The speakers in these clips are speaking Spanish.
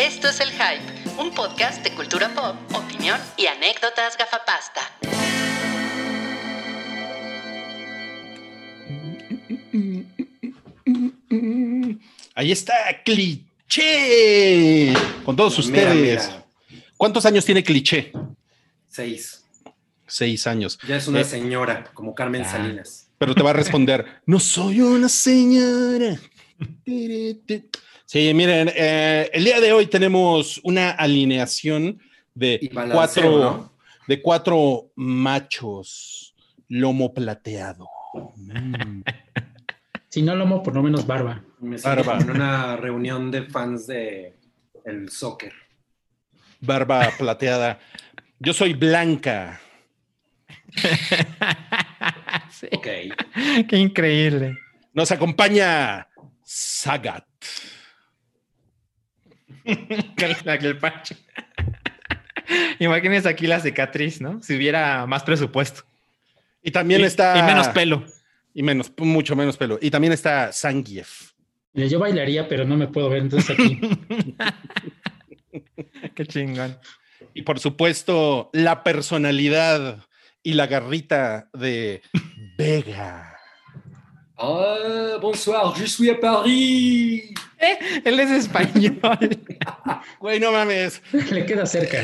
Esto es El Hype, un podcast de cultura pop, opinión y anécdotas gafapasta. Ahí está, cliché. Con todos Mira, ustedes. mira. ¿Cuántos años tiene cliché? Seis. Seis años. Ya es una Eh, señora, como Carmen Ah. Salinas. Pero te va a responder, no soy una señora. Sí, miren, eh, el día de hoy tenemos una alineación de balanceo, cuatro, ¿no? de cuatro machos, lomo plateado. Mm. Si no lomo, por lo menos barba. Me Barba. en una reunión de fans de el soccer. barba plateada. Yo soy blanca. Sí. Ok. Qué increíble. Nos acompaña Sagat. El parche. Imagínense aquí la cicatriz, ¿no? Si hubiera más presupuesto. Y también Y- está. Y menos pelo. Y menos, mucho menos pelo. Y también está Zangief. Mira, Yo bailaría, pero no me puedo ver, entonces aquí. Qué chingón. Y por supuesto, la personalidad y la garrita de Vega. Ah, bonsoir, je suis à Paris. Él es español. Güey, no mames. Le queda cerca.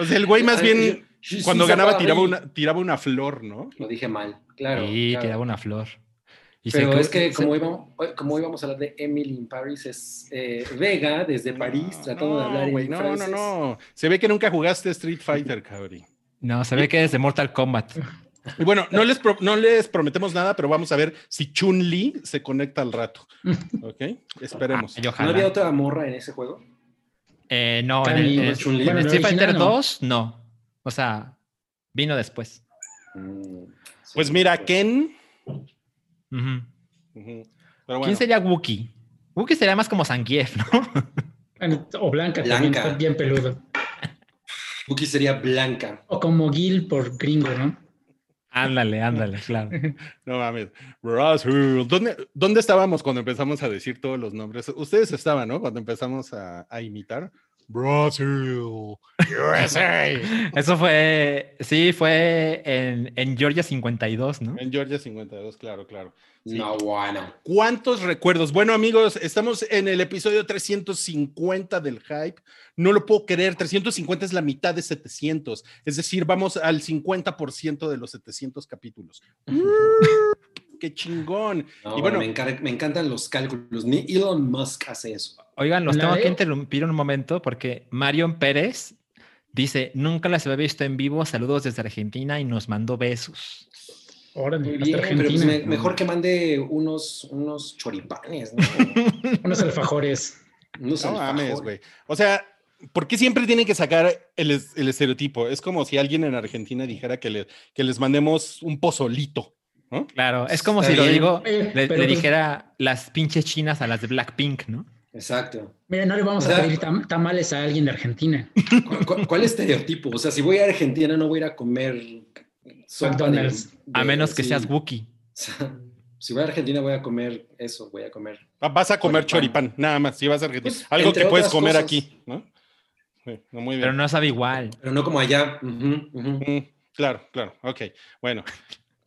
O sea, el güey más bien, Je- je cuando ganaba, tiraba una, tiraba una flor, ¿no? Lo dije mal, claro. sí, claro. tiraba una flor. Y se Pero cru- es que se- como íbamos, como íbamos a hablar de Emily in Paris, es eh, Vega desde París tratando de hablar en güey, no, no, francés. no. Se ve que nunca jugaste Street Fighter, cabrón. No, se ve que es de Mortal Kombat. Y bueno, no les, pro- no les prometemos nada, pero vamos a ver si Chun-Li se conecta al rato. ¿Ok? Esperemos. Ay, ¿No había otra morra en ese juego? Eh, no, en, el, en- Chun-Li. en Bueno, en el Street Fighter original no. 2, no. O sea, vino después. Mm, sí, Pues mira. Ken. Pero bueno, ¿Quién sería Wookie? Wookie sería más como Zangief, ¿no? O blanca, Blanca. bien peludo. Cookie sería blanca. O como Gil por gringo, ¿no? Ándale, ándale, claro. no mames. ¿Dónde, ¿Dónde estábamos cuando empezamos a decir todos los nombres? Ustedes estaban, ¿no? Cuando empezamos a imitar. Brasil. USA. Eso fue, sí, fue en, en Georgia 52, ¿no? En Georgia 52, claro, claro. Sí. No, bueno. ¿Cuántos recuerdos? Bueno, amigos, estamos en el episodio 350 del hype. No lo puedo creer, 350 es la mitad de 700. Es decir, vamos al 50% de los 700 capítulos. ¡Qué chingón! No, Y bueno, bueno- me, me encantan los cálculos. Ni Elon Musk hace eso. Oigan, los tengo que veo. interrumpir un momento porque Marion Pérez dice, nunca las había visto en vivo, saludos desde Argentina y nos mandó besos. Órale, Muy hasta bien, pero pues me- mejor que mande unos, unos choripanes, ¿no? Unos alfajores. Unos No mames, güey. O sea, ¿por qué siempre tienen que sacar el, el estereotipo? Es como si alguien en Argentina dijera que, le- que les mandemos un pozolito. ¿no? Claro, es como Está si lo digo, Eh, le, pero le pues- dijera las pinches chinas a las de Blackpink, ¿no? Exacto. Mira, no le vamos O sea- a pedir tam- tamales a alguien de Argentina. ¿Cu- cu- ¿Cuál estereotipo? O sea, si voy a Argentina no voy a ir a comer sopa de- McDonald's. A de- menos que sí. seas Wookie. O sea, si voy a Argentina voy a comer eso, voy a comer. Va- Vas a comer Choripán. choripán, nada más, si vas a Argentina. Pues, Algo que puedes comer cosas. aquí, ¿no? Sí, no, muy bien. Pero no sabe igual. Pero no como allá. Mm, claro, claro, ok. Bueno,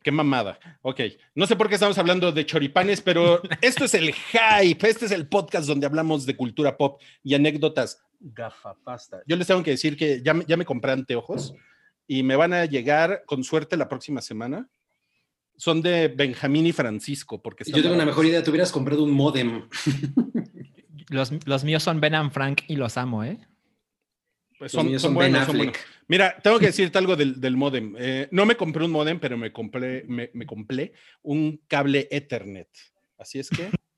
qué mamada. Ok, no sé por qué estamos hablando de choripanes, pero esto es el hype. Este es el podcast donde hablamos de cultura pop y anécdotas gafapasta. Yo les tengo que decir que ya, me- ya me compré anteojos y me van a llegar con suerte la próxima semana. Son de Benjamín y Francisco, porque Yo tengo una mejor idea, te hubieras comprado un modem. Los, los míos son Ben and Frank y los amo, ¿eh? Pues son, son son buenos, son buenos. Mira, tengo que decirte algo del, del modem. Eh, no me compré un modem, pero me compré, me, me compré un cable Ethernet. Así es que,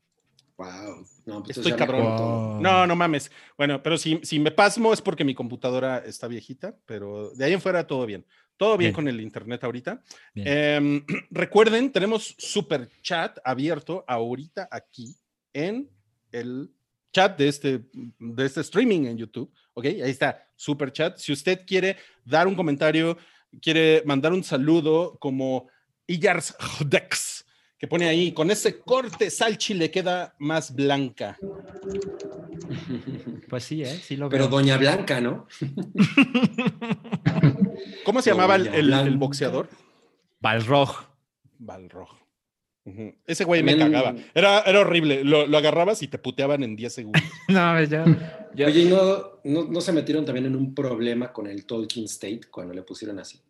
Wow. No, pues Estoy cabrón. no, no mames. Bueno, pero si, si me pasmo es porque mi computadora está viejita, pero de ahí en fuera todo bien. Todo bien, Bien. con el internet ahorita. Em, recuerden, tenemos super chat abierto ahorita aquí en el chat de este, de este streaming en YouTube. Ok, ahí está, super chat. Si usted quiere dar un comentario, quiere mandar un saludo como Iyars Dex, que pone ahí, con ese corte Salchi le queda más blanca. Pues sí, ¿eh? Sí lo Pero veo. Doña Blanca, ¿no? ¿Cómo se llamaba el, boxeador? Balrog. Balrog. Ese güey me cagaba. Era, era horrible. Lo, lo agarrabas y te puteaban en 10 segundos. No, yo, yo- Oye, ¿y no, no, no se metieron también en un problema con el Tolkien State cuando le pusieron así?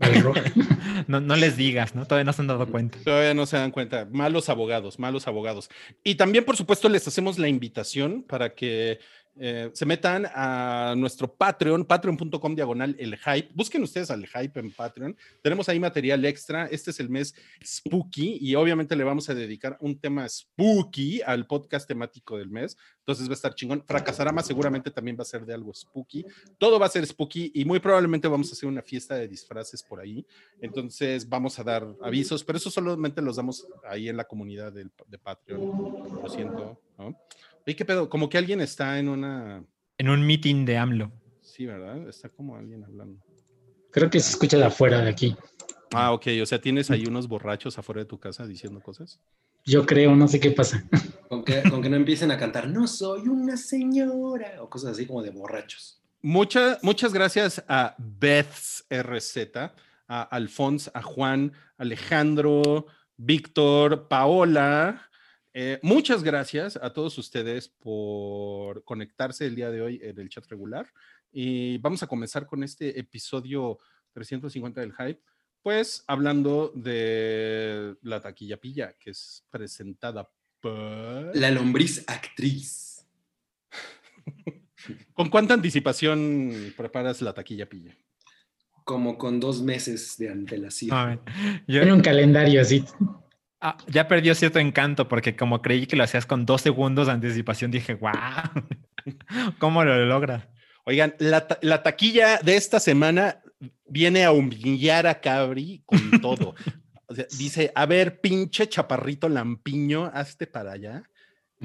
No, no les digas, ¿no? Todavía no se han dado cuenta. Todavía no se dan cuenta. Malos abogados, malos abogados. Y también, por supuesto, les hacemos la invitación para que eh, se metan a nuestro Patreon, patreon.com diagonal el hype. Busquen ustedes al hype en Patreon. Tenemos ahí material extra. Este es el mes spooky y obviamente le vamos a dedicar un tema spooky al podcast temático del mes. Entonces va a estar chingón. Fracasará más seguramente también va a ser de algo spooky. Todo va a ser spooky y muy probablemente vamos a hacer una fiesta de disfraces por ahí. Entonces vamos a dar avisos, pero eso solamente los damos ahí en la comunidad del- de Patreon. Lo siento. ¿no? Oye, ¿qué pedo? Como que alguien está en una... En un meeting de AMLO. Sí, ¿verdad? Está como alguien hablando. Creo que se escucha de afuera de aquí. Ah, ok. O sea, tienes ahí unos borrachos afuera de tu casa diciendo cosas. Yo creo, no sé qué pasa. Con que, con que no empiecen a cantar, no soy una señora, o cosas así como de borrachos. Mucha- muchas gracias a Beth's RZ, a Alphonse, a Juan, Alejandro, Víctor, Paola. Eh, muchas gracias a todos ustedes por conectarse el día de hoy en el chat regular. Y vamos a comenzar con este episodio 350 del Hype, pues hablando de la taquilla pilla, que es presentada por... La lombriz actriz. ¿Con cuánta anticipación preparas la taquilla pilla? Como con dos meses de antelación. Yo- Tiene un calendario así. Ah, ya perdió cierto encanto porque como creí que lo hacías con dos segundos de anticipación, dije, wow, ¿cómo lo logra? Oigan, la, ta- la taquilla de esta semana viene a humillar a Cabri con todo. O sea, dice, a ver, pinche chaparrito lampiño, hazte para allá.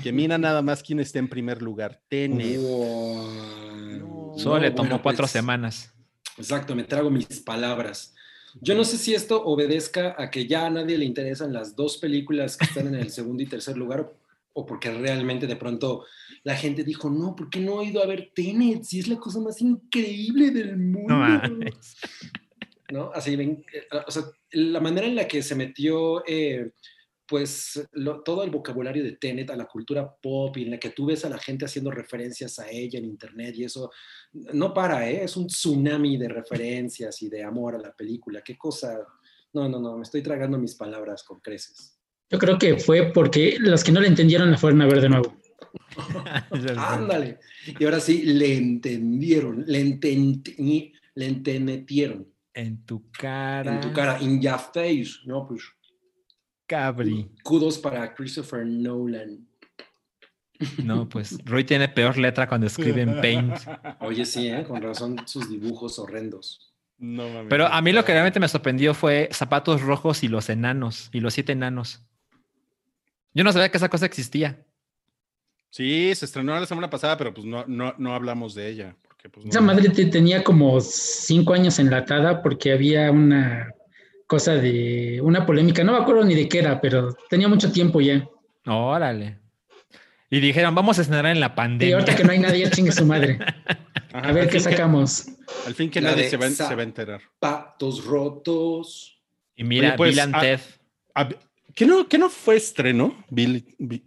Que mira nada más quién está en primer lugar. Tenet. Wow. Solo le tomó bueno, cuatro pues, semanas. Exacto, me trago mis palabras. Yo no sé si esto obedezca a que ya a nadie le interesan las dos películas que están en el segundo y tercer lugar o porque realmente de pronto la gente dijo, no, ¿por qué no he ido a ver Tenet? Si es la cosa más increíble del mundo. No. ¿no? Así ven, eh, o sea, la manera en la que se metió, eh, pues, lo- todo el vocabulario de Tenet a la cultura pop y en la que tú ves a la gente haciendo referencias a ella en internet y eso, no para, ¿eh? Es un tsunami de referencias y de amor a la película. Qué cosa. No, no, no, me estoy tragando mis palabras con creces. Yo creo que fue porque los que no le entendieron la fueron a ver de nuevo. Ándale. Y ahora sí, le entendieron, le, enten- le entenetieron En tu cara, en tu cara, in your face, ¿no? Pues Cabri. kudos para Christopher Nolan. No, pues Roy tiene peor letra cuando escribe en Paint. Oye, sí, ¿eh? con razón sus dibujos horrendos. No mames. Pero a mí lo que realmente me sorprendió fue Zapatos Rojos y los enanos, y los siete enanos. Yo no sabía que esa cosa existía. Sí, se estrenó la semana pasada, pero pues no, no, no hablamos de ella. Porque, pues, no- Esa madre te- tenía como cinco años enlatada porque había una cosa de una polémica. No me acuerdo ni de qué era, pero tenía mucho tiempo ya. Órale. Y dijeron, vamos a estrenar en la Y pandemia. ahorita que no hay nadie, chingue su madre. Ajá, A ver qué que- sacamos. al fin que La nadie se va, Sa- se va a enterar. Patos rotos. Y mira, Oye, pues, Bill and ah- Ted. Ah, ¿Qué no, qué no fue estreno? Bill, Bi-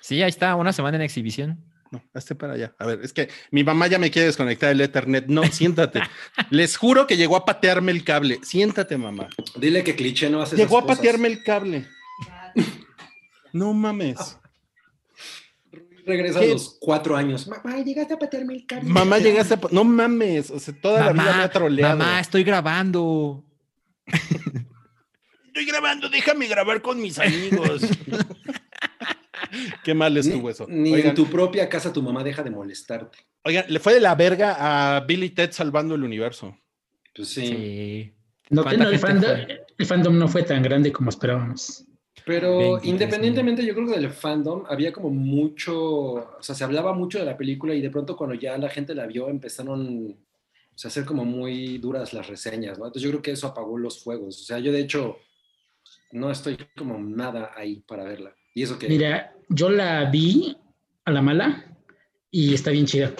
Sí, ahí está, una semana en exhibición. No, hazte para allá. A ver, es que mi mamá ya me quiere desconectar el Ethernet. No, siéntate. Les juro que llegó a patearme el cable. Siéntate, mamá. Dile que cliché no hace Llegó a cosas. patearme el cable. No mames. Regresa ¿Qué? a los cuatro años. Mamá, llegaste a patearme el cable. Mamá, llegaste a... No mames. O sea, toda la vida me ha troleado. mamá, estoy grabando. Estoy grabando, déjame grabar con mis amigos. Qué mal estuvo eso. ni Oigan, en tu propia casa tu mamá deja de molestarte. oigan, le fue de la verga a Billy Ted salvando el universo. Pues sí. Sí. No, que ¿Cuánta no, el, fandom, el fandom no fue tan grande como esperábamos. Pero 23 independientemente, yo creo que del fandom había como mucho, o sea, se hablaba mucho de la película y de pronto cuando ya la gente la vio empezaron o sea, a ser como muy duras las reseñas, ¿no? Entonces yo creo que eso apagó los fuegos. O sea, yo de hecho no estoy como nada ahí para verla. Y eso que... Mira, yo la vi a la mala y está bien chida.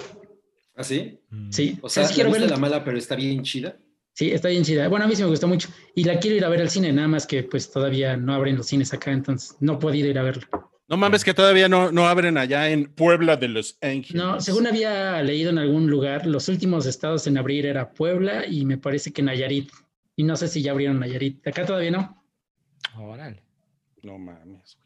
¿Ah, sí? Mm. Sí, O sea, sí quiero verla. la mala, pero está bien chida. Sí, está bien chida. Bueno, a mí sí me gustó mucho. Y la quiero ir a ver al cine, nada más que pues todavía no abren los cines acá, entonces no puedo ir a verla. No mames que todavía no, no abren allá en Puebla de los Ángeles. No, según había leído en algún lugar, los últimos estados en abrir era Puebla y me parece que Nayarit. Y no sé si ya abrieron Nayarit. Acá todavía no. Órale. No mames.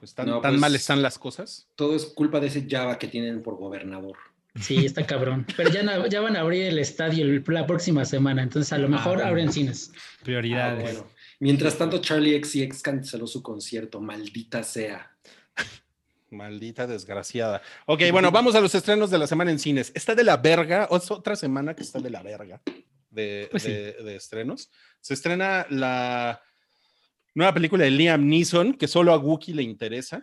Pues tan, No, tan pues- mal están las cosas. Todo es culpa de ese Java que tienen por gobernador. Sí, está cabrón. Pero ya, van a abrir el estadio la próxima semana, entonces a lo mejor bueno. abren cines. Ah, Prioridades. bueno. Mientras tanto, Charlie XCX canceló su concierto, maldita sea. Maldita desgraciada. Ok, bueno, vamos a los estrenos de la semana en cines. Está de la verga, o es otra semana que está de la verga de, Pues sí. de- de estrenos. Se estrena la nueva película de Liam Neeson, que solo a Wookiee le interesa.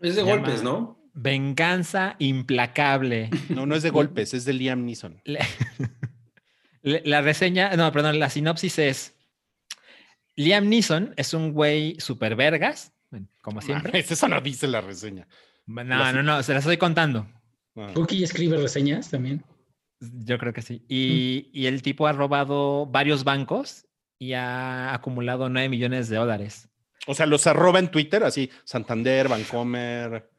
Es de Llama- golpes, ¿no? Venganza implacable. No, no es de golpes, es de Liam Neeson. La reseña, no, perdón, la sinopsis es: Liam Neeson es un güey super vergas, como siempre. Mames, Eso no dice la reseña. No, no, no, se las estoy contando. Ah, Cookie escribe reseñas también. Yo creo que sí. Y, y el tipo ha robado varios bancos y ha acumulado 9 millones de dólares. O sea, los arroba en Twitter, así, Santander, Vancomer,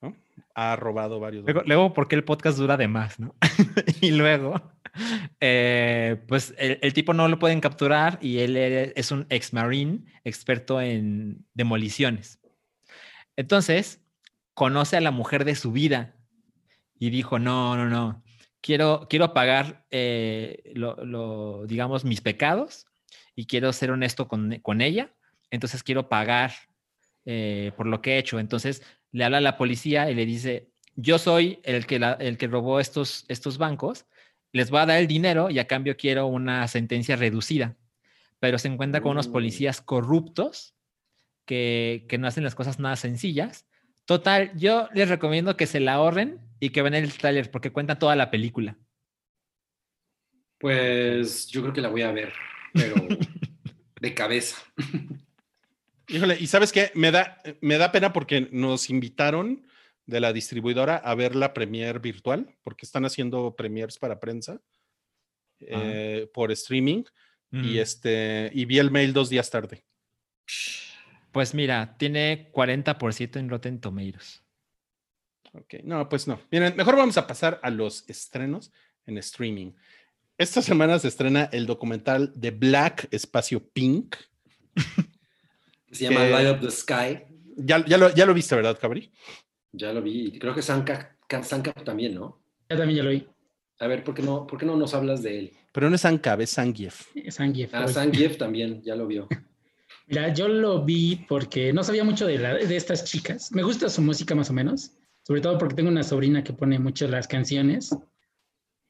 ¿no? Ha robado varios. Luego, luego ¿por qué el podcast dura de más, no? y luego, eh, pues el, el tipo no lo pueden capturar y él es un ex marine experto en demoliciones. Entonces, conoce a la mujer de su vida y dijo, no, no, no, quiero, quiero pagar, eh, lo, lo, digamos, mis pecados y quiero ser honesto con, con ella. Entonces quiero pagar eh, por lo que he hecho. Entonces le habla a la policía y le dice, yo soy el que, la- el que robó estos, estos bancos, les voy a dar el dinero y a cambio quiero una sentencia reducida. Pero se encuentra con unos Uh. policías corruptos que, que no hacen las cosas nada sencillas. Total, yo les recomiendo que se la ahorren y que vean el tráiler porque cuenta toda la película. Pues yo creo que la voy a ver, pero de cabeza. Híjole, y sabes qué, me da, me da pena porque nos invitaron de la distribuidora a ver la premier virtual, porque están haciendo premiers para prensa eh, por streaming, y Mm. este, y vi el mail dos días tarde. Pues mira, tiene 40% en Rotten Tomatoes. Ok, no, pues no. Miren, mejor vamos a pasar a los estrenos en streaming. Esta semana se estrena el documental de Black Espacio Pink. Se llama Que- Light Up the Sky. Ya, ya, lo, ya lo viste, ¿verdad, Cabri? Ya lo vi. Creo que Sanka, Sanka también, ¿no? Ya también ya lo vi. A ver, ¿por qué no, por qué no nos hablas de él? Pero no es Ankab, es Zangief. Zangief. Ah, hoy. Zangief también, ya lo vio. Mira, yo lo vi porque no sabía mucho de, la- de estas chicas. Me gusta su música más o menos, sobre todo porque tengo una sobrina que pone mucho las canciones.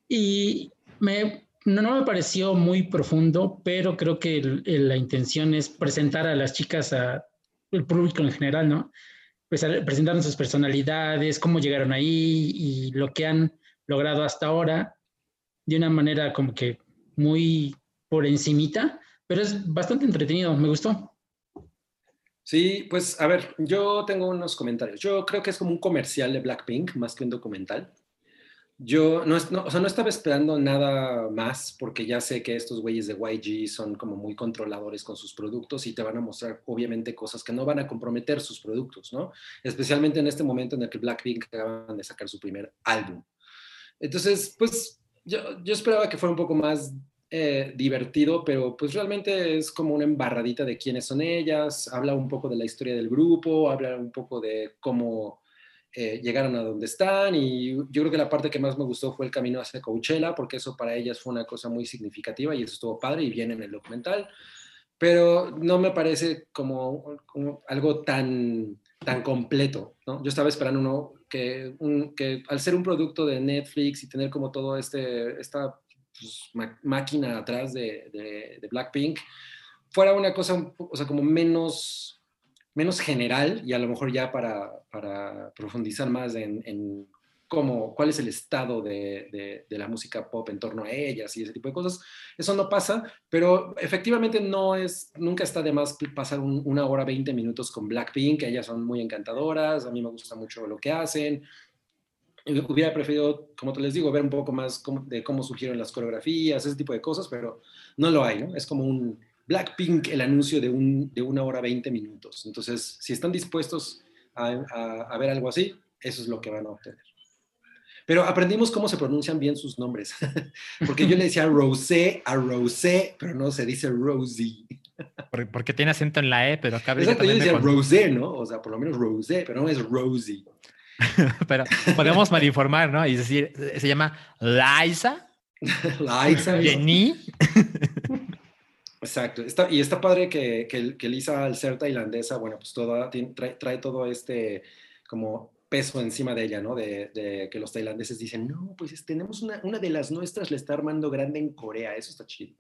Y me, no, me pareció muy profundo, pero creo que el- la intención es presentar a las chicas al público en general, ¿no? Pues a- presentar sus personalidades, cómo llegaron ahí y lo que han logrado hasta ahora de una manera como que muy por encimita, pero es bastante entretenido, me gustó. Sí, pues a ver, yo tengo unos comentarios. Yo creo que es como un comercial de Blackpink más que un documental. Yo no, no, o sea, no estaba esperando nada más porque ya sé que estos güeyes de YG son como muy controladores con sus productos y te van a mostrar obviamente cosas que no van a comprometer sus productos, ¿no? Especialmente en este momento en el que Blackpink acaban de sacar su primer álbum. Entonces, pues yo, yo esperaba que fuera un poco más eh, divertido, pero pues realmente es como una embarradita de quiénes son ellas, habla un poco de la historia del grupo, habla un poco de cómo eh, llegaron a donde están y yo creo que la parte que más me gustó fue el camino hacia Coachella, porque eso para ellas fue una cosa muy significativa y eso estuvo padre y viene en el documental, pero no me parece como, como algo tan, tan completo, ¿no? Yo estaba esperando uno que, un, que al ser un producto de Netflix y tener como todo este, esta pues, máquina atrás de, de, de Blackpink, fuera una cosa, o sea, como menos, menos general y a lo mejor ya para, para profundizar más en, en cómo, cuál es el estado de, de, la música pop en torno a ellas y ese tipo de cosas. Eso no pasa, pero efectivamente no es, nunca está de más pasar un- una hora, 20 minutos con Blackpink, ellas son muy encantadoras, a mí me gusta mucho lo que hacen. Hubiera preferido, como te les digo, ver un poco más de cómo surgieron las coreografías, ese tipo de cosas, pero no lo hay, ¿no? Es como un Blackpink, el anuncio de, un, de una hora 20 minutos. Entonces, si están dispuestos a, a- a ver algo así, eso es lo que van a obtener. Pero aprendimos cómo se pronuncian bien sus nombres, porque yo le decía Rosé a Rosé, pero no se dice Rosie. Por- Porque tiene acento en la E, pero acá Exacto, yo decía Rosé, ¿no? O sea, por lo menos Rosé, pero no es Rosie. Pero podemos malinformar, ¿no? Y decir, se llama Liza, Liza. Jenny. Exacto. Está, y está padre que, que, que Lisa, al ser tailandesa, bueno, pues toda, trae, trae todo este como peso encima de ella, ¿no? De, de que los tailandeses dicen, no, pues es- tenemos una, una de las nuestras, le está armando grande en Corea, eso está chido.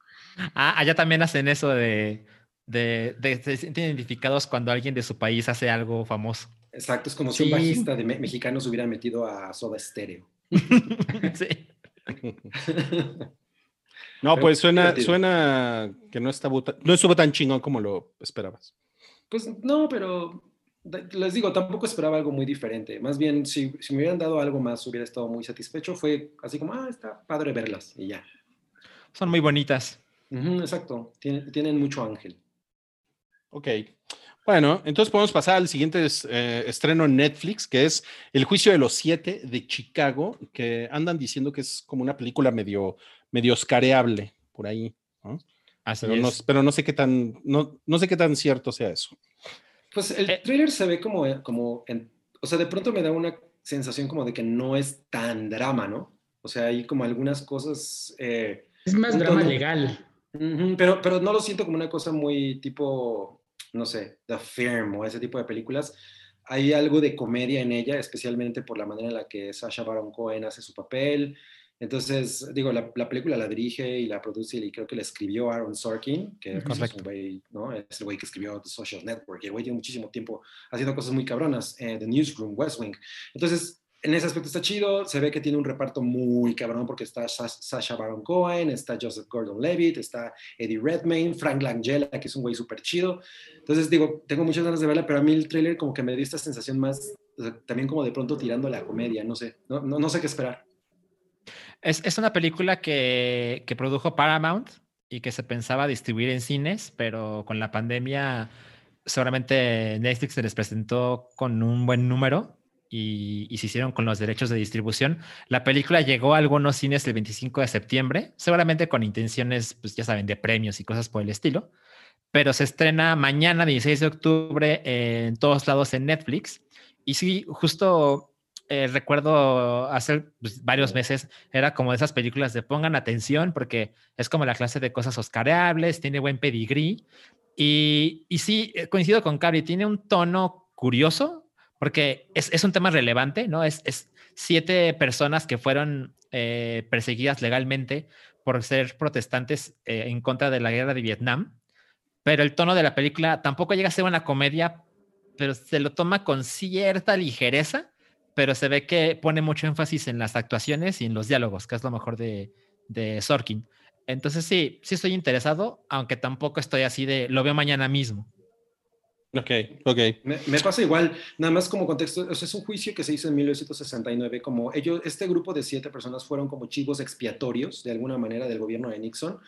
Ah, allá también hacen eso de, de, de- se sienten identificados cuando alguien de su país hace algo famoso. Exacto, es como si un bajista de me- mexicano se hubiera metido a Soda Stereo. Sí. No, Pero pues suena, divertido. suena que no, está no estuvo tan chingón como lo esperabas. Pues no, pero les digo, tampoco esperaba algo muy diferente. Más bien, si, si me hubieran dado algo más, hubiera estado muy satisfecho. Fue así como, ah, está padre verlas y ya. Son muy bonitas. Ujú, exacto, tienen, tienen mucho ángel. Ok. Bueno, entonces podemos pasar al siguiente es- eh, estreno en Netflix, que es El juicio de los siete de Chicago, que andan diciendo que es como una película medio, medio oscareable por ahí. ¿no? Así Pero, no, es. pero no sé qué tan, no, no sé qué tan cierto sea eso. Pues el Eh. tráiler se ve como, como en- o sea, de pronto me da una sensación como de que no es tan drama, ¿no? O sea, hay como algunas cosas, eh, Es más drama tono- legal. pero, pero no lo siento como una cosa muy tipo, no sé, The Firm o ese tipo de películas. Hay algo de comedia en ella, especialmente por la manera en la que Sasha Baron Cohen hace su papel. Entonces, digo, la, la película la dirige y la produce y creo que la escribió Aaron Sorkin, que pues, es un güey, ¿no? Es el güey que escribió The Social Network y el güey tiene muchísimo tiempo haciendo cosas muy cabronas, eh, The Newsroom, West Wing. Entonces, en ese aspecto está chido, se ve que tiene un reparto muy cabrón porque está Sa- Sasha Baron Cohen, está Joseph Gordon-Levitt, está Eddie Redmayne, Frank Langella, que es un güey súper chido. Entonces, digo, tengo muchas ganas de verla, pero a mí el tráiler como que me dio esta sensación más, o sea, también como de pronto tirando a la comedia, no sé, no, no, no sé qué esperar. Es, una película que, produjo Paramount y que se pensaba distribuir en cines, pero con la pandemia seguramente Netflix se les presentó con un buen número y, y se hicieron con los derechos de distribución. La película llegó a algunos cines el 25 de septiembre, seguramente con intenciones, pues ya saben, de premios y cosas por el estilo, pero se estrena mañana, 16 de octubre, en todos lados en Netflix. Y sí, justo eh, recuerdo hace pues, varios meses, era como de esas películas de pongan atención porque es como la clase de cosas oscareables, tiene buen pedigrí. Y, y sí, eh, coincido con Cabri, tiene un tono curioso porque es, es un tema relevante, ¿no? Es, es siete personas que fueron eh, perseguidas legalmente por ser protestantes en contra de la guerra de Vietnam, pero el tono de la película tampoco llega a ser una comedia, pero se lo toma con cierta ligereza, pero se ve que pone mucho énfasis en las actuaciones y en los diálogos, que es lo mejor de, de Sorkin. Entonces sí, sí estoy interesado, aunque tampoco estoy así de lo veo mañana mismo. Ok, ok. Me, me pasa igual, nada más como contexto, o sea, es un juicio que se hizo en 1969, como ellos, este grupo de siete personas fueron como chivos expiatorios de alguna manera del gobierno de Nixon,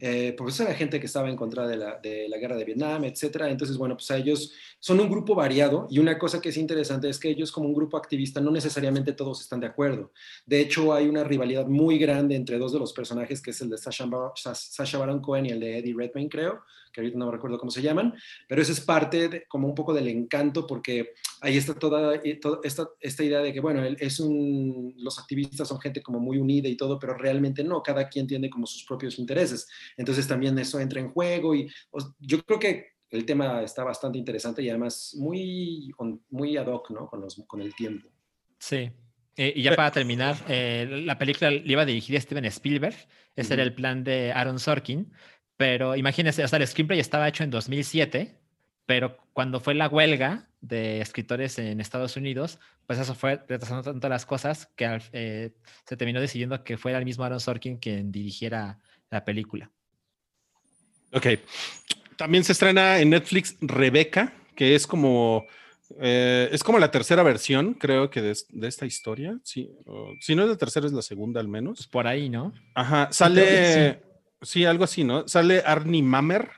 eh, porque esa era gente que estaba en contra de la, de la guerra de Vietnam, etcétera. Entonces, bueno, pues a ellos son un grupo variado y una cosa que es interesante es que ellos como un grupo activista no necesariamente todos están de acuerdo. De hecho, hay una rivalidad muy grande entre dos de los personajes, que es el de Sasha, Bar Baron Cohen y el de Eddie Redmayne, creo, que ahorita no me recuerdo cómo se llaman, pero eso es parte de, como un poco del encanto porque ahí está toda, toda esta, esta, idea de que, bueno, es un, los activistas son gente como muy unida y todo, pero realmente no, cada quien tiene como sus propios intereses. Entonces también eso entra en juego y yo creo que el tema está bastante interesante y además muy, muy ad hoc, ¿no? Con, los, con el tiempo. Sí. Eh, y ya para terminar, eh, la película le iba a dirigir Steven Spielberg. Ese uh -huh. era el plan de Aaron Sorkin. Pero imagínense, o sea, el screenplay estaba hecho en 2007, pero cuando fue la huelga de escritores en Estados Unidos, pues eso fue retrasando tanto las cosas que eh, se terminó decidiendo que fuera el mismo Aaron Sorkin quien dirigiera la película. Ok. También se estrena en Netflix Rebeca, que es como Eh, es como la tercera versión, creo que de, es- de esta historia. Sí, o- si no es la tercera, es la segunda al menos. Por ahí, ¿no? Ajá, sale. Sí, algo así, ¿no? Sale Arnie Mammer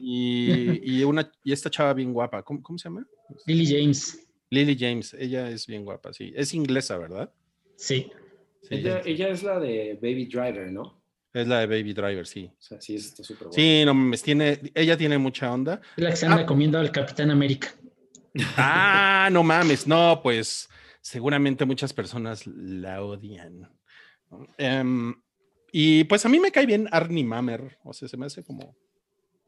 y, y una, y esta chava bien guapa. ¿Cómo, cómo se llama? Lily James. Lily James. Ella es bien guapa, sí. Es inglesa, ¿verdad? Sí. Sí, Ella, ella es la de Baby Driver, ¿no? Es la de Baby Driver, sí. O sea, sí, está súper buena. Sí, no mames, tiene, ella tiene mucha onda. Es la que se anda Ah. comiendo al Capitán América. Ah, no mames, no, pues seguramente muchas personas la odian. Em, y pues a mí me cae bien Arnie Mammer, o sea, se me hace como,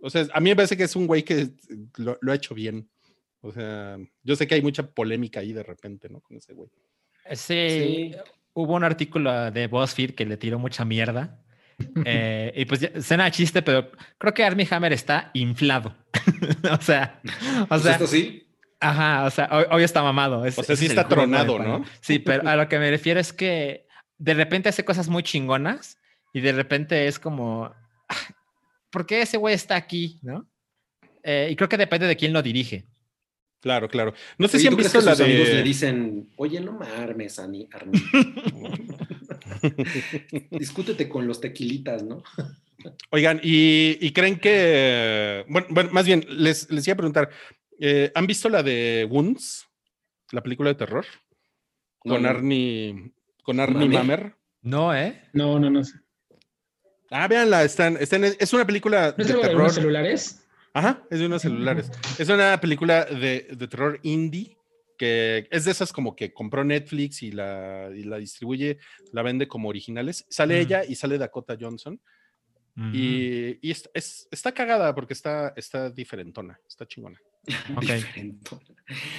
o sea, a mí me parece que es un güey que lo, lo ha hecho bien. O sea, yo sé que hay mucha polémica ahí de repente, ¿no? Con ese güey. Sí, Sí. hubo un artículo de BuzzFeed que le tiró mucha mierda. Eh, y pues suena a chiste, pero creo que Armie Hammer está inflado. o sea, o Pues sea, esto sí. ajá, o sea, hoy, hoy está mamado. es- O sea, sí es está tronado. ¿no? Sí, pero a lo que me refiero es que de repente hace cosas muy chingonas y de repente es como, "Ah, ¿por qué ese güey está aquí? ¿No? Eh, y creo que depende de quién lo dirige. Claro, claro. No sé Oye, si han ¿tú crees visto que la sus amigos le dicen, oye, no me armes, Ani, Arnie. Discútete con los tequilitas, ¿no? Oigan, ¿y, y creen que... Bueno, bueno, más bien, les, les iba a preguntar, eh, ¿han visto la de Wounds? La película de terror. No, con no. Arnie, con Arnie Mamer. No, ¿eh? No, no, no. ¿No Ah, véanla, están, están, es una película de es algo de terror. unos celulares? Ajá, es de unos celulares. Es una película de, de terror indie que es de esas como que compró Netflix y la, y la distribuye, la vende como originales. Sale Mm. ella y sale Dakota Johnson. Y, y es- es- está cagada porque está, está diferentona, está chingona. Ok. Diferentona.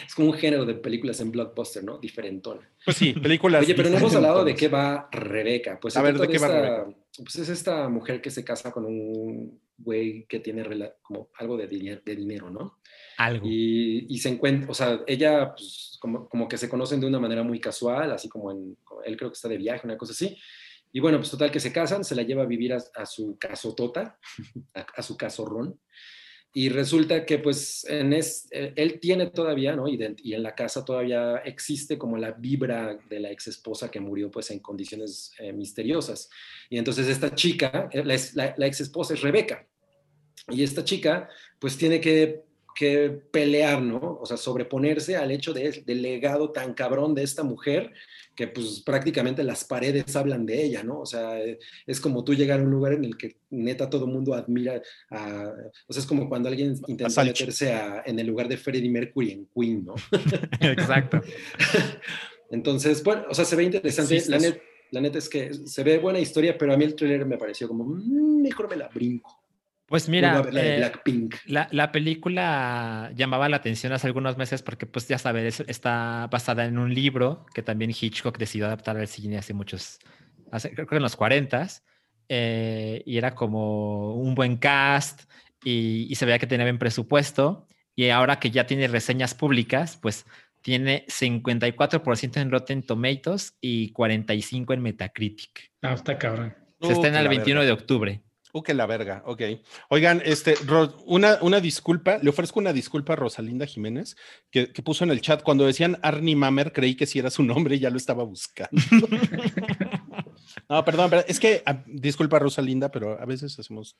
Es como un género de películas en blockbuster, ¿no? Diferentona. Pues sí, películas. Oye, pero no hemos hablado de qué va Rebeca. Pues A ver, ¿de qué va Rebeca? Pues es esta mujer que se casa con un güey que tiene como algo de, de dinero, ¿no? Algo. Y, y se encuentra, o sea, ella, pues, como, como que se conocen de una manera muy casual, así como en, él creo que está de viaje, una cosa así. Y bueno, pues total que se casan, se la lleva a vivir a, a su casotota, a, a su casorrón. Y resulta que pues en es, eh, él tiene todavía, ¿no? Y, de- y en la casa todavía existe como la vibra de la ex esposa que murió pues en condiciones eh, misteriosas. Y entonces esta chica, eh, la, la, la ex esposa es Rebeca. Y esta chica pues tiene que, que pelear, ¿no? O sea, sobreponerse al hecho de, del legado tan cabrón de esta mujer que pues prácticamente las paredes hablan de ella, ¿no? O sea, es como tú llegar a un lugar en el que neta todo el mundo admira, a, o sea, es como cuando alguien intenta meterse a- en el lugar de Freddie Mercury en Queen, ¿no? Exacto. Entonces, bueno, o sea, se ve interesante. Sí, la, está- net- la neta es que se ve buena historia, pero a mí el trailer me pareció como, "Mm, mejor me la brinco. Pues mira, eh, Blackpink. La, la película llamaba la atención hace algunos meses porque, pues ya sabes, es- está basada en un libro que también Hitchcock decidió adaptar al cine hace muchos, hace, creo que en los 40 y era como un buen cast y, y se veía que tenía buen presupuesto y ahora que ya tiene reseñas públicas, pues tiene 54% en Rotten Tomatoes y 45% en Metacritic. Ah, está cabrón. Se Uh, estrena el la 21 verga. de octubre. Uh, que la verga, ok. Oigan, este, Ro- una, una disculpa, le ofrezco una disculpa a Rosalinda Jiménez, que, que puso en el chat, cuando decían Arnie Mamer, creí que sí era su nombre y ya lo estaba buscando. no, perdón, pero es que, ah, disculpa Rosalinda, pero a veces hacemos,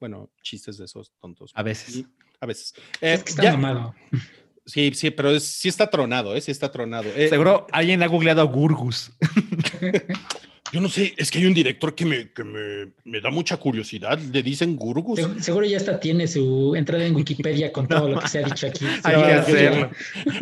bueno, chistes de esos tontos. A veces. Y- a veces. Eh, es que está ya- mamado. sí, sí, pero es- sí está tronado, ¿eh? Sí está tronado. Eh, Seguro alguien ha googleado Gurgus. Yo no sé, es que hay un director que me, que me, me da mucha curiosidad, le dicen Gurgus. Se- Seguro ya hasta tiene su entrada en Wikipedia con todo lo que se ha dicho aquí. Hay que hacerlo.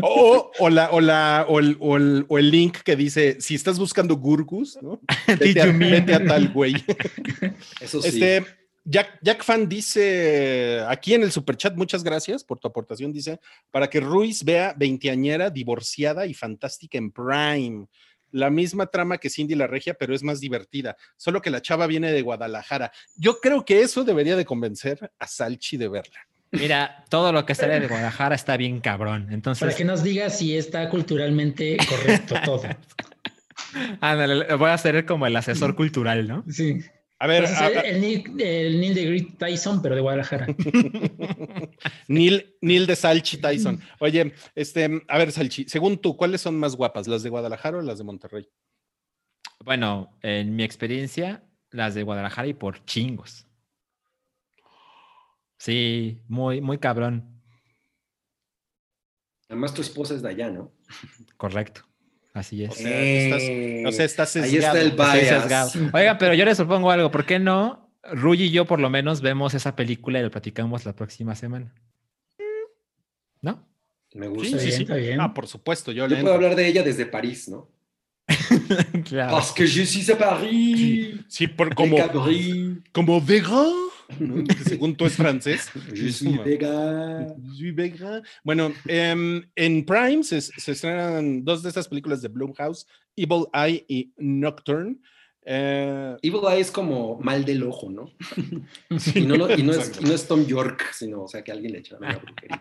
O, o, la, o, la, o, el, o, el, o el link que dice, si estás buscando Gurgus, ¿no? Vete a, you mean? vete a tal güey. Eso sí. Este, Jack, Jack Fan dice, aquí en el superchat, muchas gracias por tu aportación, dice, para que Ruiz vea veinteañera, divorciada y fantástica en Prime. La misma trama que Cindy la Regia, pero es más divertida. Solo que la chava viene de Guadalajara. Yo creo que eso debería de convencer a Salchi de verla. Mira, todo lo que sale de Guadalajara está bien cabrón. Para Entonces, que nos diga si está culturalmente correcto todo. ándale, le voy a hacer como el asesor cultural, ¿no? Sí. A ver, a- el, el Neil, el Neil deGrasse Tyson, pero de Guadalajara. Neil, Neil de Salchi Tyson. Oye, este, a ver, Salchi, según tú, ¿cuáles son más guapas? ¿Las de Guadalajara o las de Monterrey? Bueno, en mi experiencia, las de Guadalajara y por chingos. Sí, muy, muy cabrón. Además, tu esposa es de allá, ¿no? Correcto. Así es. O sea, estás, o sea, estás Ahí está el bias. sesgado. Oigan, pero yo les propongo algo. ¿Por qué no? Ruy y yo por lo menos vemos esa película y lo platicamos la próxima semana. ¿No? Me Sí, gusta. sí, bien, sí. está bien. Ah, por supuesto, yo, Yo le puedo entro. hablar de ella desde París, ¿no? claro. Parce que je suis à Paris. Sí, por, Como como, Vegan, ¿no? Que según tú es francés. Je suis vegan. Je suis vegan. Bueno, em, en Prime se, se estrenan dos de estas películas de Blumhouse, Evil Eye y Nocturne. Eh, Evil Eye es como mal del ojo, ¿no? Y no, no- y no es, no es Tom York, sino, o sea, que alguien le echa una brujería.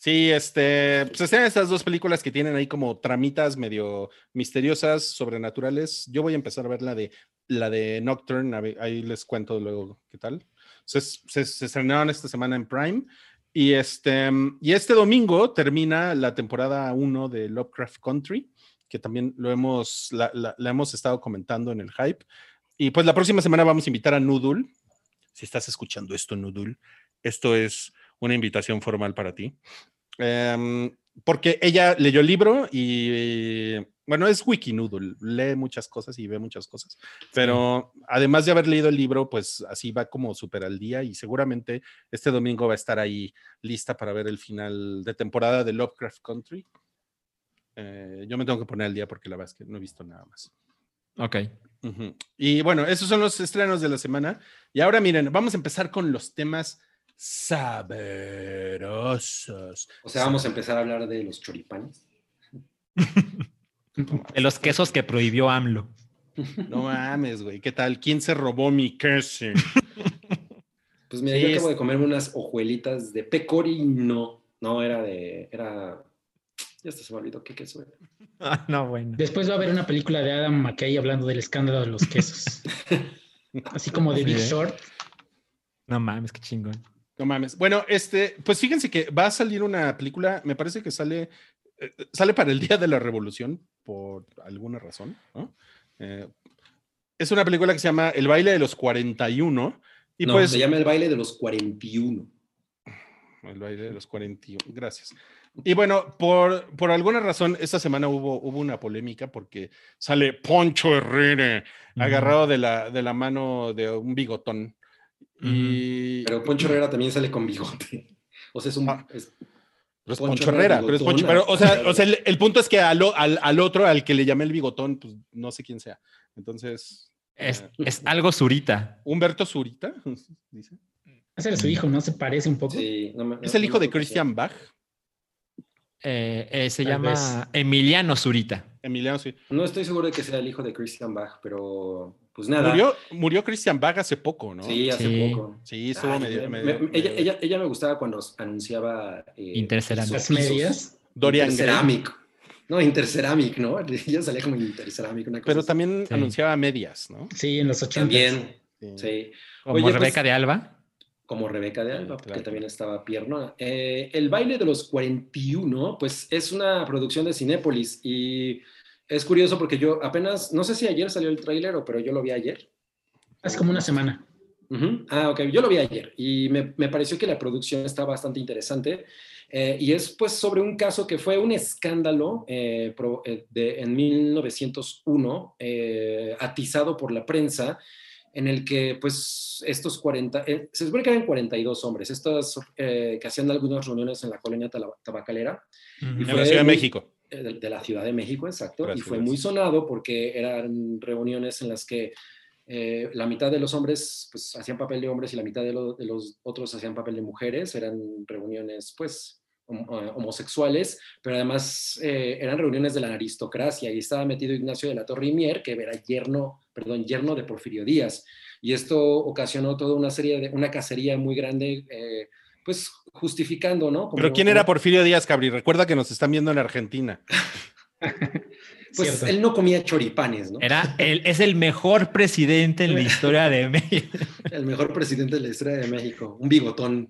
Sí, este, pues estrenan estas dos películas que tienen ahí como tramitas medio misteriosas, sobrenaturales. Yo voy a empezar a ver la de la de Nocturne, ahí les cuento luego qué tal. Se, se, estrenaron esta semana en Prime y este, y este domingo termina la temporada 1 de Lovecraft Country, que también lo hemos, la, la- hemos estado comentando en el hype. Y pues la próxima semana vamos a invitar a Nudul. Si estás escuchando esto, Nudul, esto es una invitación formal para ti. Em, porque ella leyó el libro y, bueno, es Wikinoodle, lee muchas cosas y ve muchas cosas, pero además de haber leído el libro, pues así va como súper al día y seguramente este domingo va a estar ahí lista para ver el final de temporada de Lovecraft Country. Eh, yo me tengo que poner al día porque la verdad es que no he visto nada más. Ok. Y bueno, esos son los estrenos de la semana. Y ahora miren, vamos a empezar con los temas sabrosos. O sea, vamos a empezar a hablar de los choripanes. De los quesos que prohibió AMLO. No mames, güey. ¿Qué tal? ¿Quién se robó mi queso? Pues mira, Sí, yo es- acabo de comerme unas hojuelitas de pecorino. No, era de. Era. Ya hasta se me olvidó qué queso era. Ah, no, bueno. Después va a haber una película de Adam McKay hablando del escándalo de los quesos. Así como de Big ¿eh? Short. No mames, qué chingón. No mames. Bueno, este, pues fíjense que va a salir una película, me parece que sale, eh, sale para el Día de la Revolución, por alguna razón, ¿no? Eh, es una película que se llama El baile de los 41. Y no, pues. se llama El baile de los 41. El baile de los 41. Gracias. Y bueno, por, por alguna razón, esta semana hubo, hubo una polémica porque sale Poncho Herrera agarrado de la, de la mano de un bigotón. Y. Pero Poncho Herrera también sale con bigote. O sea, es un. Ah. es- Pero es Poncho Poncho Herrera, Herrera, pero es Poncho. Pero, o sea, o sea el, el punto es que al, o- al, al otro, al que le llamé el bigotón, pues no sé quién sea. Entonces. Es, eh, es algo surita. Humberto Zurita, dice. Ese era su hijo, ¿no? Se parece un poco. sí, no me- Es no- el hijo de Christian Bach. Eh, eh, se Tal llama vez. Emiliano Zurita. Emiliano, sí. No estoy seguro de que sea el hijo de Christian Bach, pero pues nada. Murió, murió Christian Bach hace poco, ¿no? Sí, hace Sí. poco. Sí, estuvo Ay, medio. me- medio- me- ella, ella, ella me gustaba cuando anunciaba eh, Interceramic. sus medias. Dorian Gray. Interceramic. No, Interceramic, ¿no? Ella salía como Interceramic, una cosa Pero también Sí. anunciaba medias, ¿no? Sí, en los 80. También, Sí. sí. Como Oye, pues- Rebeca de Alba. Como Rebeca de Alba, claro. que también estaba piernona. Eh, el baile de los 41, pues es una producción de Cinépolis y es curioso porque yo apenas, no sé si ayer salió el tráiler o pero yo lo vi ayer. Hace como una semana. Ah, ok, yo lo vi ayer y me, me pareció que la producción está bastante interesante eh, y es pues sobre un caso que fue un escándalo eh, pro- eh, de, en 1901 eh, atizado por la prensa en el que pues estos 40, eh, se supone que eran 42 hombres, estos eh, que hacían algunas reuniones en la colonia tabacalera fue la Ciudad de México. eh, de, de la Ciudad de México, exacto, Gracias, y fue gracias. muy sonado porque eran reuniones en las que eh, la mitad de los hombres pues hacían papel de hombres y la mitad de, lo- de los otros hacían papel de mujeres, eran reuniones pues homosexuales, pero además eh, eran reuniones de la aristocracia y estaba metido Ignacio de la Torre y Mier, que era yerno, perdón, yerno de Porfirio Díaz, y esto ocasionó toda una serie de, una cacería muy grande, eh, pues justificando, ¿no? Pero Como- ¿quién era Porfirio Díaz Cabri? Recuerda que nos están viendo en Argentina. Pues Cierto. él no comía choripanes, ¿no? Era el, es el mejor presidente en la historia de México. El mejor presidente de la historia de México, un bigotón.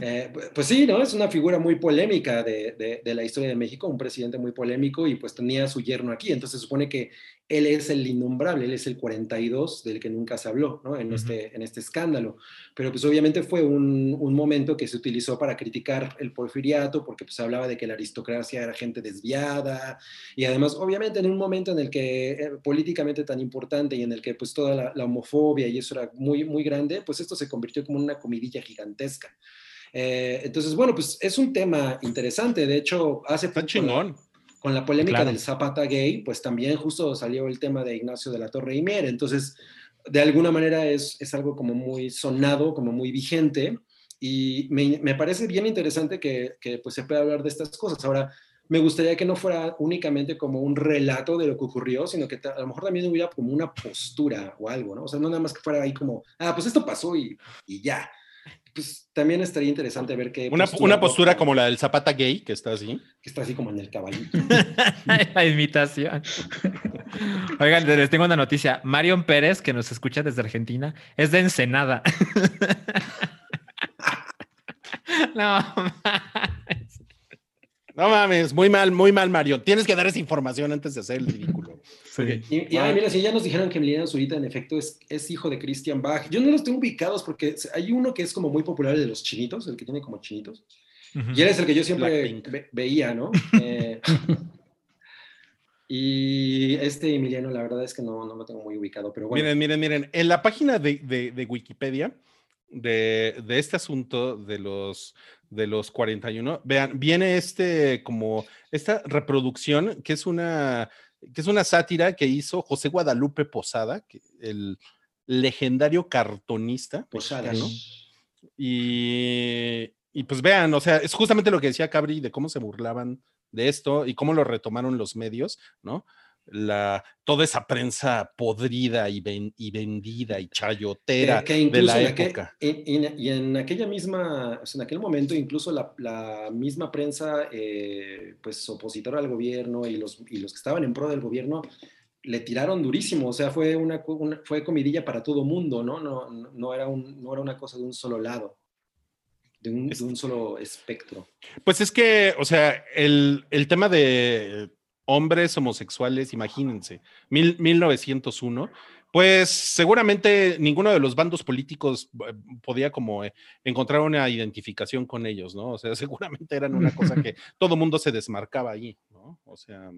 Eh, pu- pues sí, ¿no? Es una figura muy polémica de, de- de la historia de México, un presidente muy polémico y pues tenía a su yerno aquí. Entonces se supone que él es el innombrable, él es el 42 del que nunca se habló, ¿no? En, Ujú. este, en este escándalo. Pero pues obviamente fue un, un momento que se utilizó para criticar el porfiriato porque pues hablaba de que la aristocracia era gente desviada y además obviamente en un momento en el que eh, políticamente tan importante y en el que pues toda la, la homofobia y eso era muy, muy grande, pues esto se convirtió como en una comidilla gigantesca. Eh, entonces, bueno, pues es un tema interesante. De hecho, hace Está poco, chingón. con la polémica Claro. del Zapata gay, pues también justo salió el tema de Ignacio de la Torre y Mier. Entonces, de alguna manera es, es algo como muy sonado, como muy vigente. Y me, me parece bien interesante que, que, pues se pueda hablar de estas cosas. Ahora, me gustaría que no fuera únicamente como un relato de lo que ocurrió, sino que a lo mejor también hubiera como una postura o algo, ¿no? O sea, no nada más que fuera ahí como, ah, pues esto pasó y, y ya. Pues también estaría interesante ver qué Una, una postura como la del Zapata gay, que está así. que está así como en el caballito. la imitación. Oigan, les tengo una noticia. Marion Pérez, que nos escucha desde Argentina, es de Ensenada. no. No mames, muy mal, muy mal, Mario. Tienes que dar esa información antes de hacer el ridículo. Ok. Y, y, mira, si ya nos dijeron que Emiliano Zurita en efecto es, es hijo de Christian Bach. Yo no los tengo ubicados porque hay uno que es como muy popular, el de los chinitos, el que tiene como chinitos. Y él es el que yo siempre ve- veía, ¿no? Eh, y este Emiliano, la verdad es que no, no lo tengo muy ubicado, pero bueno. Miren, miren, miren. En la página de, de- de Wikipedia de, de este asunto de los, de los 41, vean, viene este como esta reproducción que es una que es una sátira que hizo José Guadalupe Posada, que- el legendario cartonista. Posadas. mexicano. Y, y pues vean, o sea, es justamente lo que decía Cabri de cómo se burlaban de esto y cómo lo retomaron los medios, ¿no? La, toda esa prensa podrida y, ven- y vendida y chayotera que, que de la en aquel- época. en- en- y en aquella misma, en aquel momento, incluso la, la misma prensa, eh, pues opositora al gobierno y los, y los que estaban en pro del gobierno, le tiraron durísimo, o sea, fue una, una- fue comidilla para todo mundo, ¿no? No, no, no era un, no era una cosa de un solo lado, de un, de un solo espectro. Pues es que, o sea, el, el tema de hombres homosexuales, imagínense, mil- 1901, pues seguramente ninguno de los bandos políticos eh, podía como eh, encontrar una identificación con ellos, ¿no? O sea, seguramente eran una cosa que todo mundo se desmarcaba ahí, ¿no? O sea,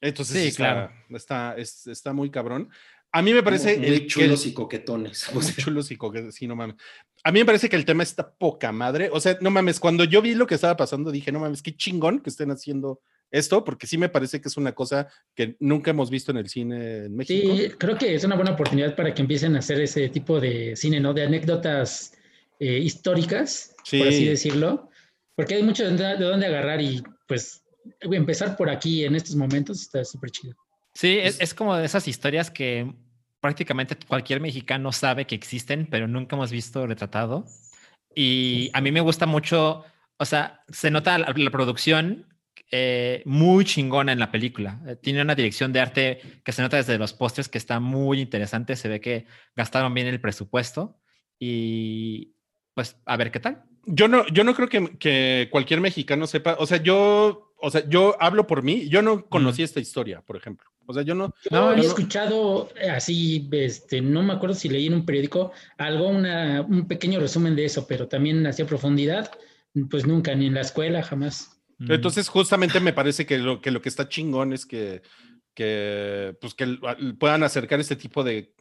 entonces Sí, está, claro. está, es- está muy cabrón. A mí me parece muy, el, el- chulos y coquetones. o muy sea, chulos y coquetos, sí, no mames. A mí me parece que el tema está poca madre. O sea, no mames, cuando yo vi lo que estaba pasando, dije, no mames, qué chingón que estén haciendo esto, porque sí me parece que es una cosa que nunca hemos visto en el cine en México. Sí, creo que es una buena oportunidad para que empiecen a hacer ese tipo de cine, ¿no? De anécdotas eh, históricas, por así Sí. decirlo, porque hay mucho de, de dónde agarrar y pues empezar por aquí en estos momentos está súper chido. Sí, es, es como de esas historias que prácticamente cualquier mexicano sabe que existen, pero nunca hemos visto retratado. Y a mí me gusta mucho, o sea, se nota la, la producción eh, muy chingona en la película. Eh, Tiene una dirección de arte que se nota desde los pósters que está muy interesante. Se ve que gastaron bien el presupuesto y pues a ver qué tal. Yo no, yo no creo que, que cualquier mexicano sepa, o sea, yo, o sea, yo hablo por mí, yo no conocí esta historia, por ejemplo. O sea, yo no, No, había no. escuchado eh, así, este, no me acuerdo si leí en un periódico algo, una, un pequeño resumen de eso, pero también hacia profundidad, pues nunca, ni en la escuela, jamás. Mm. Entonces, justamente me parece que lo que, lo que está chingón es que, que, pues, que puedan acercar este tipo de,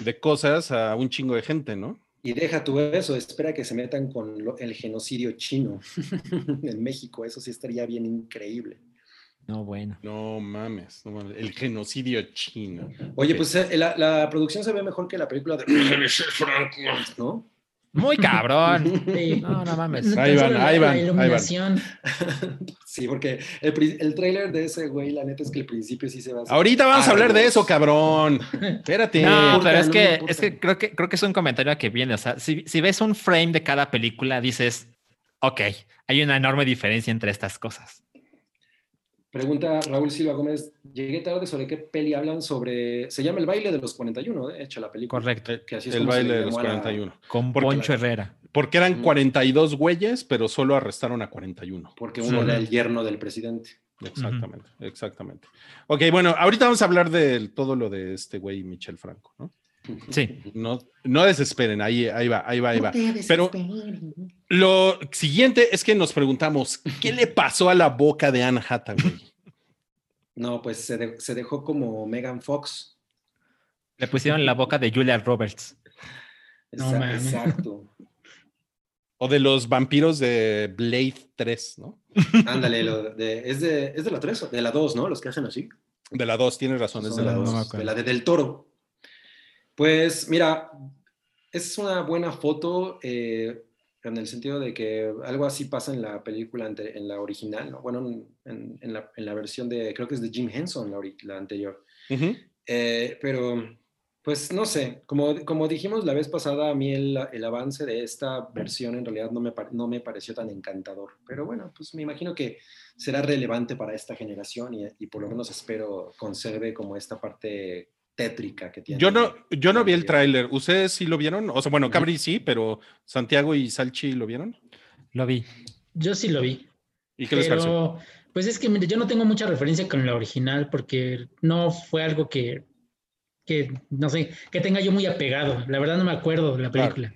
de cosas a un chingo de gente, ¿no? Y deja tú eso, espera que se metan con lo- el genocidio chino en México, eso sí estaría bien increíble. no, bueno. No mames, no mames, el genocidio chino. Oye, pues eh, la, la producción se ve mejor que la película de Franco, ¿no? Muy cabrón. Sí. No, no mames. Ahí van, ahí la van, ahí van. iluminación. Sí, porque el, el tráiler de ese güey, la neta es que el principio sí se va a hacer Ahorita vamos a hablar de eso, cabrón. Espérate. No, pero es que, es que creo que creo que es un comentario que viene. O sea, si, si ves un frame de cada película, dices, ok, hay una enorme diferencia entre estas cosas. Pregunta Raúl Silva Gómez, llegué tarde sobre qué peli hablan sobre... Se llama El baile de los 41, de hecho, la película. Correcto. Que así es el baile le de los llamó a la- 41. Con Porque- Poncho Herrera. Porque eran Ujú. 42 güeyes, pero solo arrestaron a 41. Porque uno Sí. era el yerno del presidente. Exactamente, exactamente. Ok, bueno, ahorita vamos a hablar de todo lo de este güey Michel Franco, ¿no? Sí. No, no desesperen, ahí, ahí va, ahí va, ahí va. Pero lo siguiente es que nos preguntamos, ¿qué le pasó a la boca de Anne Hathaway? No, pues se, de- se dejó como Megan Fox. Le pusieron la boca de Julia Roberts. No. Exacto. O de los vampiros de Blade 3, ¿no? Ándale, lo de- es, de, es de la 3, de la 2, ¿no? Los que hacen así. De la 2, tienes razón, es de la no 2. me dos, acuerdo. de la de Del Toro. Pues mira, es una buena foto eh, en el sentido de que algo así pasa en la película, ante- en la original, ¿no? bueno, en, la, en la versión de, creo que es de Jim Henson, la, anterior. Eh, pero, pues no sé, como, como dijimos la vez pasada, a mí el, el avance de esta versión en realidad no me, no me pareció tan encantador. Pero bueno, pues me imagino que será relevante para esta generación y, y por lo menos espero conserve como esta parte tétrica que tiene. Yo no, yo no vi el tráiler. ¿Ustedes sí lo vieron? O sea, bueno, Cabri sí, pero Santiago y Salchi lo vieron. Lo vi. Yo sí lo vi. ¿Y qué les pareció? Pero, pues es que mire, yo no tengo mucha referencia con la original porque no fue algo que, que, no sé, que tenga yo muy apegado. La verdad no me acuerdo de la Claro. película.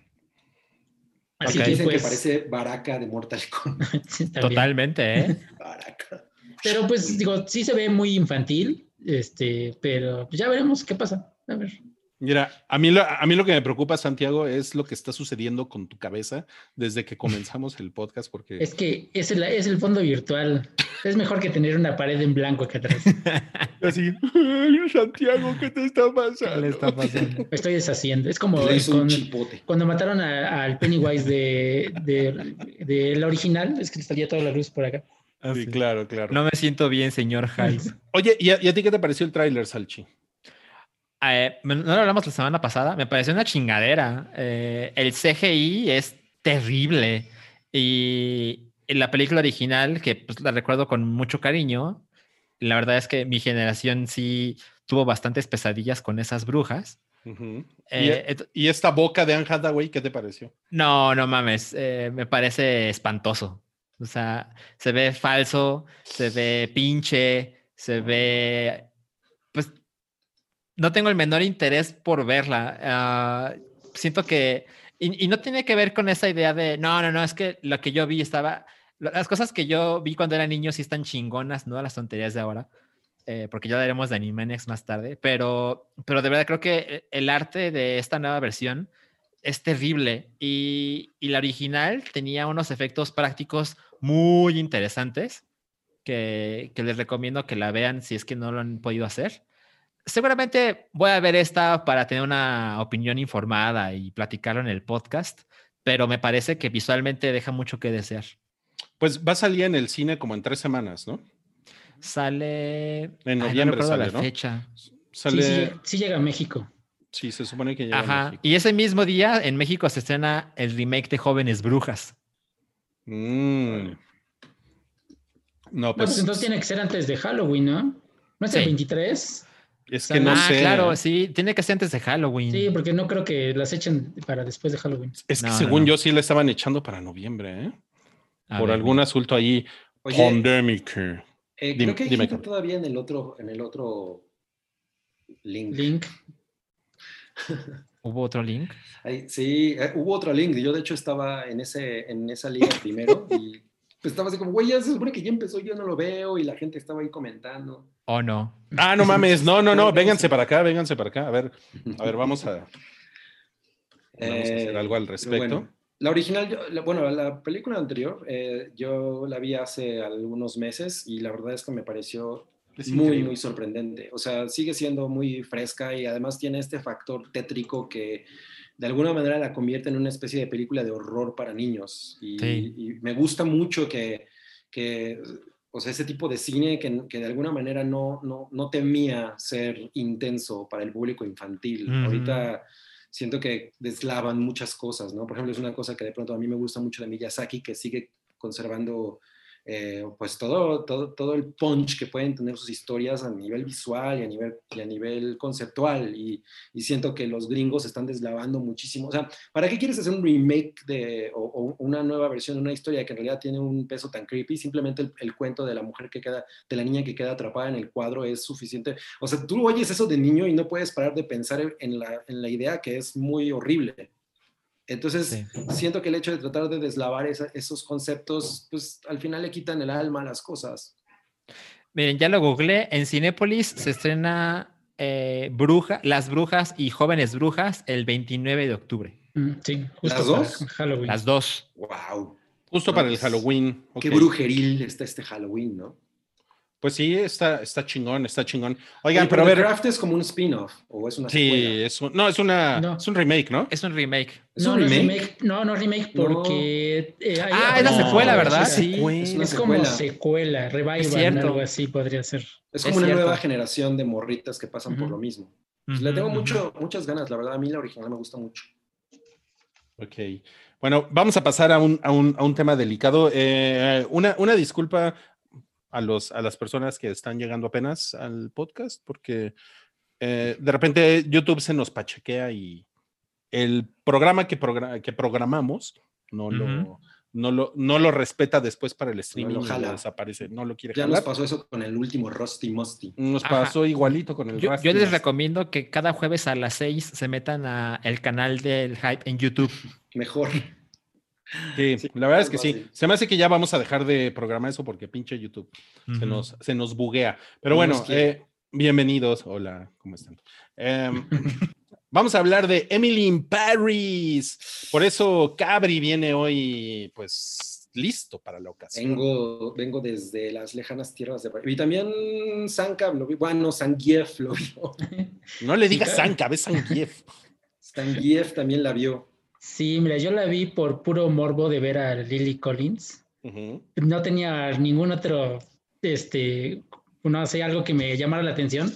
Así que Dicen pues... que parece Baraka de Mortal Kombat. Totalmente, ¿eh? Baraka. Pero pues digo, sí se ve muy infantil, este, pero ya veremos qué pasa. A ver. Mira, a mí, lo, a mí lo que me preocupa, Santiago, es lo que está sucediendo con tu cabeza desde que comenzamos el podcast, porque Es que es el, es el fondo virtual. Es mejor que tener una pared en blanco acá atrás. así, "Ay, Santiago, ¿qué te está ¿Qué pasando? le está pasando? Me estoy deshaciendo. Es como un con- cuando mataron a- al Pennywise de, de, de la original, es que le salía toda la luz por acá. Sí, claro, claro. No me siento bien, señor Hayes. Oye, ¿y a, y a ti qué te pareció el tráiler, Salchi? Eh, no lo hablamos la semana pasada, me pareció una chingadera. Eh, el CGI es terrible y en la película original, que pues, la recuerdo con mucho cariño, la verdad es que mi generación sí tuvo bastantes pesadillas con esas brujas. Ujú. Eh, ¿Y, et- y esta boca de Anne Hathaway, qué te pareció? no, no mames, me parece espantoso. O sea, se ve falso, se ve pinche, se ve... Pues no tengo el menor interés por verla. Ah, siento que... Y, y no tiene que ver con esa idea de, no, no, no, es que lo que yo vi estaba... Las cosas que yo vi cuando era niño sí están chingonas, no las tonterías de ahora. eh, porque ya hablaremos de Animaniacs más tarde. Pero, pero de verdad creo que el arte de esta nueva versión es terrible. Y, y la original tenía unos efectos prácticos muy interesantes que, que les recomiendo que la vean si es que no lo han podido hacer. Seguramente voy a ver esta para tener una opinión informada y platicarlo en el podcast, pero me parece que visualmente deja mucho que desear. Pues va a salir en el cine como en tres semanas, ¿no? Sale En Ay, no noviembre sale, la ¿no? fecha. Sí, Sale, sí, sí, llega- sí llega a México. se supone que llega a Ajá. México. Y ese mismo día en México se estrena el remake de Jóvenes Brujas. Mm. No, No, pues pues entonces tiene que ser antes de Halloween, ¿no? ¿No es el Sí. 23? es que no ah, sé. claro, sí, tiene que ser antes de Halloween. Sí, porque no creo que las echen para después de Halloween. Es que No, según no. yo sí le estaban echando para noviembre, ¿eh? A Por ver, algún asunto ahí Oye, pandémico. eh, dime- creo que hay dime, gente Carlos. todavía en el otro, en el otro link. Link. ¿Hubo otro link? Ay, sí, eh, hubo otro link. Yo, de hecho, estaba en, ese, en esa liga primero y pues, estaba así como, güey, ya se supone que ya empezó, yo no lo veo y la gente estaba ahí comentando. ¿O no? Ah, no mames, no, no, no, vénganse para acá, vénganse para acá. A ver, a ver, vamos a, vamos a Eh, hacer algo al respecto. bueno, la original, yo- la- bueno, la película anterior, eh, yo la vi hace algunos meses y la verdad es que me pareció Es muy, increíble. muy sorprendente. O sea, sigue siendo muy fresca y además tiene este factor tétrico que de alguna manera la convierte en una especie de película de horror para niños. Y, Sí. y me gusta mucho que, que, o sea, ese tipo de cine que, que de alguna manera no, no, no temía ser intenso para el público infantil. Ujú. Ahorita siento que deslavan muchas cosas, ¿no? Por ejemplo, es una cosa que de pronto a mí me gusta mucho de Miyazaki, que sigue conservando eh, pues todo, todo, todo el punch que pueden tener sus historias a nivel visual y a nivel, y a nivel conceptual. Y, y siento que los gringos están deslavando muchísimo. O sea, ¿para qué quieres hacer un remake de, o, o una nueva versión de una historia que en realidad tiene un peso tan creepy? Simplemente el, el, cuento de la mujer que queda, de la niña que queda atrapada en el cuadro es suficiente. O sea, tú oyes eso de niño y no puedes parar de pensar en la, en la idea que es muy horrible. Entonces, sí. siento que el hecho de tratar de deslavar esa, esos conceptos, pues al final le quitan el alma a las cosas. Miren, ya lo googleé. En Cinépolis se estrena eh, Bruja, Las Brujas y Jóvenes Brujas el 29 de octubre. Mm, sí, justo ¿Las dos? Halloween. Las dos. Wow. Justo no, para el Halloween. Okay. Qué brujeril está este Halloween, ¿no? Pues sí, está, está chingón, está chingón. Oigan, Oye, pero a ver. Craft es como un spin-off o es una Sí, secuela? es un, no, es una, No. es un remake, ¿no? Es un remake. ¿Es no, un no es remake? remake. No, no es remake porque. eh, hay- Ah, es la no, secuela, ¿verdad? Sí. secuela. Es una es como secuela. secuela, revival, Es cierto. algo así podría ser. Es como Es una cierto. nueva generación de morritas que pasan por Ujú. lo mismo. Pues le Ujú, tengo mucho, muchas ganas, la verdad. A mí la original me gusta mucho. Ok. Bueno, vamos a pasar a un, a un, a un tema delicado. Eh, una, una disculpa a, los, a las personas que están llegando apenas al podcast, porque eh, de repente YouTube se nos pachequea y el programa que, progra- que programamos no, lo, Ujú. no, lo, no lo respeta después para el streaming y jala. desaparece, no lo quiere Ya nos jalar. pasó eso con el último Rusty Musty. Nos Ajá. pasó igualito con el Yo, Rafty yo les recomiendo que cada jueves a las 6 se metan a el canal del Hype en YouTube. Mejor. Sí, Sí, la verdad es que sí. así. Se me hace que ya vamos a dejar de programar eso porque pinche YouTube se, nos, se nos buguea. Pero No bueno, eh, bienvenidos. Hola, ¿cómo están? Em, vamos a hablar de Emily in Paris. Por eso Cabri viene hoy, pues, listo para la ocasión. Vengo, vengo desde las lejanas tierras de Y también Sanka lo vi, bueno, Sangief lo vio. No le digas Sí, Sanka, ves Sangief. Sangief también la vio. Sí, mira, yo la vi por puro morbo de ver a Lily Collins. No tenía ningún otro, este, no sé, algo que me llamara la atención.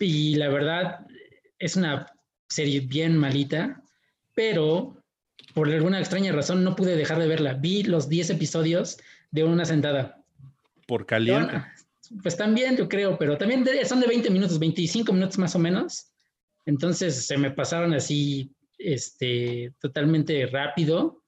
Y la verdad, es una serie bien malita, pero por alguna extraña razón no pude dejar de verla. Vi los 10 episodios de una sentada. Por caliente. Bueno, Pues también yo creo, pero también son de 20 minutos, 25 minutos más o menos. Entonces se me pasaron así, este, totalmente rápido.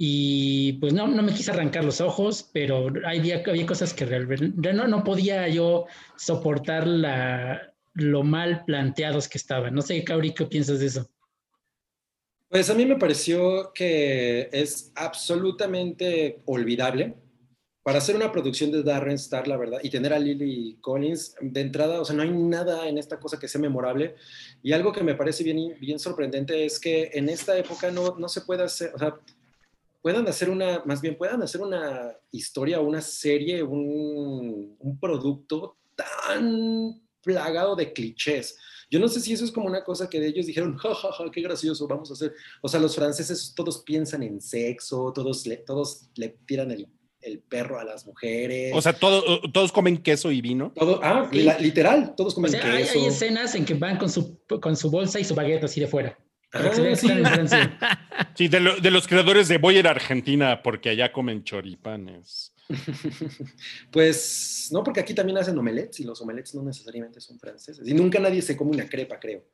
Y pues no, no me quise arrancar los ojos, pero había, había cosas que realmente no, no podía yo soportar la, lo mal planteados que estaban. No sé, Cabri, ¿qué piensas de eso? Pues a mí me pareció que es absolutamente olvidable. Para hacer una producción de Darren Star, la verdad, y tener a Lily Collins, de entrada, o sea, no hay nada en esta cosa que sea memorable. Y algo que me parece bien, bien sorprendente es que en esta época no, no se puede hacer, o sea, puedan hacer una, más bien puedan hacer una historia, una serie, un, producto tan plagado de clichés. Yo no sé si eso es como una cosa que de ellos dijeron, ja, ja, ja, qué gracioso, vamos a hacer. O sea, los franceses todos piensan en sexo, todos todos le tiran el, el perro a las mujeres. O sea, todo- todos comen queso y vino. todo, ah, Sí. la- literal, todos O comen sea, hay, queso. hay escenas en que van con su, con su bolsa y su baguette así de fuera. Ah, sí. están en Francia. Sí, de, lo- de los creadores de Voy a ir a Argentina porque allá comen choripanes. Pues no, porque aquí también hacen omelets y los omelets no necesariamente son franceses. Y nunca nadie se come una crepa, creo.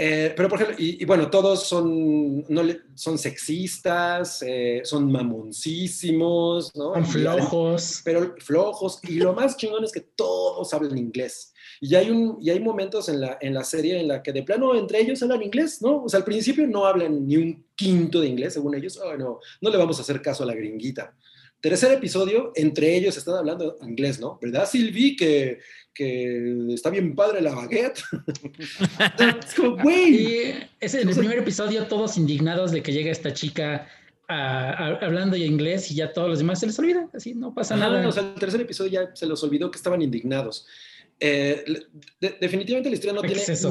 Eh, pero, por ejemplo, y, y bueno, todos son, no le- son sexistas, eh, son mamoncísimos, ¿no? Son flojos. pero flojos. Y lo más chingón es que todos hablan inglés. Y hay, un, y hay momentos en la, en la serie en la que de plano entre ellos hablan inglés, ¿no? O sea, al principio no hablan ni un quinto de inglés, según ellos. Oh, no, no le vamos a hacer caso a la gringuita. Tercer episodio, entre ellos están hablando inglés, ¿no? ¿Verdad, Silvi? Que, que está bien padre la baguette. es como, güey. Y es en el primer episodio todos indignados de que llega esta chica a- a- hablando ya inglés y ya todos los demás se les olvida, así no pasa nada. o sea, el tercer episodio ya se los olvidó que estaban indignados. Eh, de- definitivamente la historia no ¿Qué tiene es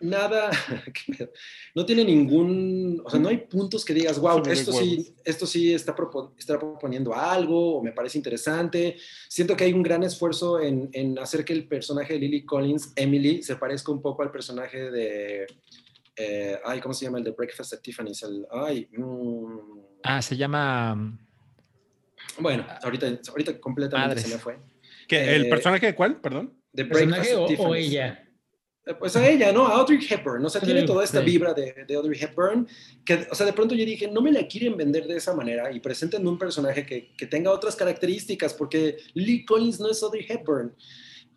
nada, no tiene ningún, o sea, no hay puntos que digas, wow, esto sí, esto sí está, propo- está proponiendo algo o me parece interesante. Siento que hay un gran esfuerzo en, en hacer que el personaje de Lily Collins, Emily, se parezca un poco al personaje de, eh, ay, ¿cómo se llama? El de Breakfast at Tiffany's. El, ay, mm, Ah, se llama. Bueno, ahorita, ahorita completamente Madres. se me fue. ¿Qué, ¿El Eh, personaje de cuál? Perdón. The ¿Personaje o, o ella? Eh, Pues a ella, ¿no? A Audrey Hepburn. O sea, tiene toda esta vibra de, de Audrey Hepburn. Que, o sea, de pronto yo dije, no me la quieren vender de esa manera y presenten un personaje que, que tenga otras características, porque Lee Collins no es Audrey Hepburn.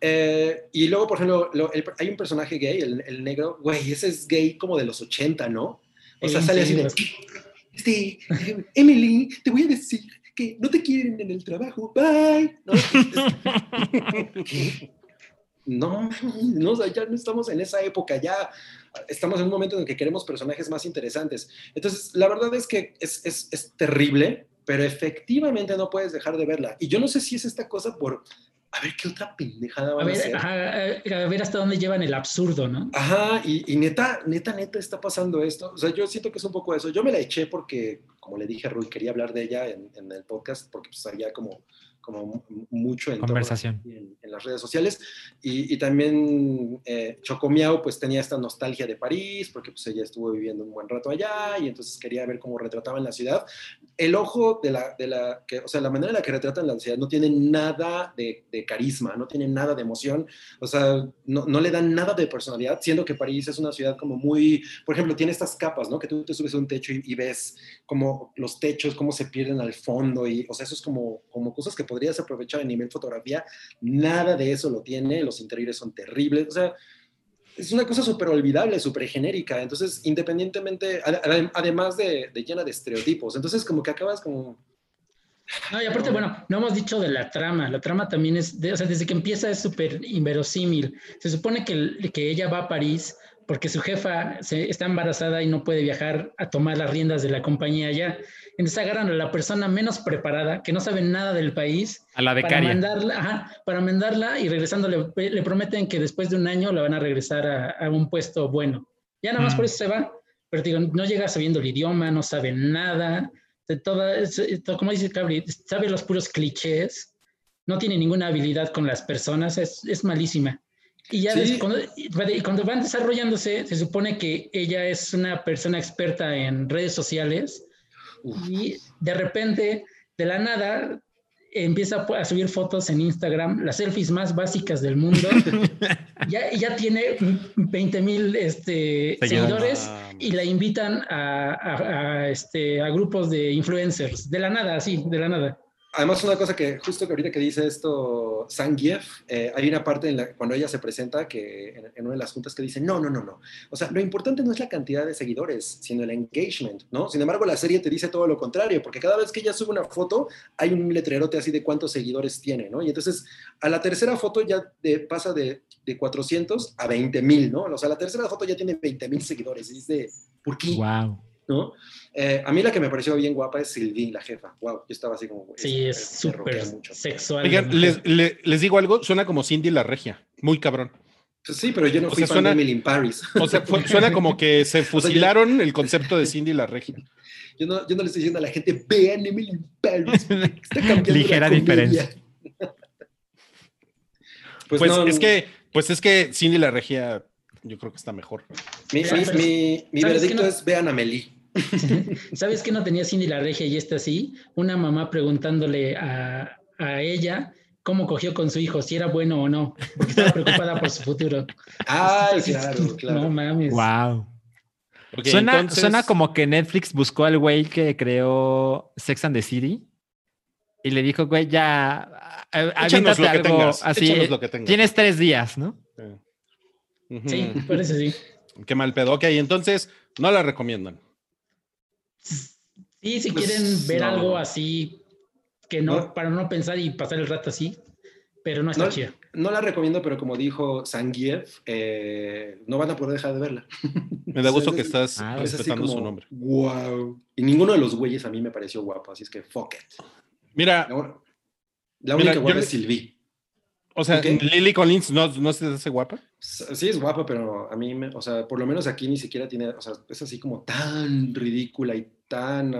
Eh, y luego, por ejemplo, lo- el- hay un personaje gay, el, el negro, güey, ese es gay como de los 80, ¿no? O sea, sale sí, así de, este, eh, Emily, te voy a decir que no te quieren en el trabajo, bye. ¿No? No, no, ya no estamos en esa época, ya estamos en un momento en el que queremos personajes más interesantes. Entonces, la verdad es que es, es, es terrible, pero efectivamente no puedes dejar de verla. Y yo no sé si es esta cosa por, a ver qué otra pendejada A van a, ver, hacer. ajá, a ver hasta dónde llevan el absurdo, ¿no? Ajá, y, y neta, neta, neta está pasando esto. O sea, yo siento que es un poco eso. Yo me la eché porque, como le dije a Rui, quería hablar de ella en, en el podcast porque pues había como, como mu- mucho en Conversación. en, en las redes sociales. Y, y también eh, Chocomiao pues tenía esta nostalgia de París porque pues ella estuvo viviendo un buen rato allá y entonces quería ver cómo retrataban la ciudad. El ojo de la, de la que, o sea, la manera en la que retratan la ciudad no tiene nada de, de carisma, no tiene nada de emoción, o sea, no, no le dan nada de personalidad, siendo que París es una ciudad como muy, por ejemplo, tiene estas capas, ¿no? Que tú te subes a un techo y, y ves como los techos, cómo se pierden al fondo y, o sea, eso es como, como cosas que podrías aprovechar a nivel fotografía, nada de eso lo tiene, los interiores son terribles, o sea, es una cosa súper olvidable, súper genérica. Entonces, independientemente, ade- ade- además de, de llena de estereotipos, entonces como que acabas como... No, y aparte, bueno, no hemos dicho de la trama. La trama también es, de- o sea, desde que empieza es súper inverosímil. Se supone que, que ella va a París porque su jefa está embarazada y no puede viajar a tomar las riendas de la compañía allá. Entonces agarran a la persona menos preparada, que no sabe nada del país, A la para becaria. mandarla, ajá, para mandarla y regresando le, le prometen que después de un año la van a regresar a, a un puesto bueno. Ya nada más Mm. por eso se va, pero digo, no llega sabiendo el idioma, no sabe nada, de toda, es- to- como dice Cabri, sabe los puros clichés, no tiene ninguna habilidad con las personas, es, es malísima. Y ya Sí. des- cuando, y cuando van desarrollándose, se supone que ella es una persona experta en redes sociales uf, y de repente, de la nada, empieza a subir fotos en Instagram, las selfies más básicas del mundo. ya, ya tiene 20 mil este, Seguidores. y la invitan a, a- a, este, a grupos de influencers. De la nada, así, de la nada. Además, una cosa que justo que ahorita que dice esto Zangief, eh, hay una parte en la, cuando ella se presenta que en, en una de las juntas que dice, no, no, no, no. O sea, lo importante no es la cantidad de seguidores, sino el engagement, ¿no? Sin embargo, la serie te dice todo lo contrario, porque cada vez que ella sube una foto, hay un letrerote así de cuántos seguidores tiene, ¿no? Y entonces, a la tercera foto ya de- pasa de, de 400 a 20 mil, ¿no? O sea, la tercera foto ya tiene 20 mil seguidores. Y dice, ¿por qué? Wow. ¿No? Eh, a mí la que me pareció bien guapa es Sylvie, la jefa. Wow, yo estaba así como... Sí, es súper sexual. Oigan, les, le- les digo algo, suena como Cindy la regia, muy cabrón. Pues sí, pero yo no O fui sea, fan suena- de Emily in Paris. O sea, fue- suena como que se sea, yo- fusilaron el concepto de Cindy la regia. Yo no, yo no le estoy diciendo a la gente, vean Emily in Paris. Está cambiando Ligera la comedia". diferencia. Pues, Pues no, es que, pues es que Cindy la regia, yo creo que está mejor. mi, Ya, mi- pero- mi- mi ¿sabes veredicto no? es vean a Meli. ¿Sabes que no tenía Cindy la regia y está así? Una mamá preguntándole a, a ella cómo cogió con su hijo, si era bueno o no, porque estaba preocupada por su futuro. Ay, claro, claro. No mames. Wow. Suena, entonces- suena como que Netflix buscó al güey que creó Sex and the City y le dijo, güey, ya, aviéntate lo que algo tengas, así. lo que tengas. Tienes tres días, ¿no? Sí, parece sí. Qué mal pedo. Ok, entonces no la recomiendan. Sí, si Pues, quieren ver no. algo así, que no, No. para no pensar y pasar el rato así, pero no está No, chida. no la recomiendo, pero como dijo Zangief, eh, no van a poder dejar de verla. Me da gusto es- que estás Ah, Es respetando como, su nombre. Wow. Y ninguno de los güeyes a mí me pareció guapo, así es que fuck it. Mira, La, la Mira, única yo guapa es Sylvie. O sea, Ok. Lily Collins no, no se hace guapa. Sí es guapa, pero a mí, me, o sea, por lo menos aquí ni siquiera tiene, o sea, es así como tan ridícula y tan...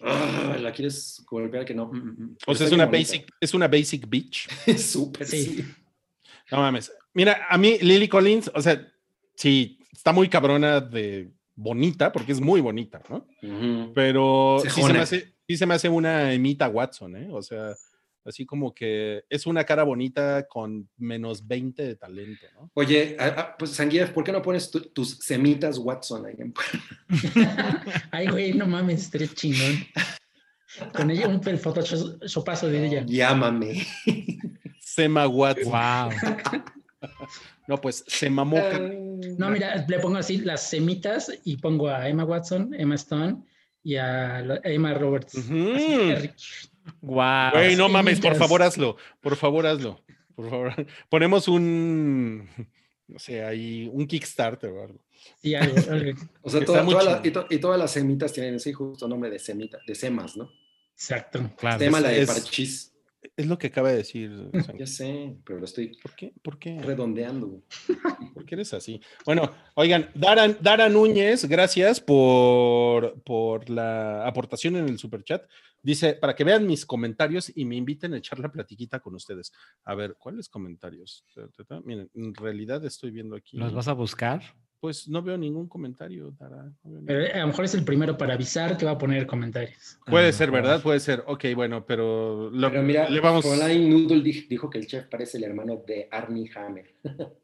ah, la quieres golpear que no. mm, mm, mm. O sea, es una bonita. basic, es una basic bitch. Es súper, Sí. sí. No mames. Mira, a mí Lily Collins, o sea, sí, está muy cabrona de bonita, porque es muy bonita, ¿no? Ujú. Pero sí se me hace, sí se me hace una Emita Watson, ¿eh? O sea, así como que es una cara bonita con menos 20 de talento, ¿no? Oye, pues Sanguiev, ¿por qué no pones tu- tus semitas Watson ahí? en- Ay, güey, no mames, estaría chingón. Con ella un photoshopazo de ella. Llámame. Sema Watson. Wow. No, pues se mamó. No, mira, le pongo así las semitas y pongo a Emma Watson, Emma Stone y a Emma Roberts. Ujú. Así, Wow. Güey, no mames, por favor hazlo. Por favor hazlo. Por favor. Ponemos un, no sé, ahí, un Kickstarter o algo. Sí, algo, algo. O sea, toda- toda la- y, to- y todas las semitas tienen ese justo nombre de semita, de semas, ¿no? Exacto. Claro. Sema la de es- parchís. Es lo que acaba de decir. Ya sé, pero lo estoy ¿Por qué? ¿Por qué? redondeando. ¿Por qué eres así? Bueno, oigan, Dara, Dara Núñez, gracias por, por la aportación en el superchat. Dice, para que vean mis comentarios y me inviten a echar la platiquita con ustedes. A ver, ¿cuáles comentarios? Ta, ta, ta. Miren, en realidad estoy viendo aquí. ¿Los vas a buscar? Pues no veo ningún comentario, Dara. no veo ningún- Pero a lo mejor es el primero para avisar que va a poner comentarios. Puede A ser, ¿verdad? Puede ser. Ok, bueno, pero, lo- Pero mira, le vamos Fräulein Noodle di- dijo que el chef parece el hermano de Arnie Hammer.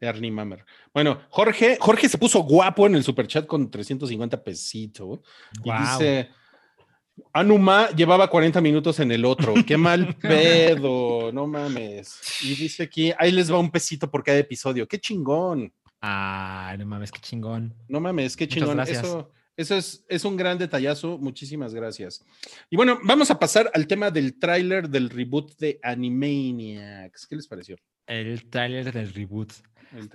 de Arnie Mammer. Bueno, Jorge, Jorge se puso guapo en el superchat con 350 pesitos. Y Guau. dice, Anuma llevaba 40 minutos en el otro. Qué mal pedo, no mames. Y dice aquí, ahí les va un pesito por cada episodio. Qué chingón. Ay, no mames, qué chingón. No mames, qué Muchas chingón. gracias. Eso, eso es, es un gran detallazo. Muchísimas gracias. Y bueno, vamos a pasar al tema del tráiler del reboot de Animaniacs. ¿Qué les pareció? El tráiler del reboot.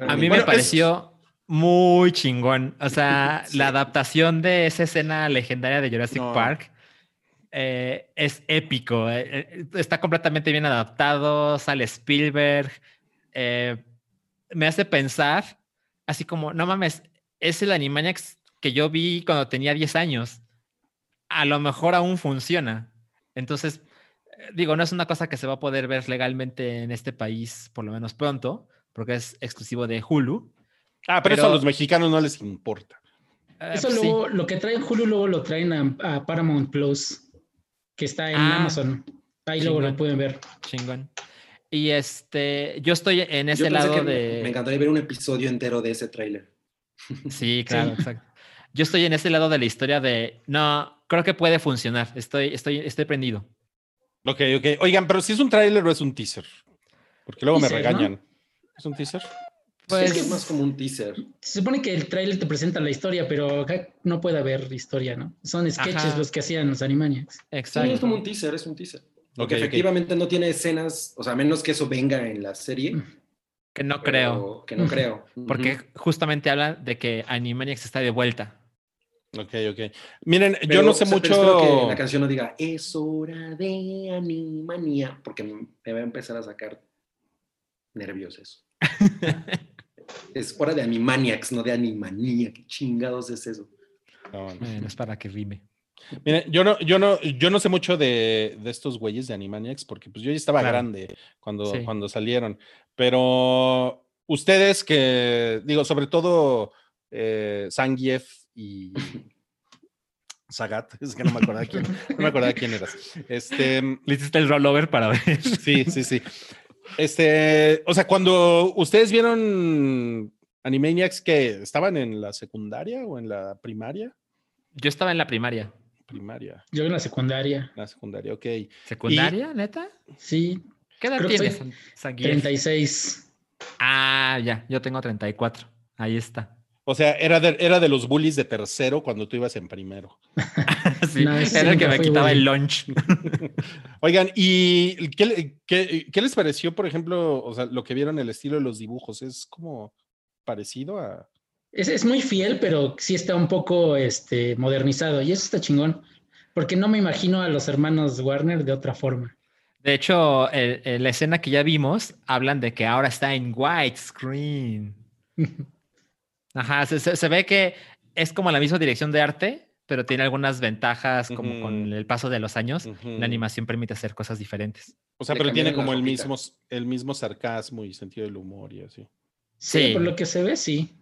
A mí me es- pareció muy chingón. O sea, la adaptación de esa escena legendaria de Jurassic No. Park eh, es épico. eh, eh, está completamente bien adaptado. Sale Spielberg. eh, me hace pensar, así como, no mames, es el Animaniacs que yo vi cuando tenía 10 años. A lo mejor aún funciona. Entonces, eh, digo, no es una cosa que se va a poder ver legalmente en este país, por lo menos pronto, porque es exclusivo de Hulu. Ah, pero, eso pero- a los mexicanos no les importa. Eh, Eso pues sí, luego, lo que traen Hulu, luego lo traen a, a Paramount Plus, que está en Ah, Amazon. Ahí luego lo chingón. pueden ver. chingón. Y este, yo estoy en ese lado de. Me encantaría ver un episodio entero de ese tráiler. Sí, claro, exacto. Yo estoy en ese lado de la historia de. No, creo que puede funcionar. Estoy, estoy, estoy prendido. Ok, ok. Oigan, pero si es un tráiler o es un teaser. Porque luego me regañan. ¿Es un teaser? Pues, es que es más como un teaser. Se supone que el tráiler te presenta la historia, pero acá no puede haber historia, ¿no? Son sketches Ajá. los que hacían los Animaniacs. Sí, es exacto. como un teaser, es un teaser. Porque efectivamente no tiene escenas, o sea, a menos que eso venga en la serie. Que no pero creo. Que no creo. Porque Ujú. justamente habla de que Animaniacs está de vuelta. Ok, ok. Miren, yo Pero, no sé o sea, mucho. espero que la canción no diga es hora de Animania, porque me va a empezar a sacar nervios eso. es hora de Animaniacs, no de Animanía. ¿Qué chingados es eso? No, no. Bueno, es para que rime. Miren, yo no, yo no, yo no sé mucho de, de estos güeyes de Animaniacs, porque pues yo ya estaba Claro. grande cuando, Sí. cuando salieron. Pero ustedes que, digo, sobre todo eh, Zangief y Sagat, es que no me acordaba quién, no me acordaba quién eras. Este, Le hiciste el rollover para ver. Sí, sí, sí. Este, o sea, cuando ustedes vieron Animaniacs que estaban en la secundaria o en la primaria, Yo estaba en la primaria. primaria, Yo en la secundaria, la secundaria, ok. ¿Secundaria, neta? sí, ¿Qué edad tienes, soy San- Sanguier? 36. Ah, ya, yo tengo 34. Ahí está. O sea, era de, era de los bullies de tercero cuando tú ibas en primero. Sí, No, ese era el que me quitaba el lunch. Oigan, ¿y qué, qué- qué les pareció, por ejemplo, o sea, lo que vieron el estilo de los dibujos? ¿Es como parecido a... Es, es muy fiel, pero sí está un poco este, modernizado. Y eso está chingón. Porque no me imagino a los hermanos Warner de otra forma. De hecho, el- el- la escena que ya vimos hablan de que ahora está en widescreen. Ajá, se, se- se ve que es como la misma dirección de arte, pero tiene algunas ventajas como con el paso de los años. La animación permite hacer cosas diferentes. O sea, Le pero tiene como el ropita. mismo, el mismo sarcasmo y sentido del humor y así. Sí, Sí. por lo que se ve, sí.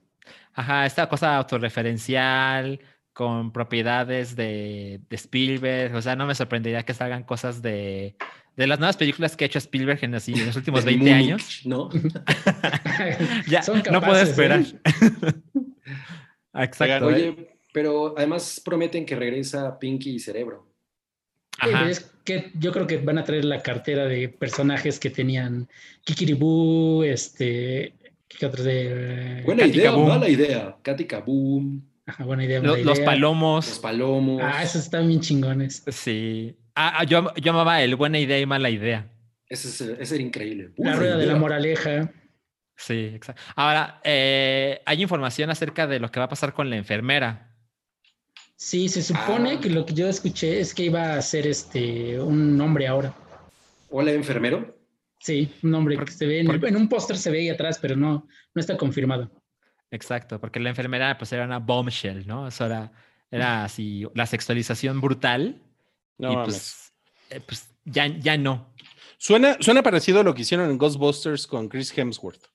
Ajá, esta cosa autorreferencial, con propiedades de, de Spielberg. O sea, no me sorprendería que salgan cosas de, de las nuevas películas que ha hecho Spielberg en, así, en los últimos de 20 Múnich, años. ¿No? ya, Son no puedo capaces, esperar. ¿eh? Exacto. ¿eh? Pero además prometen que regresa Pinky y Cerebro. Ajá. es que yo creo que van a traer la cartera de personajes que tenían Kikiribú, este, ¿qué otros de? Buena Katy idea, Kaboom. mala idea. Katy Kaboom, Ajá, buena idea. Buena los idea. los palomos. palomos. Ah, esos están bien chingones. Sí. Ah, ah, yo, yo amaba el buena idea y mala idea. Ese, es- ese era increíble. La Buena rueda de la idea. moraleja. Sí, exacto. Ahora, eh, hay información acerca de lo que va a pasar con la enfermera. Sí, se supone Ah. que lo que yo escuché es que iba a ser este un hombre ahora. Hola, enfermero. Sí, un hombre que se ve en, el- en un póster se ve ahí atrás, pero no, no está confirmado. Exacto, porque la enfermera pues era una bombshell, ¿no? Eso era, era así, la sexualización brutal. No y pues, eh, pues ya, ya no. Suena, suena parecido a lo que hicieron en Ghostbusters con Chris Hemsworth.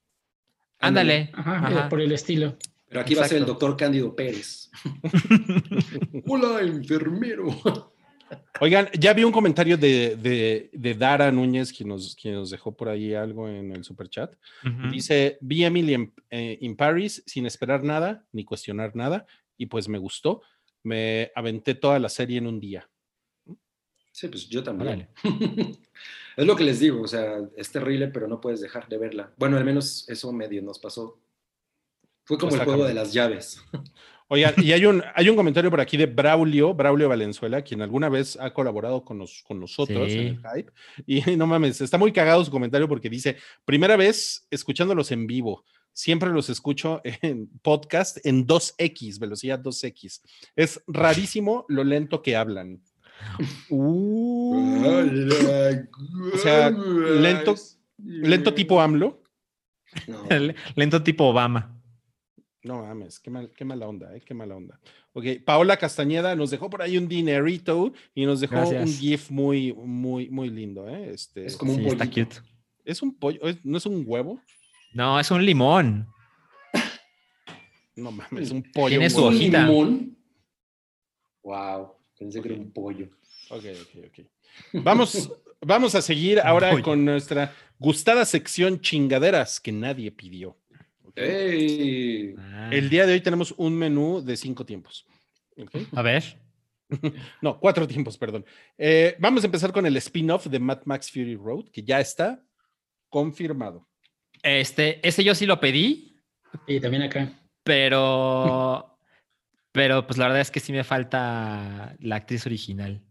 Ándale. Ajá, Ajá. eh, por el estilo. Pero aquí va a ser el Exacto. doctor Cándido Pérez. Hola, enfermero. Oigan, ya vi un comentario de, de, de Dara Núñez, quien nos, quien nos dejó por ahí algo en el superchat. Ujú. Dice, vi Emily en, eh, in Paris sin esperar nada, ni cuestionar nada, y pues me gustó. Me aventé toda la serie en un día. Sí, pues yo también. Es lo que les digo, o sea, es terrible, pero no puedes dejar de verla. Bueno, al menos eso medio nos pasó. Fue como Está el juego de las llaves. Oigan, y hay un, hay un comentario por aquí de Braulio, Braulio Valenzuela, quien alguna vez ha colaborado con, nos- con nosotros en el hype. Y no mames, está muy cagado su comentario porque dice: primera vez escuchándolos en vivo. Siempre los escucho en podcast en 2X, velocidad 2X. Es rarísimo lo lento que hablan. Uh, O sea, lento- Lento tipo AMLO. No. lento tipo Obama. No mames, qué, mal- qué mala onda, ¿eh? Qué mala onda. Ok, Paola Castañeda nos dejó por ahí un dinerito y nos dejó un. GIF muy, muy, muy lindo, ¿eh? Este, Es como un Sí, está pollito. cute. ¿Es un pollo? ¿Es- ¿No es un huevo? No, es un limón. No mames, un pollo. Tiene un su. ¿Un hojita. limón? Wow, pensé que era un pollo. Ok, ok, ok. Vamos, vamos a seguir ahora con nuestra gustada sección chingaderas que nadie pidió. ¿Ok? ¡Ey! Ah. El día de hoy tenemos un menú de cinco tiempos. ¿ok? A ver. No, cuatro tiempos, perdón. Eh, vamos a empezar con el spin-off de Mad Max Fury Road, que ya está confirmado. Este, ese yo sí lo pedí, Y también acá. pero, pero pues la verdad es que sí me falta la actriz original.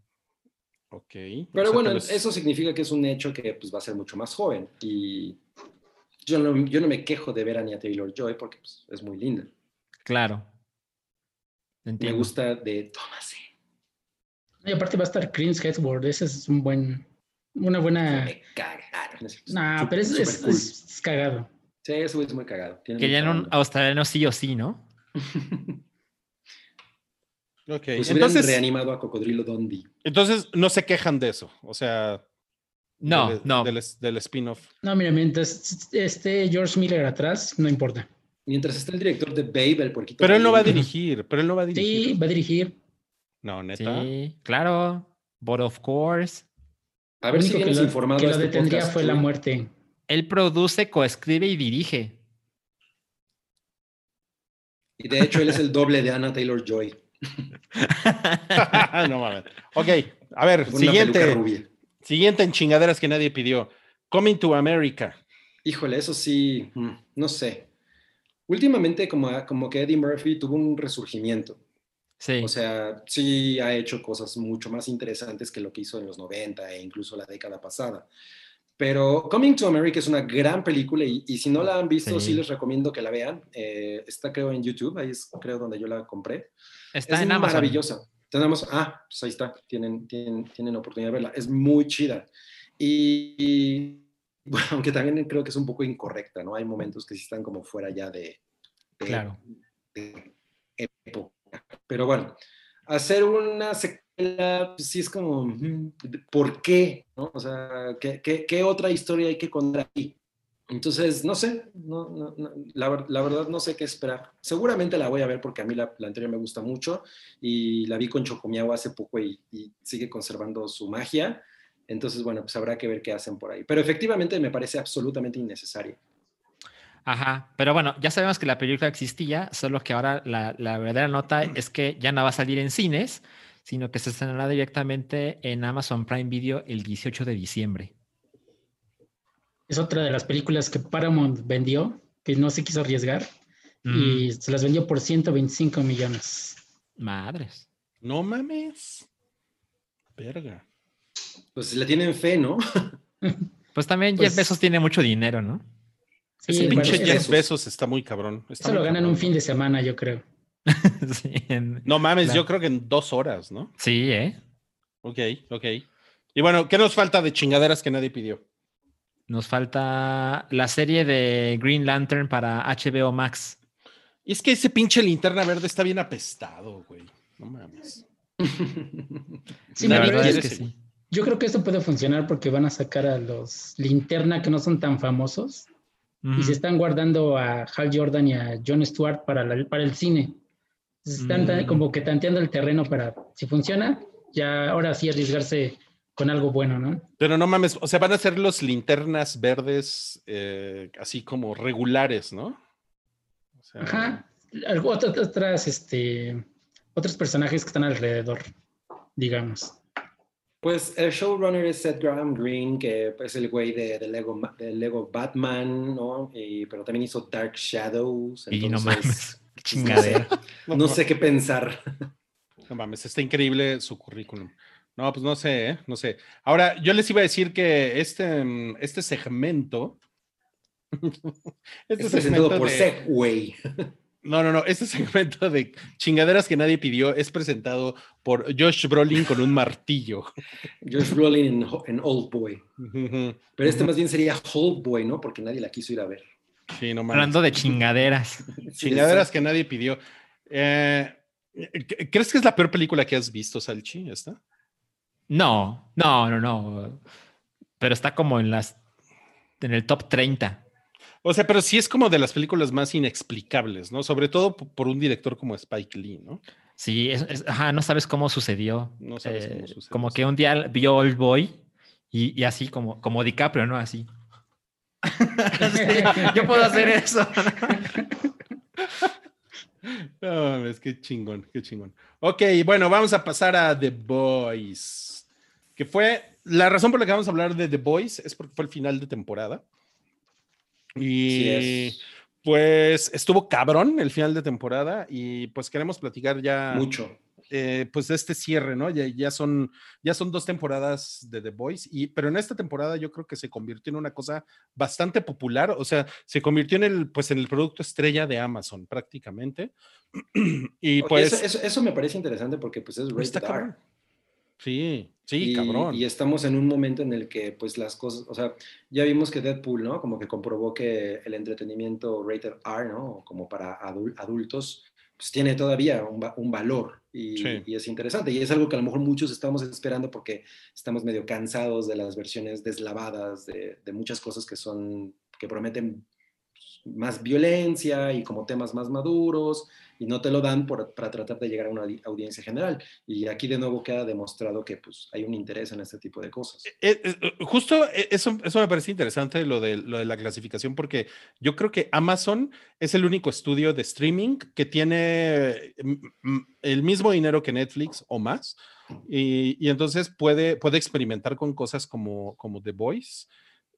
Ok. Pero O sea, bueno, vez- eso significa que es un hecho que pues, va a ser mucho más joven. Y yo no, yo no me quejo de ver a Anya Taylor Joy porque pues, es muy linda. Claro. Me gusta de Thomas. Y aparte va a estar Chris Hemsworth. Ese es un buen, una buena. Me caga. No, no es cierto. Nah, pero es, es- cool. es- es cagado. Sí, güey es muy cagado. Tiene Querían mucha un australiano sí o sí, ¿no? Ok, Pues entonces, reanimado a Cocodrilo Dundee. entonces no se quejan de eso. O sea, No, del, no. del, del spin-off. No, mira, mientras esté George Miller atrás, no importa. Mientras está el director de Babe, el puerquito. Pero él no va a dirigir, pero él no va a dirigir. Sí, va a dirigir. No, neta. Sí, claro. But of course. A ver si que lo, informado que lo este detendría podcast, fue la muerte. Él produce, coescribe y dirige. Y de hecho, él es el doble de Anna Taylor Joy. no mames. Ok, a ver, una peluca siguiente. Siguiente en chingaderas que nadie pidió. Coming to America. Híjole, eso sí, mm, no sé. Últimamente, como, como que Eddie Murphy tuvo un resurgimiento. Sí. O sea, sí ha hecho cosas mucho más interesantes que lo que hizo en los 90 e incluso la década pasada. Pero Coming to America es una gran película y, y si no la han visto, sí. Sí. les recomiendo que la vean. Eh, está creo en YouTube, ahí es creo donde yo la compré. Está es en Amazon. maravillosa. Tenemos, ah, pues ahí está, tienen, tienen, tienen oportunidad de verla. Es muy chida. Y, y, bueno, aunque también creo que es un poco incorrecta, ¿no? Hay momentos que sí están como fuera ya de, de- Claro. de época. Pero bueno, hacer una secuela, pues sí es como, ¿por qué? ¿no? O sea, ¿qué, qué, qué otra historia hay que contar aquí? Entonces, no sé, no, no, no, la, la verdad no sé qué esperar. Seguramente la voy a ver porque a mí la, la anterior me gusta mucho y la vi con Chocomiao hace poco y, y sigue conservando su magia. Entonces, bueno, pues habrá que ver qué hacen por ahí. Pero efectivamente me parece absolutamente innecesaria. Ajá, pero bueno, ya sabemos que la película existía, solo que ahora la, la verdadera nota es que ya no va a salir en cines, sino que se estrenará directamente en Amazon Prime Video el 18 de diciembre. Es otra de las películas que Paramount vendió, que no se quiso arriesgar, y se las vendió por 125 millones. Madres. No mames. Verga. Pues le tienen fe, ¿no? Pues también Pues- Jeff Bezos tiene mucho dinero, ¿no? Sí, Ese el pinche valor- Jeff Bezos. Está muy cabrón. Está Eso lo ganan cabrón. un fin de semana, yo creo. sí, en- No mames, yo creo que en dos horas, ¿no? sí, ¿eh? Ok, ok. Y bueno, ¿qué nos falta de chingaderas que nadie pidió? Nos falta la serie de Green Lantern para HBO Max. Y es que ese pinche linterna verde está bien apestado, güey. No mames. Sí, La verdad es que sí. Yo creo que esto puede funcionar porque van a sacar a los linterna que no son tan famosos y se están guardando a Hal Jordan y a Jon Stewart para, la- para el cine. Se están Mm. como que tanteando el terreno para, si funciona, ya ahora sí arriesgarse con algo bueno, ¿no? Pero no mames, o sea, van a ser los linternas verdes eh, así como regulares, ¿no? O sea, Ajá. Algo- otras, otras, este, otros personajes que están alrededor, digamos. Pues el showrunner es Seth Graham Green, que es el güey de, de Lego, de Lego Batman, ¿no? Y- pero también hizo Dark Shadows. Y no mames, qué chingadera. no, No sé qué pensar. No mames, está increíble su currículum. No, pues no sé, ¿eh? No sé. Ahora, yo les iba a decir que este, mm, este segmento. este Es presentado por de- Segway. No, no, no. Este segmento de chingaderas que nadie pidió es presentado por Josh Brolin con un martillo. Josh Brolin en, Old Boy. Pero este más bien sería Old Boy, ¿no? Porque nadie la quiso ir a ver. Sí, no mames. Hablando de chingaderas. Chingaderas que nadie pidió. Eh, ¿Crees que es la peor película que has visto, Salchi? ¿Esta? No, no, no, no. Pero está como en las en el top 30. O sea, pero sí es como de las películas más inexplicables, ¿no? Sobre todo por un director como Spike Lee, ¿no? Sí, es, es- ajá, no sabes cómo sucedió. No sabes cómo Eh, sucedió, Como que un día vio Old Boy y, y así como, como DiCaprio, ¿no? Así. Sí, yo puedo hacer eso. No mames, qué chingón, qué chingón. Ok, bueno, vamos a pasar a The Boys. Que fue. La razón por la que vamos a hablar de The Boys es porque fue el final de temporada. Y Sí pues estuvo cabrón el final de temporada. Y pues queremos platicar ya. Mucho. eh, pues de este cierre, ¿no? Ya, ya, son, ya son dos temporadas de The Boys, y, pero en esta temporada yo creo que se convirtió en una cosa bastante popular, o sea, se convirtió en el, pues, en el producto estrella de Amazon prácticamente. y pues... eso, eso- eso me parece interesante porque pues es. Sí, sí, y, cabrón. y estamos en un momento en el que pues las cosas, o sea, ya vimos que Deadpool, ¿no? Como que comprobó que el entretenimiento rated R, ¿no? Como para adul- adultos, pues tiene todavía un, un valor y, Sí. y es interesante. Y es algo que a lo mejor muchos estamos esperando porque estamos medio cansados de las versiones deslavadas, de, de muchas cosas que son, que prometen más violencia y como temas más maduros y no te lo dan para tratar de llegar a una audi- audiencia general. Y aquí de nuevo queda demostrado que pues, hay un interés en este tipo de cosas. Eh, eh, justo eh, eso, eso me parece interesante lo de, lo de la clasificación, porque yo creo que Amazon es el único estudio de streaming que tiene mm, mm, el mismo dinero que Netflix o más, y, y entonces puede, puede experimentar con cosas como, como The Voice.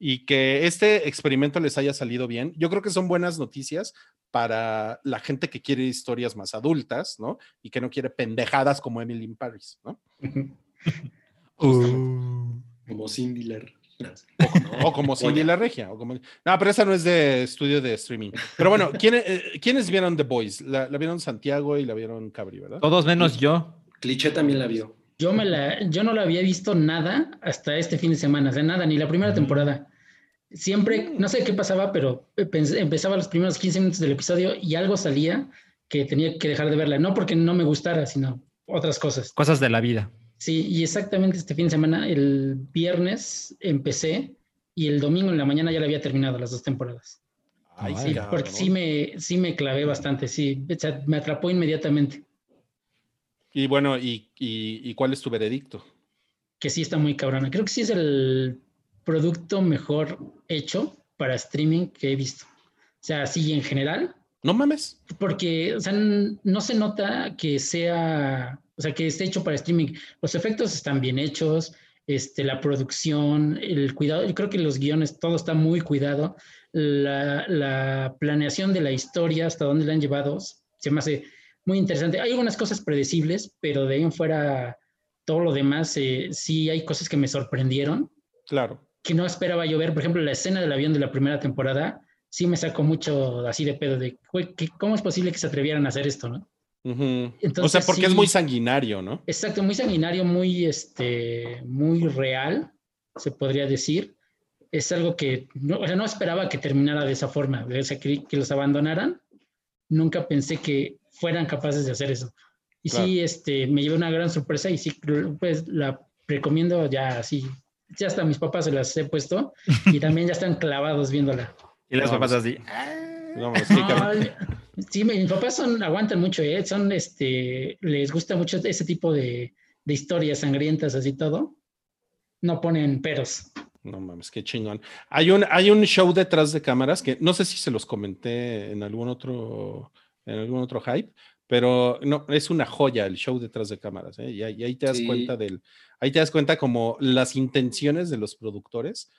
Y que este experimento les haya salido bien, yo creo que son buenas noticias para la gente que quiere historias más adultas, ¿no? Y que no quiere pendejadas como Emily in Paris, ¿no? Uh, Como Cindy Lar- O como Cindy la Regia. O como... No, pero esa no es de estudio de streaming. Pero bueno, ¿quiénes, eh, ¿quiénes vieron The Boys? La, la vieron Santiago y la vieron Cabri, ¿verdad? todos menos yo. Cliché también la vio. Yo, me la, yo no la había visto nada hasta este fin de semana, o sea, nada, ni la primera temporada. Siempre, no sé qué pasaba, pero empezaba los primeros 15 minutos del episodio y algo salía que tenía que dejar de verla. No porque no me gustara, sino otras cosas. Cosas de la vida. Sí, y exactamente este fin de semana, el viernes, empecé y el domingo en la mañana ya la había terminado las dos temporadas. Ay, Sí, porque sí me, sí me clavé bastante, sí, o sea, me atrapó inmediatamente, Y bueno, ¿y, y, y cuál es tu veredicto? que sí está muy cabrona. Creo que sí es el producto mejor hecho para streaming que he visto. O sea, sí, en general, No mames. porque o sea, no se nota que sea, o sea, que esté hecho para streaming. Los efectos están bien hechos, este, la producción, el cuidado, yo creo que los guiones, todo está muy cuidado. La, la planeación de la historia, hasta dónde la han llevado, se me hace muy interesante. Hay algunas cosas predecibles, pero de ahí en fuera, todo lo demás, eh, sí hay cosas que me sorprendieron Claro. que no esperaba yo ver. Por ejemplo, la escena del avión de la primera temporada sí me sacó mucho así de pedo de, güey, ¿qué- ¿cómo es posible que se atrevieran a hacer esto, no? Ujú. o Entonces, sea, porque es sí. muy sanguinario, ¿no? Exacto, muy sanguinario, muy, este, muy real, se podría decir. Es algo que no, o sea, no esperaba que terminara de esa forma, o sea, que, que los abandonaran. Nunca pensé que fueran capaces de hacer eso. Y sí, este, me llevé una gran sorpresa y sí, pues la recomiendo ya así. Ya hasta mis papás se las he puesto y también ya están clavados viéndola. Y las papás así. No, mames, sí, cabrón. No, sí, mis papás son, aguantan mucho, ¿eh? Son, este, les gusta mucho ese tipo de, de historias sangrientas, así todo. No ponen peros. No mames, qué chingón. Hay un, hay un show detrás de cámaras que no sé si se los comenté en algún otro, en algún otro hype, pero no, es una joya el show detrás de cámaras, ¿eh? Y, ahí- y ahí te das Sí. cuenta del, ahí te das cuenta como las intenciones de los productores.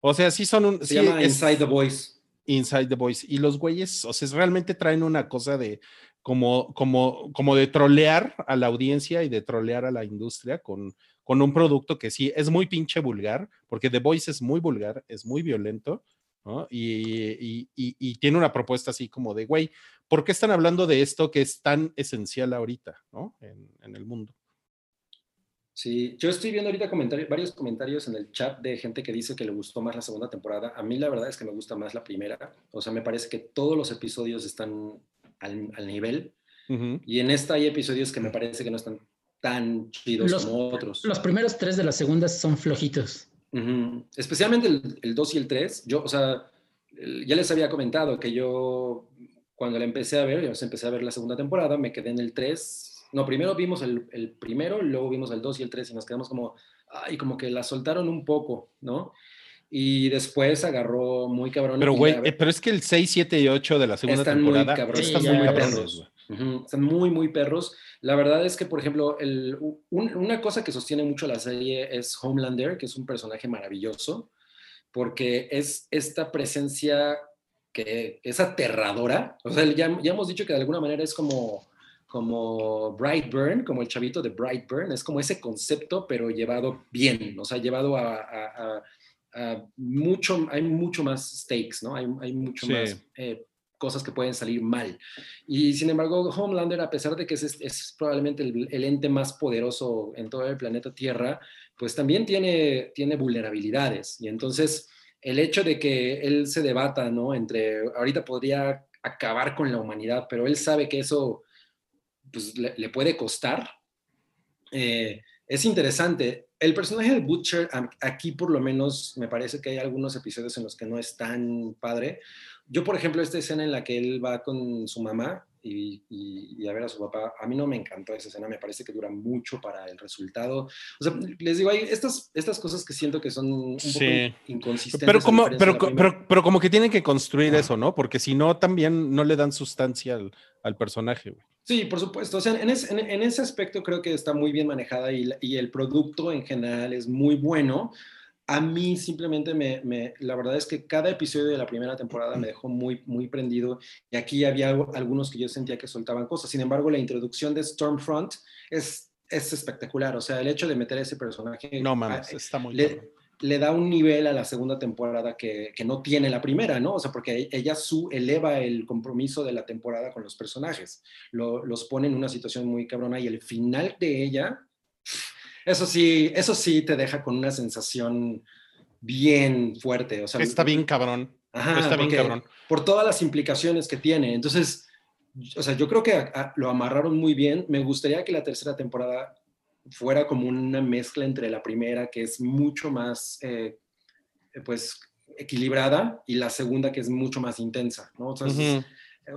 O sea, sí son un, Se sí llama es- Inside the Voice. Inside the Voice. Y los güeyes, o sea, realmente traen una cosa de como, como, como de trolear a la audiencia y de trolear a la industria con, con un producto que sí es muy pinche vulgar, porque The Voice es muy vulgar, es muy violento, ¿no? Y, y- y- y tiene una propuesta así como de, güey, ¿por qué están hablando de esto que es tan esencial ahorita, ¿no? En, en el mundo. Sí, yo estoy viendo ahorita comentarios, varios comentarios en el chat de gente que dice que le gustó más la segunda temporada. A mí la verdad es que me gusta más la primera. O sea, me parece que todos los episodios están al, al nivel. Y en esta hay episodios que me parece que no están tan chidos Los- como otros. Los primeros tres de las segundas son flojitos. Ujú. Especialmente el, el 2 y el 3. Yo, o sea, el- ya les había comentado que yo, cuando la empecé a ver, yo empecé a ver la segunda temporada, me quedé en el 3. No, primero vimos el, el primero, luego vimos el 2 y el 3 y nos quedamos como, ay, como que la soltaron un poco, ¿no? Y después agarró muy cabrón. Pero, güey, eh, pero es que el 6, 7 y 8 de la segunda Están muy temporada cabrones, están sí, muy cabrones, perros. Güey. Ujú, Están muy, muy perros. La verdad es que, por ejemplo, el- un- una cosa que sostiene mucho la serie es Homelander, que es un personaje maravilloso, porque es esta presencia que es aterradora. O sea, ya, ya hemos dicho que de alguna manera es como, como Brightburn, como el chavito de Brightburn, es como ese concepto, pero llevado bien, o sea, llevado a, a- a- a mucho, hay mucho más stakes, ¿no? Hay, hay mucho Sí. más eh, cosas que pueden salir mal. Y sin embargo, Homelander, a pesar de que es, es probablemente el, el ente más poderoso en todo el planeta Tierra, pues también tiene, tiene vulnerabilidades. Y entonces, el hecho de que él se debata, ¿no? Entre, ahorita podría acabar con la humanidad, pero él sabe que eso pues, le, le puede costar. eh, es interesante. El personaje de Butcher, aquí por lo menos me parece que hay algunos episodios en los que no es tan padre. Yo, por ejemplo, esta escena en la que él va con su mamá y, y- y a ver a su papá, a mí no me encantó esa escena, me parece que dura mucho para el resultado. O sea, les digo, hay estas, estas cosas que siento que son un poco Sí. inconsistentes. Pero como, pero, pero, pero como que tienen que construir eso, ¿no? Porque si no, también no le dan sustancia al, al personaje, güey. Sí, por supuesto. O sea, en, ese- en- en ese aspecto creo que está muy bien manejada y, y el producto en general es muy bueno. A mí simplemente me, me- la verdad es que cada episodio de la primera temporada me dejó muy, muy prendido y aquí había algo- algunos que yo sentía que soltaban cosas. Sin embargo, la introducción de Stormfront es, es espectacular. O sea, el hecho de meter a ese personaje No a- mames, está muy le, le da un nivel a la segunda temporada que, que no tiene la primera, ¿no? O sea, porque ella su, eleva el compromiso de la temporada con los personajes, Lo- los pone en una situación muy cabrona y el final de ella, eso sí, eso sí te deja con una sensación bien fuerte. O sea, Está bien cabrón. Ajá, está bien cabrón. por todas las implicaciones que tiene. Entonces, o sea, yo creo que a- a- lo amarraron muy bien. Me gustaría que la tercera temporada fuera como una mezcla entre la primera, que es mucho más, eh, eh, pues, equilibrada y la segunda que es mucho más intensa, ¿no? O sea, es- Ujú.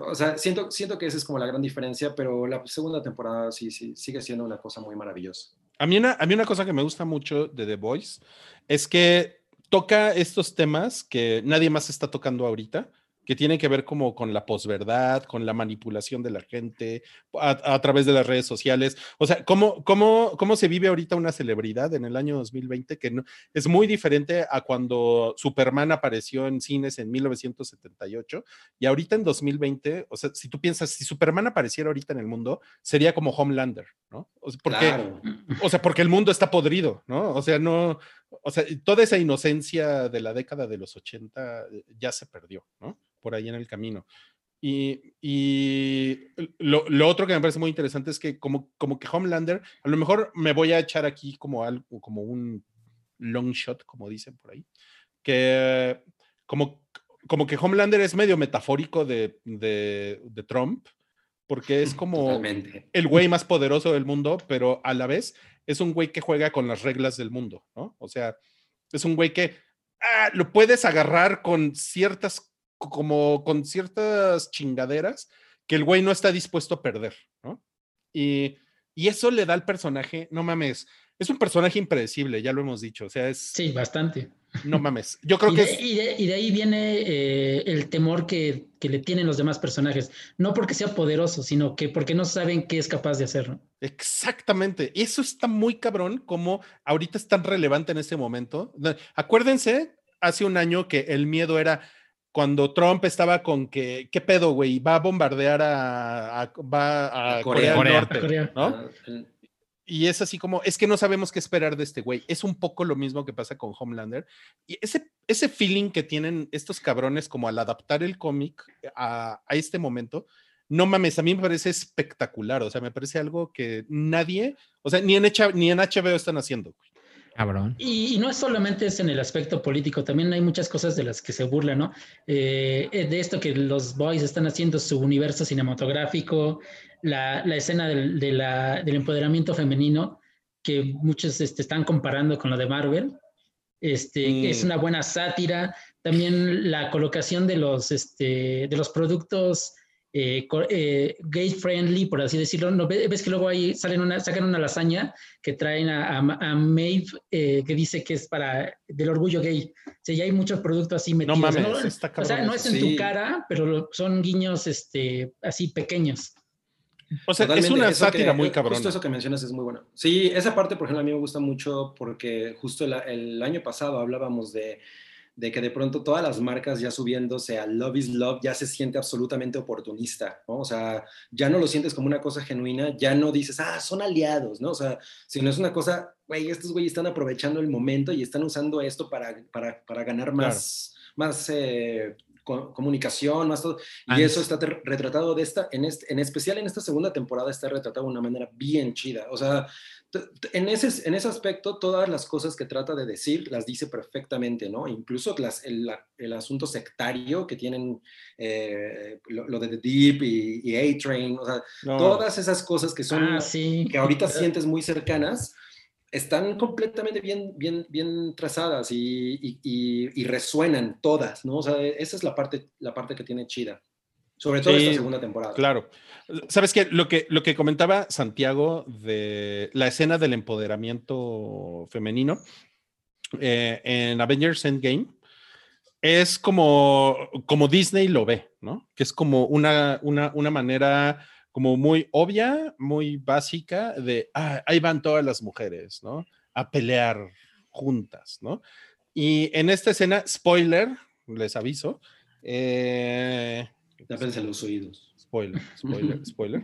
o sea, siento, siento que esa es como la gran diferencia, pero la segunda temporada sí, sí, sigue siendo una cosa muy maravillosa. A mí, una, a mí una cosa que me gusta mucho de The Voice es que toca estos temas que nadie más está tocando ahorita, que tienen que ver como con la posverdad, con la manipulación de la gente a, a través de las redes sociales. O sea, ¿cómo, cómo, cómo se vive ahorita una celebridad en el año 2020 que no, es muy diferente a cuando Superman apareció en cines en 1978 y ahorita en 2020, o sea, si tú piensas, si Superman apareciera ahorita en el mundo, sería como Homelander, ¿no? O sea, porque... Claro. O sea, porque el mundo está podrido, ¿no? O sea, no, o sea, toda esa inocencia de la década de los 80 ya se perdió, ¿no? Por ahí en el camino. Y, y lo, lo otro que me parece muy interesante es que como, como que Homelander, a lo mejor me voy a echar aquí como algo, como un long shot, como dicen por ahí, que como, como que Homelander es medio metafórico de, de, de Trump, porque es como Totalmente. el güey más poderoso del mundo, pero a la vez es un güey que juega con las reglas del mundo, ¿no? O sea, es un güey que ah, lo puedes agarrar con ciertas, como con ciertas chingaderas que el güey no está dispuesto a perder, ¿no? Y, y eso le da al personaje, no mames, es un personaje impredecible, ya lo hemos dicho, o sea, es, Sí, bastante. No mames, yo creo y, que de, es, y de- y de ahí viene eh, el temor que, que le tienen los demás personajes. No porque sea poderoso, sino que porque no saben qué es capaz de hacer. ¿no? Exactamente. Y eso está muy cabrón como ahorita es tan relevante en este momento. Acuérdense, hace un año que el miedo era cuando Trump estaba con que, ¿qué pedo, güey? Va a bombardear a, a- va a A Corea, Corea. del Corea. Norte, Corea. ¿no? Y es así como, es que no sabemos qué esperar de este güey. Es un poco lo mismo que pasa con Homelander. Y ese, ese feeling que tienen estos cabrones como al adaptar el cómic a, a este momento, no mames, a mí me parece espectacular. O sea, me parece algo que nadie, o sea, ni en, H- ni en HBO están haciendo. güey. Cabrón. Y, y no es solamente es en el aspecto político, también hay muchas cosas de las que se burlan, ¿no? Eh, eh, de esto que los boys están haciendo su universo cinematográfico, la, la escena del, de la- del empoderamiento femenino, que muchos este, están comparando con lo de Marvel. Este, Mm. Es una buena sátira. También la colocación de los, este, de los productos eh, eh, gay friendly, por así decirlo. ¿No? Ve- Ves que luego ahí salen una, sacan una lasaña que traen a, a, a Maeve eh, que dice que es para del orgullo gay. O sea, ya hay muchos productos así No metidos. mames, ¿no? está O cabrón. sea, no es en Sí. tu cara, pero son guiños este, así pequeños. O sea, es Totalmente, una eso sátira que- muy Justo cabrona. eso que mencionas es muy bueno. Sí, esa parte, por ejemplo, a mí me gusta mucho porque justo el, el año pasado hablábamos de, de que de pronto todas las marcas ya subiéndose a Love is Love ya se siente absolutamente oportunista, ¿no? O sea, ya no lo sientes como una cosa genuina, ya no dices, ah, son aliados, ¿no? O sea, sino es una cosa, güey, estos güeyes están aprovechando el momento y están usando esto para, para, para ganar más, más eh, co- comunicación, más todo. Y eso está retratado de esta, en, este, en especial en esta segunda temporada, está retratado de una manera bien chida. O sea, en ese, en ese aspecto, todas las cosas que trata de decir las dice perfectamente, ¿no? Incluso las, el, la- el asunto sectario que tienen, eh, lo, lo de The Deep y, y A-Train, o sea, No, todas esas cosas que son, ah, sí. que ahorita sientes muy cercanas, están completamente bien, bien, bien trazadas y, y- y- y resuenan todas, ¿no? O sea, esa es la parte, la parte que tiene chida. Sobre todo Sí, esta segunda temporada. Claro. ¿Sabes qué? Lo que, lo que comentaba Santiago de la escena del empoderamiento femenino eh, en Avengers Endgame es como, como Disney lo ve, ¿no? Que es como una, una, una manera como muy obvia, muy básica de, ah, ahí van todas las mujeres, ¿no? A pelear juntas, ¿no? Y en esta escena, spoiler, les aviso, eh, Tápense los oídos. Spoiler, spoiler, spoiler.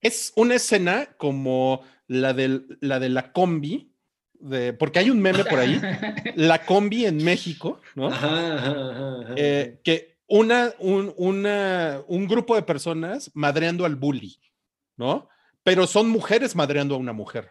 Es una escena como la, del, la de la combi, de, porque hay un meme por ahí, la combi en México, ¿no? Ajá, ajá, ajá. Eh, que una, un, una, un grupo de personas madreando al bully, ¿no? Pero son mujeres madreando a una mujer.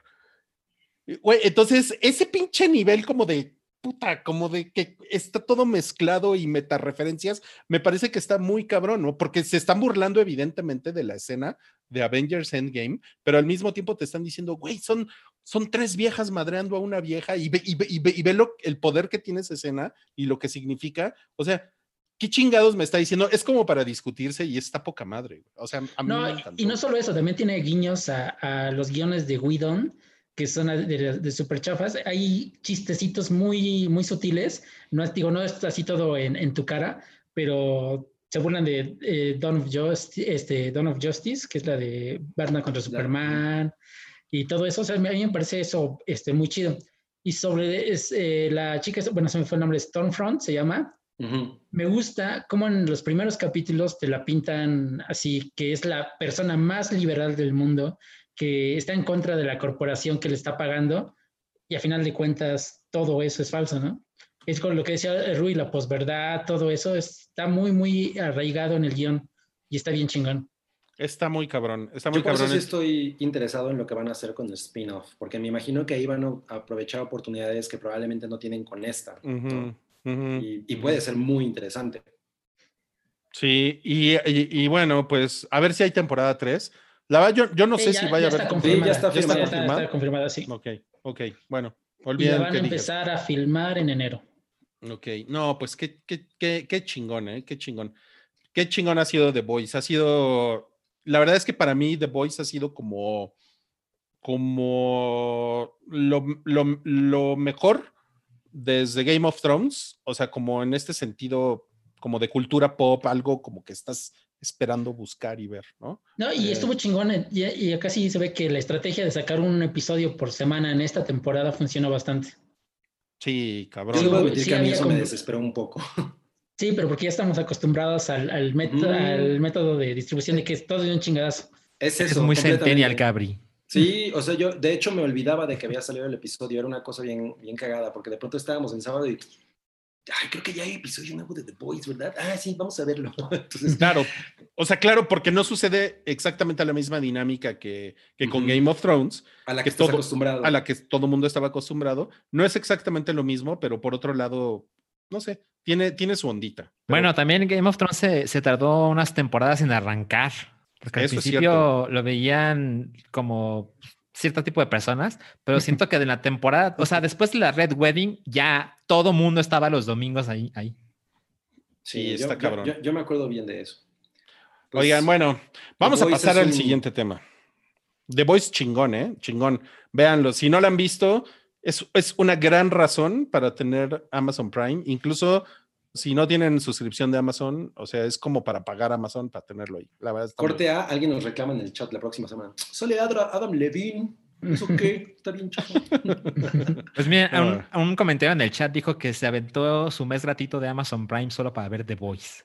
Güey, entonces, ese pinche nivel como de puta, como de que está todo mezclado y metareferencias, me parece que está muy cabrón, ¿no? Porque se están burlando evidentemente de la escena de Avengers Endgame, pero al mismo tiempo te están diciendo, güey, son, son tres viejas madreando a una vieja y ve, y ve, y ve, y ve lo- el poder que tiene esa escena y lo que significa. O sea, ¿qué chingados me está diciendo? Es como para discutirse y está poca madre. O sea, a mí No, me y- no solo eso, también tiene guiños a, a los guiones de Whedon, que son de, de, super chafas. Hay chistecitos muy, muy sutiles. No es, digo, no es así todo en, en tu cara, pero se burlan de eh, Dawn, of Justice, este, Dawn of Justice, que es la de Batman contra Superman y todo eso. O sea, a mí me parece eso este, muy chido. Y sobre es, eh, la chica, bueno, se me fue el nombre, Stormfront se llama. Me gusta cómo en los primeros capítulos te la pintan así, que es la persona más liberal del mundo, que está en contra de la corporación que le está pagando y a final de cuentas todo eso es falso, ¿no? Es con lo que decía Rui, la posverdad, todo eso está muy, muy arraigado en el guion y está bien chingón. Está muy cabrón. Está muy Yo por eso cabrón. sí estoy interesado en lo que van a hacer con el spin-off, porque me imagino que ahí van a aprovechar oportunidades que probablemente no tienen con esta. ¿no? Ujú. y, y puede ser muy interesante. Sí, y, y- y bueno, pues a ver si hay temporada 3. La verdad, yo, yo no Sí, sé ya- si vaya a haber. Sí, ya está Ya está, confirmada. está confirmada, sí. Ok, ok, bueno, Y la olviden van que a dije. empezar a filmar en enero. Ok, no, pues qué, qué, qué, qué chingón, ¿eh? Qué chingón. Qué chingón ha sido The Voice. Ha sido, la verdad es que para mí The Voice ha sido como, como lo, lo- lo mejor desde Game of Thrones, o sea, como en este sentido, como de cultura pop, algo como que estás esperando buscar y ver, ¿no? No, y Eh, estuvo chingón. eh, Y, y acá sí se ve que la estrategia de sacar un episodio por semana en esta temporada funcionó bastante. Sí, Yo cabrón. Sí, admitir sí que a mí había eso me desesperó un poco. Sí, pero porque ya estamos acostumbrados al, al, método, Mm. al método de distribución de que es todo de un chingadazo. Es Es eso. muy completamente. centennial, Cabri. Sí, o sea, yo de hecho me olvidaba de que había salido el episodio, era una cosa bien, bien cagada, porque de pronto estábamos en sábado y, ay, creo que ya hay episodio nuevo de The Boys, ¿verdad? Ah, sí, vamos a verlo. Entonces, Claro, o sea, claro, porque no sucede exactamente la misma dinámica que, que con. Game of Thrones, a la que que estás todo- acostumbrado. a la que todo el mundo estaba acostumbrado. No es exactamente lo mismo, pero por otro lado, no sé, tiene, tiene su ondita. Pero Bueno, también Game of Thrones se, se tardó unas temporadas en arrancar, porque al Eso principio lo veían como cierto tipo de personas, pero siento que de la temporada, o sea, después de la Red Wedding, ya todo mundo estaba los domingos ahí. ahí. Sí, yo- está yo- cabrón. Yo, yo me acuerdo bien de eso. Pues, Oigan, bueno, vamos a pasar al un- siguiente tema. The Voice chingón, ¿eh? Chingón. Véanlo. Si no lo han visto, es, es una gran razón para tener Amazon Prime. Incluso si no tienen suscripción de Amazon, o sea, es como para pagar Amazon para tenerlo ahí. La verdad Corte A, alguien nos reclama en el chat la próxima semana. Sale Adam Levine. ¿Eso qué? Está bien chafa. Pues miren, Ah. un, un comentario en el chat dijo que se aventó su mes gratuito de Amazon Prime solo para ver The Voice.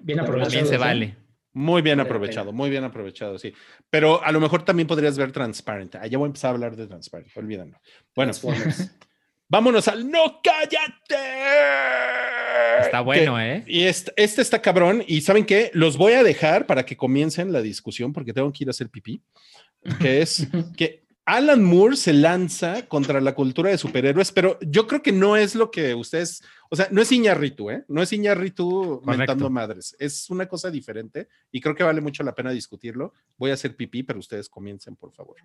Bien aprovechado. También se ¿sí? vale. Muy bien aprovechado, muy bien aprovechado, sí. Pero a lo mejor también podrías ver Transparent. Ah, ya voy a empezar a hablar de Transparent, olvídalo. Bueno, Transformers. vámonos al No cállate. Está bueno, ¿eh? Y este, este está cabrón. Y saben qué? Los voy a dejar para que comiencen la discusión porque tengo que ir a hacer pipí. Que es que Alan Moore se lanza contra la cultura de superhéroes, pero yo creo que no es lo que ustedes, o sea, no es Iñarritu, ¿eh? No es Iñarritu mentando madres. Es una cosa diferente y creo que vale mucho la pena discutirlo. Voy a hacer pipí, pero ustedes comiencen, por favor.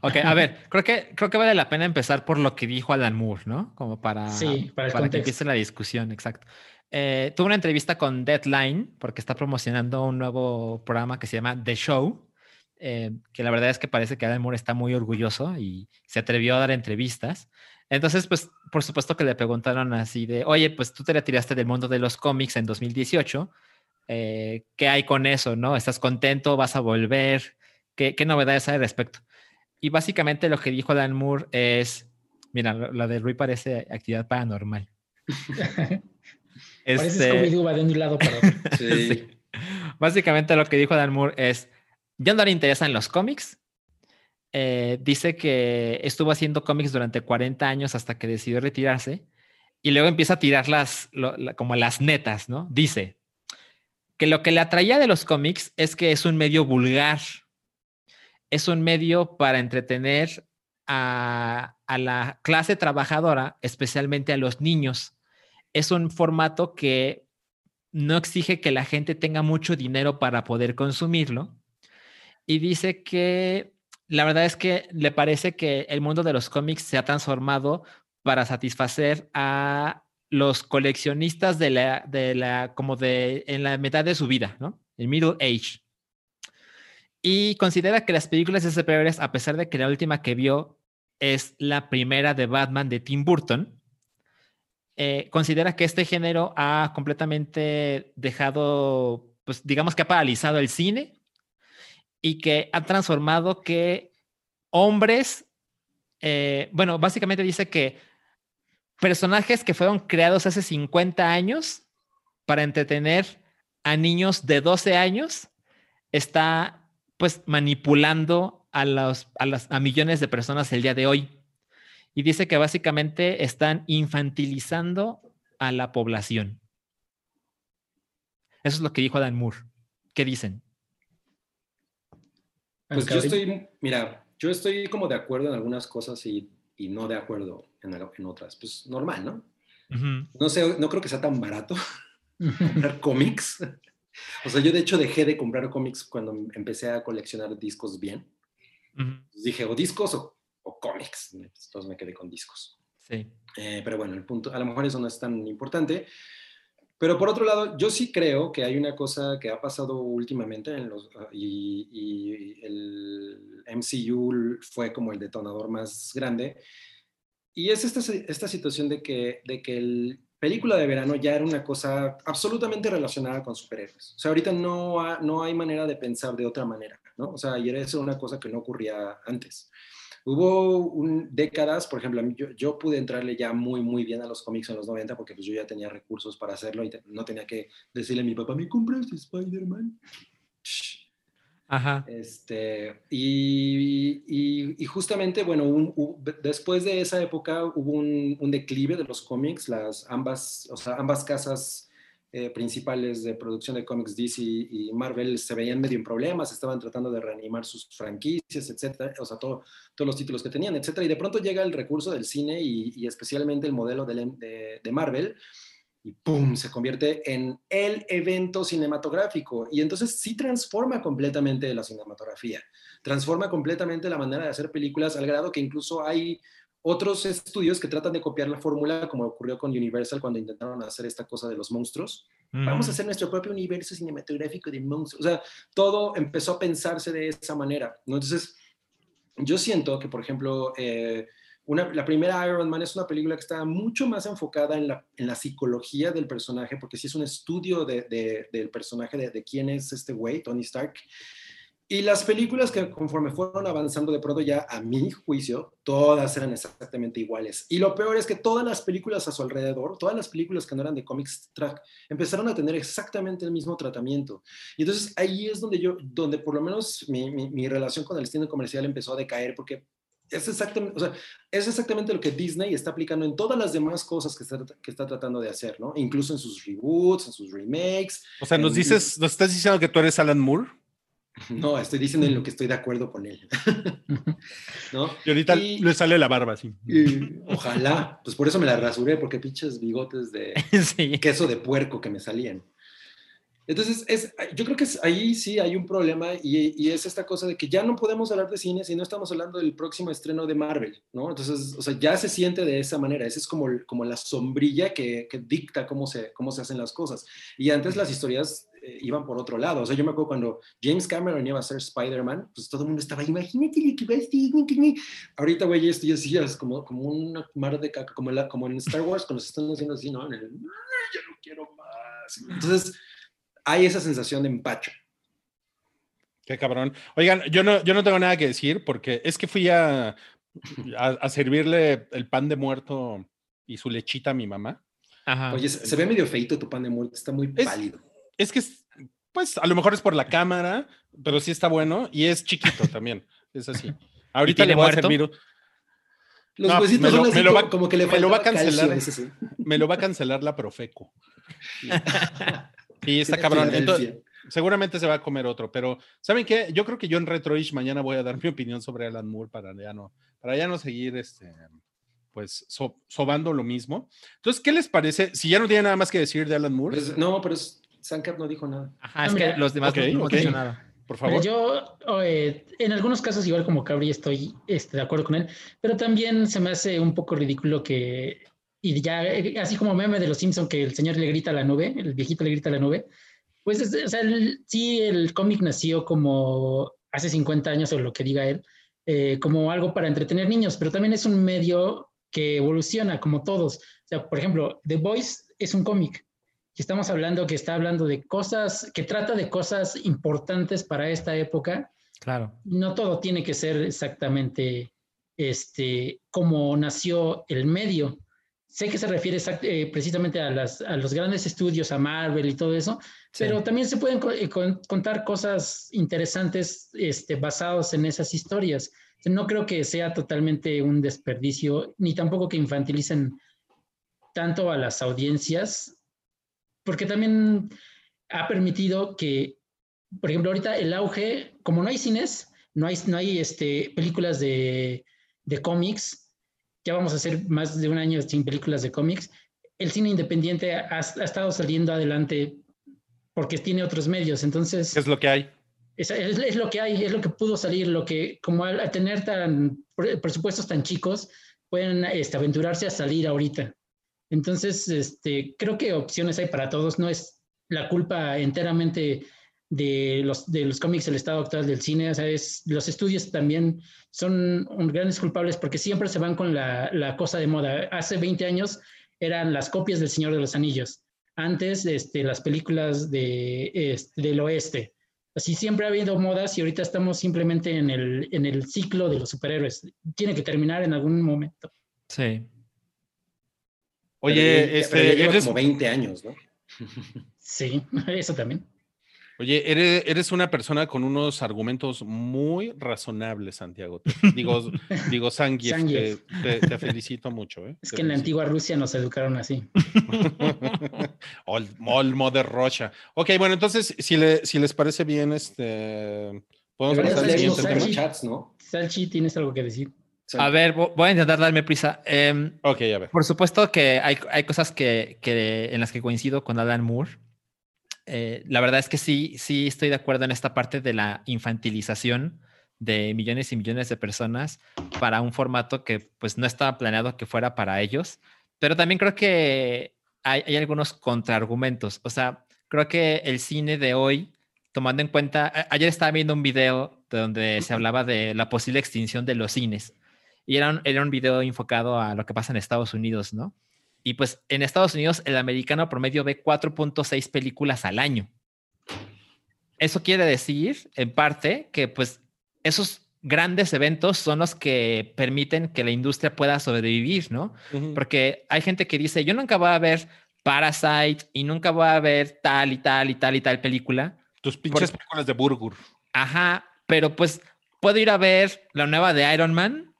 Ok, a ver, creo que, creo que vale la pena empezar por lo que dijo Alan Moore, ¿no? Como para, Sí, para que empiece la discusión, exacto. Eh, tuve una entrevista con Deadline porque está promocionando un nuevo programa que se llama The Show, eh, que la verdad es que parece que Alan Moore está muy orgulloso y se atrevió a dar entrevistas. Entonces, pues, por supuesto que le preguntaron así de, oye, pues tú te retiraste del mundo de los cómics en 2018, eh, ¿qué hay con eso, no? ¿Estás contento? ¿Vas a volver? ¿Qué, qué novedades hay al respecto? Y básicamente lo que dijo Alan Moore es, mira, lo, lo de Rui parece actividad paranormal. Parece Este, de un lado para otro. Sí. Sí. Básicamente lo que dijo Dan Moore es, ya no le interesan los cómics. Eh, dice que estuvo haciendo cómics durante 40 años hasta que decidió retirarse y luego empieza a tirar las, lo- la- como las netas, ¿no? Dice que lo que le atraía de los cómics es que es un medio vulgar, es un medio para entretener a, a la clase trabajadora, especialmente a los niños. Es un formato que no exige que la gente tenga mucho dinero para poder consumirlo. Y dice que la verdad es que le parece que el mundo de los cómics se ha transformado para satisfacer a los coleccionistas de la, de la, como de, en la mitad de su vida, ¿no? El middle age. Y considera que las películas de superhéroes, a pesar de que la última que vio es la primera de Batman de Tim Burton, eh, considera que este género ha completamente dejado, pues digamos que ha paralizado el cine y que ha transformado que hombres, eh, bueno, básicamente dice que personajes que fueron creados hace 50 años para entretener a niños de 12 años, está pues manipulando a, los, a, las, a millones de personas el día de hoy. Y dice que básicamente están infantilizando a la población. Eso es lo que dijo Dan Moore. ¿Qué dicen? Pues yo estoy, mira, yo estoy como de acuerdo en algunas cosas y, y no de acuerdo en, en, otras. Pues normal, ¿no? Uh -huh. No sé, no creo que sea tan barato comprar cómics. O sea, yo de hecho dejé de comprar cómics cuando empecé a coleccionar discos bien. Uh -huh. Dije, o discos o, o cómics. Entonces me quedé con discos. Sí. Eh, pero bueno, el punto, a lo mejor eso no es tan importante. Pero por otro lado, yo sí creo que hay una cosa que ha pasado últimamente en los, y, y, el MCU fue como el detonador más grande. Y es esta, esta situación de que, de que el película de verano ya era una cosa absolutamente relacionada con superhéroes. O sea, ahorita no, ha, no hay manera de pensar de otra manera, ¿no? O sea, y era eso una cosa que no ocurría antes. Hubo un, décadas, por ejemplo, yo, yo, pude entrarle ya muy, muy bien a los cómics en los 90 porque pues yo ya tenía recursos para hacerlo y te, no tenía que decirle a mi papá, ¿me compraste Spider-Man? Ajá. Este, y, y, justamente, bueno, después de esa época hubo un, declive de los cómics, las ambas, o sea, ambas casas eh, principales de producción de cómics DC y Marvel se veían medio en problemas, estaban tratando de reanimar sus franquicias, etcétera, o sea, todo, todos los títulos que tenían, etcétera, y de pronto llega el recurso del cine y, especialmente el modelo de, de, de, Marvel, y ¡pum! se convierte en el evento cinematográfico, y entonces sí transforma completamente la cinematografía, transforma completamente la manera de hacer películas al grado que incluso hay otros estudios que tratan de copiar la fórmula, como ocurrió con Universal cuando intentaron hacer esta cosa de los monstruos. Mm. Vamos a hacer nuestro propio universo cinematográfico de monstruos. O sea, todo empezó a pensarse de esa manera. ¿no? Entonces, yo siento que, por ejemplo, eh, una, la primera Iron Man es una película que está mucho más enfocada en la, en la psicología del personaje, porque sí es un estudio de, de, del personaje, de, de quién es este güey, Tony Stark. Y las películas que conforme fueron avanzando de pronto ya a mi juicio, todas eran exactamente iguales. Y lo peor es que todas las películas a su alrededor, todas las películas que no eran de comics track, empezaron a tener exactamente el mismo tratamiento. Y entonces ahí es donde yo, donde por lo menos mi, mi, mi relación con el cine comercial empezó a decaer porque es exactamente, o sea, es exactamente lo que Disney está aplicando en todas las demás cosas que está, que está tratando de hacer, ¿no? Incluso en sus reboots, en sus remakes. O sea, nos dices, nos estás diciendo que tú eres Alan Moore. No, estoy diciendo en lo que estoy de acuerdo con él. ¿No? Y ahorita y, le sale la barba, sí. Y, ojalá, pues por eso me la rasuré, porque pinches bigotes de sí. queso de puerco que me salían. Entonces, es, yo creo que es, ahí sí hay un problema y, es esta cosa de que ya no podemos hablar de cine si no estamos hablando del próximo estreno de Marvel, ¿no? Entonces, o sea, ya se siente de esa manera, esa es como, como la sombrilla que, dicta cómo se, cómo se hacen las cosas. Y antes las historias eh, iban por otro lado. O sea, yo me acuerdo cuando James Cameron iba a ser Spider-Man, pues todo el mundo estaba, imagínate lo que va a decir. Ahorita, güey, esto ya sí es como, como una mar de caca, como, la, como en Star Wars, cuando se están haciendo así, ¿no? En yo no quiero más. Entonces, hay esa sensación de empacho. Qué cabrón. Oigan, yo no, yo no tengo nada que decir porque es que fui a, a, a servirle el pan de muerto y su lechita a mi mamá. Ajá. Oye, se, se ve medio feito tu pan de muerto, está muy es, pálido es que, pues, a lo mejor es por la cámara, pero sí está bueno y es chiquito también. Es así. Ahorita le voy muerto? a servir. Los no, huesitos me lo, son así lo va, como que le me lo va a cancelar. Calcio, sí. Me lo va a cancelar la Profeco. Y, está cabrón. Entonces, seguramente se va a comer otro, pero ¿saben qué? Yo creo que yo en Retroish mañana voy a dar mi opinión sobre Alan Moore para ya no, para ya no seguir este pues so, sobando lo mismo. Entonces, ¿qué les parece? Si ya no tiene nada más que decir de Alan Moore. Pues, no, pero es, Sankar no dijo nada. Ajá, es que los demás okay, no, okay. nada. por favor. yo, eh, en algunos casos, igual como Cabri, estoy este, de acuerdo con él, pero también se me hace un poco ridículo que, y ya, eh, así como meme de los Simpson que el señor le grita a la nube, el viejito le grita a la nube, pues, o sea, sí, el cómic nació como hace 50 años, o lo que diga él, eh, como algo para entretener niños, pero también es un medio que evoluciona, como todos. O sea, por ejemplo, The Voice es un cómic, que estamos hablando, que está hablando de cosas, que trata de cosas importantes para esta época. Claro. No todo tiene que ser exactamente este, como nació el medio. Sé que se refiere eh, precisamente a, las, a, los grandes estudios, a Marvel y todo eso, pero también se pueden eh, contar cosas interesantes este, basadas en esas historias. No creo que sea totalmente un desperdicio, ni tampoco que infantilicen tanto a las audiencias, porque también ha permitido que, por ejemplo, ahorita el auge, como no hay cines, no hay, no hay este, películas de, de cómics, ya vamos a hacer más de un año sin películas de cómics, el cine independiente ha, ha, estado saliendo adelante porque tiene otros medios, entonces... Es lo que hay. Es, es, es, lo que hay, es lo que pudo salir, lo que como al, al tener tan presupuestos tan chicos, pueden este, aventurarse a salir ahorita. Entonces, este, creo que opciones hay para todos. No es la culpa enteramente de los, de los cómics del estado actual del cine. O sea, es, los estudios también son grandes culpables porque siempre se van con la, la, cosa de moda. Hace 20 años eran las copias del Señor de los Anillos. Antes, este, las películas de, este, del oeste. Así siempre ha habido modas y ahorita estamos simplemente en el, en el ciclo de los superhéroes. Tiene que terminar en algún momento. Sí. Oye, pero, este, pero ya lleva eres, como 20 años, ¿no? Sí, eso también. Oye, eres, eres una persona con unos argumentos muy razonables, Santiago. Digo, digo Sangief, te, Zangief. te- te felicito mucho. ¿eh? Es Te que en la antigua Rusia nos educaron así. Ol- Olmo de Rocha. Ok, bueno, entonces, si, le, si les parece bien, este, podemos pasar al siguiente tema. chats, ¿no? Salchi, ¿tienes algo que decir? A ver, vo- voy a intentar darme prisa. Em, Ok, a ver. Por supuesto que hay, hay cosas que, que en las que coincido con Alan Moore. Eh, la verdad es que sí, sí estoy de acuerdo en esta parte de la infantilización de millones y millones de personas para un formato que pues no estaba planeado que fuera para ellos. Pero también creo que hay, hay algunos contraargumentos. O sea, creo que el cine de hoy, tomando en cuenta, a- ayer estaba viendo un video de donde se hablaba de la posible extinción de los cines. Y era un, era un video enfocado a lo que pasa en Estados Unidos, ¿no? Y pues en Estados Unidos el americano promedio ve 4.6 películas al año. Eso quiere decir, en parte, que pues esos grandes eventos son los que permiten que la industria pueda sobrevivir, ¿no? Porque hay gente que dice, yo nunca voy a ver Parasite y nunca voy a ver tal y tal y tal y tal película. Tus pinches películas de Burger. Ajá, pero pues puedo ir a ver la nueva de Iron Man,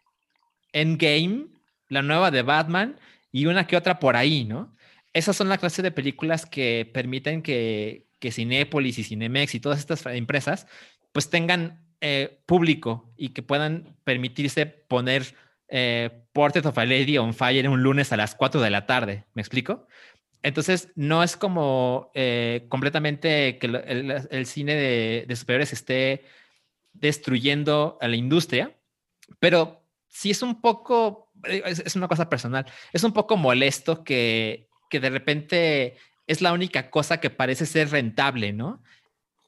Endgame, la nueva de Batman y una que otra por ahí, ¿no? Esas son la clase de películas que permiten que, que Cinépolis y Cinemex y todas estas empresas pues tengan eh, público y que puedan permitirse poner eh, Portrait of a Lady on Fire un lunes a las 4 de la tarde, ¿me explico? Entonces, no es como eh, completamente que el, cine de, de superiores esté destruyendo a la industria, pero sí es un poco, es, es una cosa personal, es un poco molesto que, que de repente es la única cosa que parece ser rentable, ¿no?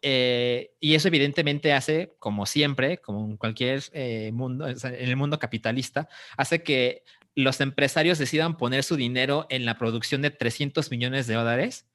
Eh, y eso evidentemente hace, como siempre, como en cualquier eh, mundo, en el mundo capitalista, hace que los empresarios decidan poner su dinero en la producción de 300 millones de dólares,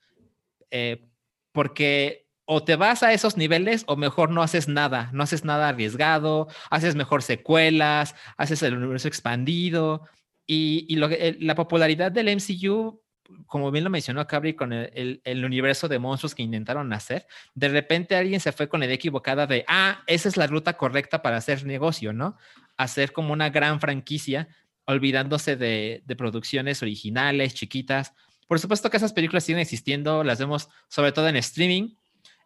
eh, porque o te vas a esos niveles o mejor no haces nada, no haces nada arriesgado, haces mejor secuelas, haces el universo expandido y, y lo, el- la popularidad del MCU, como bien lo mencionó Cabri con el, el- el universo de monstruos que intentaron hacer, de repente alguien se fue con la idea equivocada de, ah, esa es la ruta correcta para hacer negocio, ¿no? Hacer como una gran franquicia, olvidándose de, de producciones originales, chiquitas. Por supuesto que esas películas siguen existiendo, las vemos sobre todo en streaming.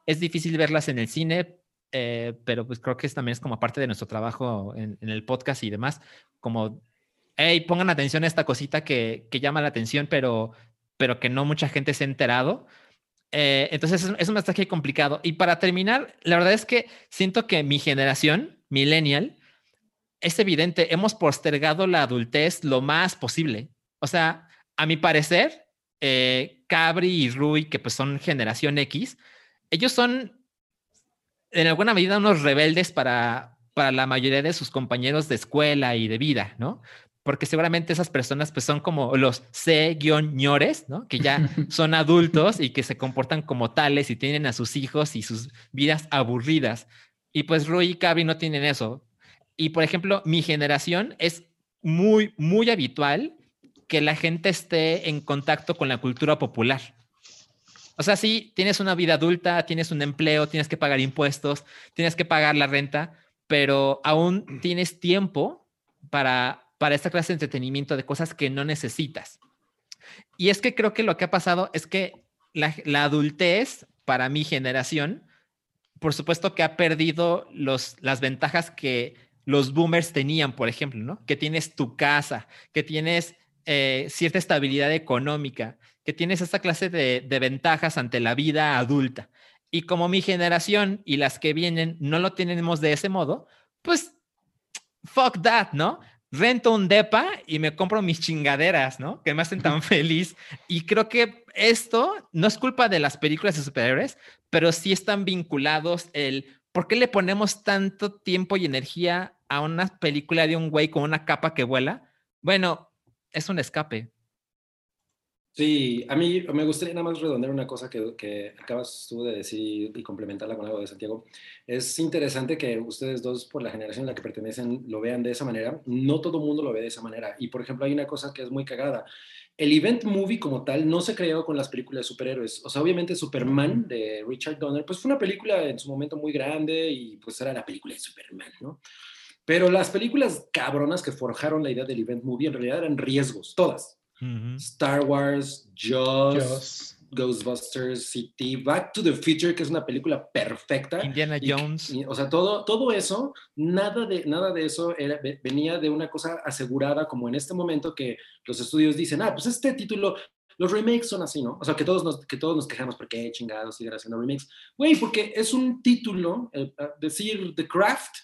Es difícil verlas en el cine, eh, pero pues creo que es, también es como parte de nuestro trabajo en, en el podcast y demás, como, hey, pongan atención a esta cosita que, que llama la atención, pero, pero que no mucha gente se ha enterado. Eh, entonces es, es un mensaje complicado. Y para terminar, la verdad es que siento que mi generación, millennial, es evidente, hemos postergado la adultez lo más posible. O sea, a mi parecer, eh, Cabri y Rui, que pues son generación X, ellos son en alguna medida unos rebeldes para, para la mayoría de sus compañeros de escuela y de vida, ¿no? Porque seguramente esas personas pues son como los C-ñores, ¿no? Que ya son adultos y que se comportan como tales y tienen a sus hijos y sus vidas aburridas. Y pues Rui y Cabri no tienen eso. Y por ejemplo, mi generación es muy, muy habitual que la gente esté en contacto con la cultura popular. O sea, sí, tienes una vida adulta, tienes un empleo, tienes que pagar impuestos, tienes que pagar la renta, pero aún tienes tiempo para, para esta clase de entretenimiento de cosas que no necesitas. Y es que creo que lo que ha pasado es que la, la adultez para mi generación, por supuesto que ha perdido los, las ventajas que los boomers tenían, por ejemplo, ¿no? Que tienes tu casa, que tienes eh, cierta estabilidad económica, que tienes esta clase de, de, ventajas ante la vida adulta. Y como mi generación y las que vienen no lo tenemos de ese modo, pues fuck that, ¿no? Rento un depa y me compro mis chingaderas, ¿no? Que me hacen tan feliz. Y creo que esto no es culpa de las películas de superhéroes, pero sí están vinculados el ¿por qué le ponemos tanto tiempo y energía a una película de un güey con una capa que vuela? Bueno, es un escape. Sí, a mí me gustaría nada más redondear una cosa que, acabas tú de decir y complementarla con algo de Santiago. Es interesante que ustedes dos, por la generación a la que pertenecen, lo vean de esa manera. No todo el mundo lo ve de esa manera. Y, por ejemplo, hay una cosa que es muy cagada. El event movie como tal no se creó con las películas de superhéroes. O sea, obviamente Superman de Richard Donner, pues fue una película en su momento muy grande y pues era la película de Superman, ¿no? Pero las películas cabronas que forjaron la idea del event movie en realidad eran riesgos, todas. Uh -huh. Star Wars, Jaws, Jaws, Ghostbusters, City, Back to the Future, que es una película perfecta. Indiana y, Jones. Y, o sea, todo, todo eso, nada de, nada de eso era, venía de una cosa asegurada, como en este momento que los estudios dicen, ah, pues este título los remakes son así, ¿no? O sea, que todos nos, que todos nos quejamos porque chingados siguen haciendo remakes. Güey, porque es un título, eh, decir The Craft,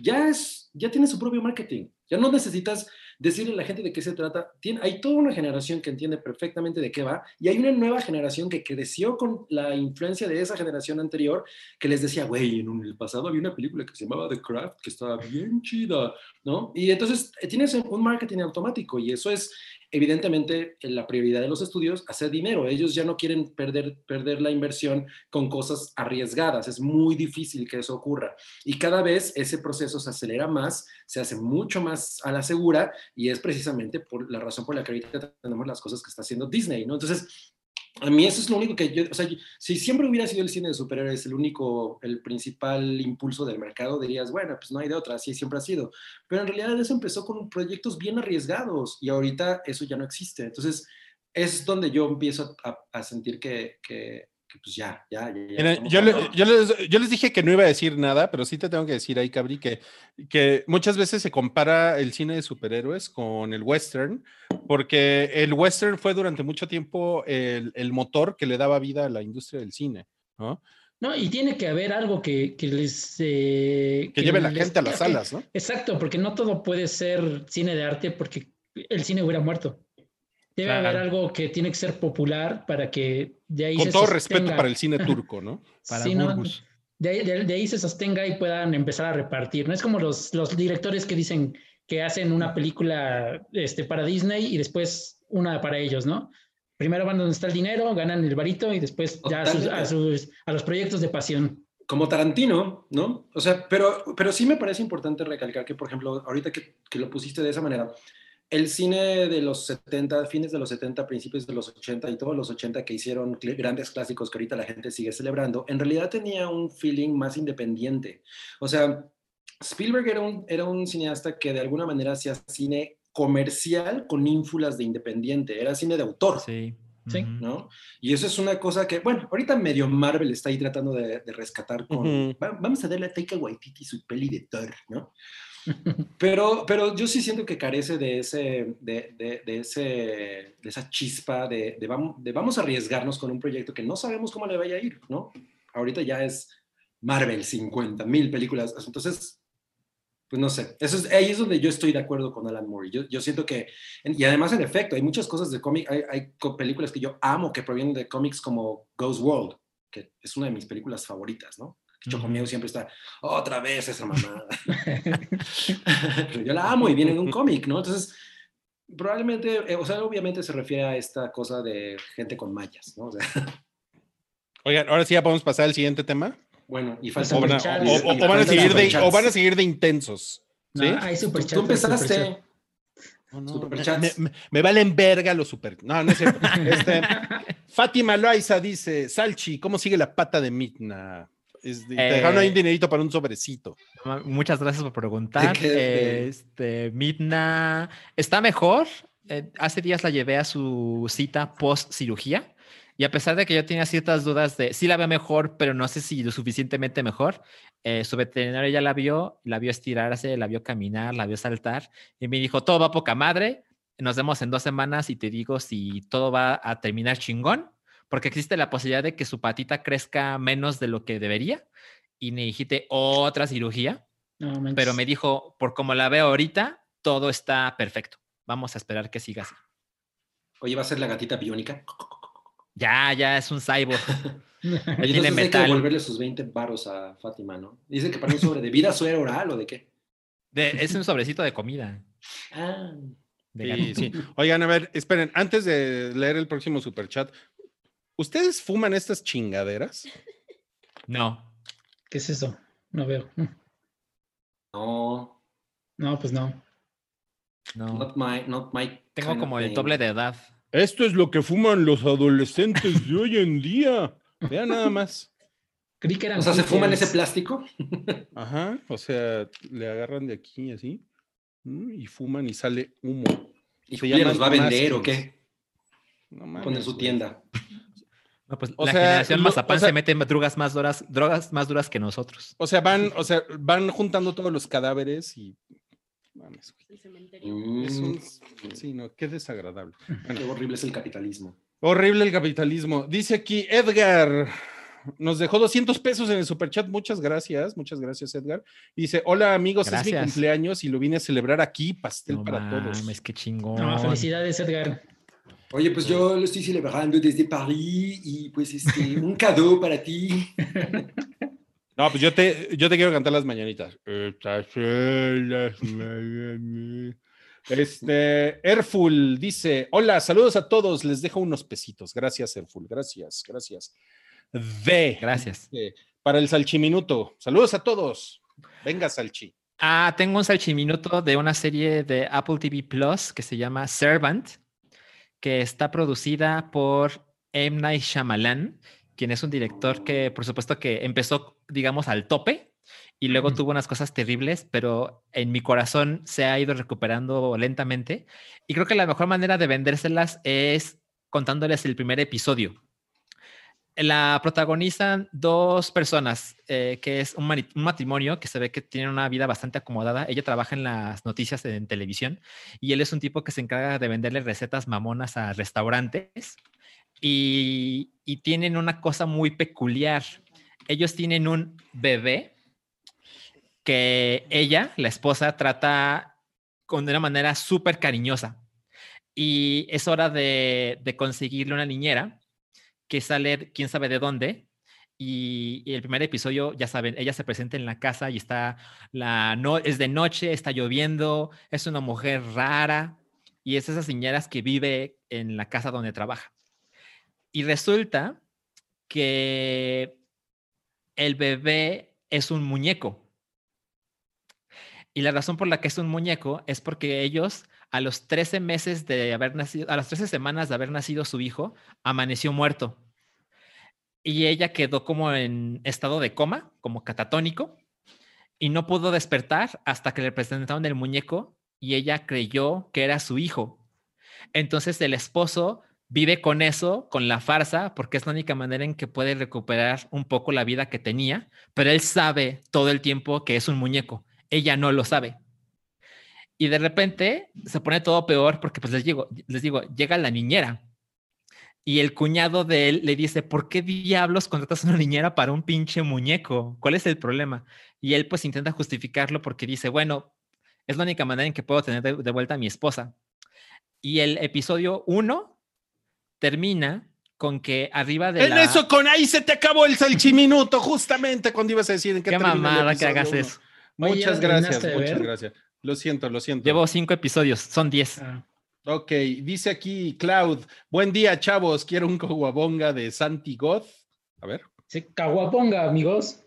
ya, es, ya tiene su propio marketing. Ya no necesitas decirle a la gente de qué se trata. Hay toda una generación que entiende perfectamente de qué va y hay una nueva generación que creció con la influencia de esa generación anterior que les decía, güey, en el pasado había una película que se llamaba The Craft que estaba bien chida, ¿no? Y entonces eh, tienes un marketing automático y eso es evidentemente la prioridad de los estudios, hacer dinero. Ellos ya no quieren perder, perder la inversión con cosas arriesgadas. Es muy difícil que eso ocurra. Y cada vez ese proceso se acelera más, se hace mucho más a la segura y es precisamente por la razón por la que ahorita tenemos las cosas que está haciendo Disney, ¿no? Entonces, a mí eso es lo único que yo, o sea, si siempre hubiera sido el cine de superhéroes el único, el principal impulso del mercado, dirías, bueno, pues no hay de otra, así siempre ha sido. Pero en realidad eso empezó con proyectos bien arriesgados y ahorita eso ya no existe. Entonces, es donde yo empiezo a, sentir que, que, pues ya, ya, ya. Mira, yo, le, yo, les, yo, les, dije que no iba a decir nada, pero sí te tengo que decir ahí, Cabri, que, que muchas veces se compara el cine de superhéroes con el western, porque el western fue durante mucho tiempo el, el motor que le daba vida a la industria del cine, ¿no? No, y tiene que haber algo que, que les... Eh, que, que, lleve la les, gente a las salas, ¿no? Exacto, porque no todo puede ser cine de arte porque el cine hubiera muerto. Debe claro. haber algo que tiene que ser popular para que de ahí Con se todo sostenga. respeto para el cine turco, ¿no? Para Sí, ¿no? Burgos. de, ahí, de, de ahí se sostenga y puedan empezar a repartir. No es como los, los directores que dicen que hacen una película este, para Disney y después una para ellos, ¿no? Primero van donde está el dinero, ganan el varito y después ya a, sus, a, sus, a los proyectos de pasión. Como Tarantino, ¿no? O sea, pero, pero sí me parece importante recalcar que, por ejemplo, ahorita que, que lo pusiste de esa manera, el cine de los 70, fines de los 70, principios de los 80 y todos los 80 que hicieron grandes clásicos que ahorita la gente sigue celebrando, en realidad tenía un feeling más independiente. O sea, Spielberg era un, era un cineasta que de alguna manera hacía cine comercial con ínfulas de independiente, era cine de autor. Sí. Sí. ¿no? Y eso es una cosa que, bueno, ahorita medio Marvel está ahí tratando de, de rescatar con, Ujú. "Va- vamos a darle a Taika Waititi su peli de Thor, ¿no? Pero, pero yo sí siento que carece de, ese, de, ese, de esa chispa de, de vam- de vamos a arriesgarnos con un proyecto que no sabemos cómo le vaya a ir, ¿no? Ahorita ya es Marvel, 50 mil películas. Entonces, pues no sé, eso es, ahí es donde yo estoy de acuerdo con Alan Moore. Yo, yo siento que, y además en efecto, hay muchas cosas de cómic, hay, hay películas que yo amo que provienen de cómics como Ghost World, que es una de mis películas favoritas, ¿no? Chocomiego siempre está, otra vez esa mamada. Pero yo la amo y viene de un cómic, ¿no? Entonces, probablemente, eh, o sea, obviamente se refiere a esta cosa de gente con mallas, ¿no? O sea, Oigan, ahora sí ya podemos pasar al siguiente tema. bueno, y O, falta... van a, o- o- o van a seguir de, superchats. o van a seguir de intensos. No, ¿Sí? hay Tú, superchats. tú hay empezaste. superchats. No, no, Superchats. me, me- me valen verga los super. No, no es cierto. Este, Fátima Loaiza dice: Salchi, ¿cómo sigue la pata de Midna? Es te Eh, dejaron ahí un dinerito para un sobrecito. Muchas gracias por preguntar. Este, Midna está mejor. Eh, hace días la llevé a su cita post cirugía y a pesar de que yo tenía ciertas dudas de si la veo mejor, pero no sé si lo suficientemente mejor, eh, su veterinario ya la vio, la vio estirarse, la vio caminar, la vio saltar y me dijo, todo va poca madre, nos vemos en dos semanas y te digo si todo va a terminar chingón, porque existe la posibilidad de que su patita crezca menos de lo que debería y necesite otra cirugía No pero me dijo, por como la veo ahorita, todo está perfecto. Vamos a esperar que siga así. Oye, va a ser la gatita biónica. Ya, ya es un cyborg. Y tiene entonces hay que metal. devolverle sus 20 varos a Fátima, ¿no? Dice que para un sobre de vida suero oral o de qué. De- es un sobrecito de comida. Ah, de Sí, sí. Oigan, a ver, esperen, antes de leer el próximo superchat, ¿ustedes fuman estas chingaderas? No. ¿Qué es eso? No veo. no, No, pues no. No. not my, not my Tengo como el doble de edad. Esto es lo que fuman los adolescentes de hoy en día. Vean nada más. Creí que eran. O sea, ¿se fuman ese plástico? Ajá, o sea, le agarran de aquí así mm, y fuman y sale humo. ¿Y nos llaman va a vender o qué? No mames, Poner su tienda. No, pues O la sea, generación lo- mazapán o sea- se mete drogas más duras, drogas más duras que nosotros. O sea, van, o sea, van juntando todos los cadáveres y mames. El cementerio. Es Mm, un, sí, no, qué desagradable. Qué horrible es el capitalismo. Horrible el capitalismo. Dice aquí Edgar, nos dejó 200 pesos en el superchat. Muchas gracias, muchas gracias, Edgar. Dice: Hola amigos, es mi cumpleaños y lo vine a celebrar aquí, pastel No para todos. mames, qué chingón. No, felicidades, Edgar. Oye, pues yo lo estoy celebrando desde París y pues este, un cadeau para ti. No, pues yo te, yo te quiero cantar las mañanitas. Este, Erful dice: Hola, saludos a todos. Les dejo unos pesitos. Gracias, Erful. Gracias, gracias. De Gracias. para el salchiminuto. Saludos a todos. Venga, Salchi. Ah, tengo un salchiminuto de una serie de Apple TV Plus que se llama Servant, que está producida por M. Night Shyamalan, quien es un director que, por supuesto, que empezó, digamos, al tope y luego tuvo unas cosas terribles, pero en mi corazón se ha ido recuperando lentamente. Y creo que la mejor manera de vendérselas es contándoles el primer episodio. La protagonizan dos personas, eh, que es un, matrimonio que se ve que tiene una vida bastante acomodada. Ella trabaja en las noticias en televisión y él es un tipo que se encarga de venderle recetas mamonas a restaurantes y, tienen una cosa muy peculiar. Ellos tienen un bebé que ella, la esposa, trata con de una manera súper cariñosa. Y es hora de conseguirle una niñera que sale quién sabe de dónde. Y, el primer episodio, ya saben, ella se presenta en la casa y está, la no, es de noche, está lloviendo, es una mujer rara y es esas niñeras que vive en la casa donde trabaja. Y resulta que el bebé es un muñeco. Y la razón por la que es un muñeco es porque ellos, a los 13 meses de haber nacido, a las 13 semanas de haber nacido su hijo, amaneció muerto. Y ella quedó como en estado de coma, como catatónico, y no pudo despertar hasta que le presentaron el muñeco y ella creyó que era su hijo. Entonces el esposo vive con eso, con la farsa, porque es la única manera en que puede recuperar un poco la vida que tenía, pero él sabe todo el tiempo que es un muñeco. Ella no lo sabe. Y de repente se pone todo peor porque, pues les digo, les digo, llega la niñera y el cuñado de él le dice, ¿por qué diablos contratas a una niñera para un pinche muñeco? ¿Cuál es el problema? Y él pues intenta justificarlo porque dice, bueno, es la única manera en que puedo tener de, de vuelta a mi esposa. Y el episodio 1 termina con que arriba de En la... eso, con ahí se te acabó el salchiminuto, justamente cuando ibas a decir en qué, Qué mamada que hagas uno. eso. Oye, Muchas ¿ya gracias, muchas ver? gracias. Lo siento, lo siento. Llevo cinco episodios, son diez. Ah, Ok, dice aquí Cloud, buen día chavos, quiero un coguabonga de Santi God. A ver, sí, caguaponga, amigos.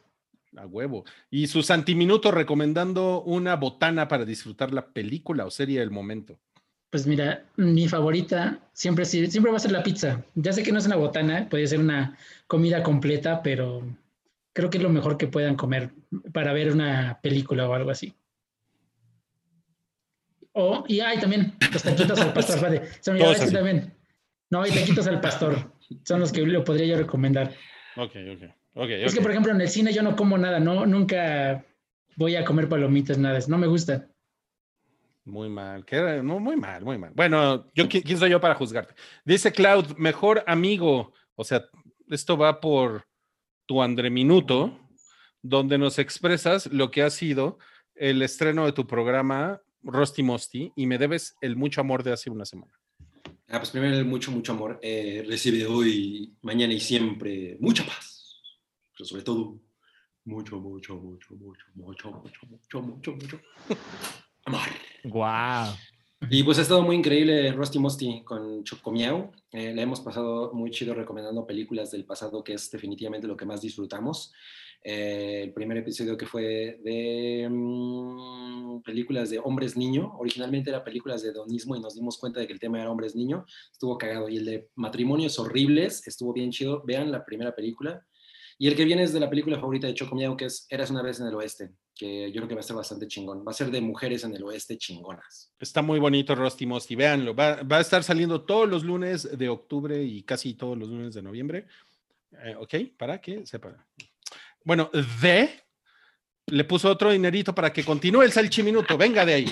a huevo. Y su Santiminuto recomendando una botana para disfrutar la película o serie del momento. Pues mira, mi favorita siempre, siempre va a ser la pizza. Ya sé que no es una botana, puede ser una comida completa, pero creo que es lo mejor que puedan comer para ver una película o algo así. O, y hay también los taquitos al pastor, Todos ese así. también. No, hay taquitos al pastor. Son los que lo podría yo recomendar. Ok, ok. Es que, por ejemplo, en el cine yo no como nada, no, nunca voy a comer palomitas, nada, no me gusta. Muy mal, que no, muy mal, muy mal. Bueno, yo ¿qui- quién soy yo para juzgarte. Dice Cloud, mejor amigo. O sea, esto va por tu André Minuto, donde nos expresas lo que ha sido el estreno de tu programa Rosti Mosti y me debes el mucho amor de hace una semana. Ah, pues primero mucho, mucho amor. Eh, recibe hoy, mañana y siempre mucha paz. Pero sobre todo, mucho, mucho, mucho, mucho, mucho, mucho, mucho, mucho, mucho amor. Wow. Y pues ha estado muy increíble Rusty Musty con Chocomiao. Eh, le hemos pasado muy chido recomendando películas del pasado, que es definitivamente lo que más disfrutamos. Eh, el primer episodio que fue de mm, películas de hombres niño. Originalmente era películas de hedonismo y nos dimos cuenta de que el tema era hombres niño. Estuvo cagado. Y el de matrimonios horribles estuvo bien chido. Vean la primera película. Y el que viene es de la película favorita de Choco Miau, que es Eras una vez en el oeste, que yo creo que va a ser bastante chingón. Va a ser de mujeres en el oeste chingonas. Está muy bonito Rosti Mosti, véanlo. Va, va a estar saliendo todos los lunes de octubre y casi todos los lunes de noviembre. Eh, ok, para que sepa. Bueno, de le puso otro dinerito para que continúe el salchiminuto. Venga de ahí.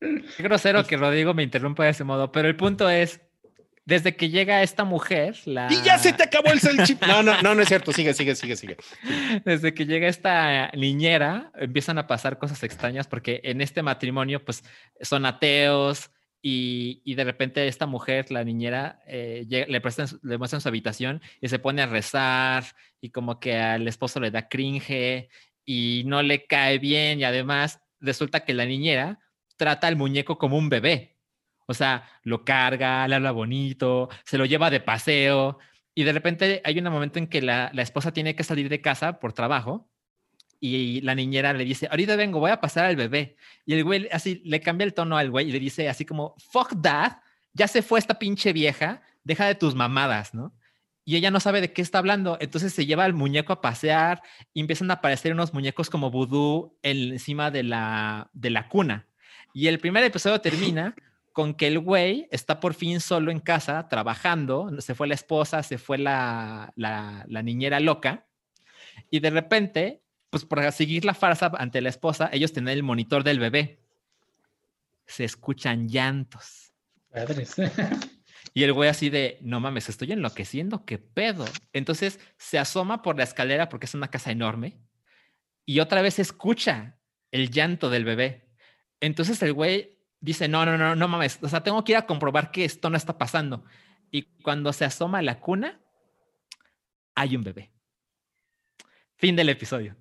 Qué grosero que Rodrigo me interrumpa de ese modo, pero el punto es, desde que llega esta mujer, la... Y ya se te acabó el salchiminuto. No, no, no, no es cierto. Sigue, sigue, sigue, sigue. Desde que llega esta niñera, empiezan a pasar cosas extrañas porque en este matrimonio, pues, son ateos y, de repente esta mujer, la niñera, eh, llega- le, prestan, le su habitación y se pone a rezar y como que al esposo le da cringe y no le cae bien y además resulta que la niñera trata al muñeco como un bebé. O sea, lo carga, le habla bonito, se lo lleva de paseo y de repente hay un momento en que la, la esposa tiene que salir de casa por trabajo y la niñera le dice, ahorita vengo, voy a pasar al bebé. Y el güey así le cambia el tono al güey y le dice así como, fuck that, ya se fue esta pinche vieja, deja de tus mamadas, ¿no? Y ella no sabe de qué está hablando, entonces se lleva al muñeco a pasear y empiezan a aparecer unos muñecos como vudú encima de la, de la cuna. Y el primer episodio termina con que el güey está por fin solo en casa trabajando, se fue la esposa, se fue la, la niñera loca, y de repente, pues para seguir la farsa ante la esposa, ellos tienen el monitor del bebé. Se escuchan llantos. Padres. Y el güey así de, no mames, estoy enloqueciendo, qué pedo. Entonces se asoma por la escalera porque es una casa enorme y otra vez escucha el llanto del bebé. Entonces el güey dice, no, no, no, no mames, o sea, tengo que ir a comprobar que esto no está pasando. Y cuando se asoma a la cuna, hay un bebé. Fin del episodio.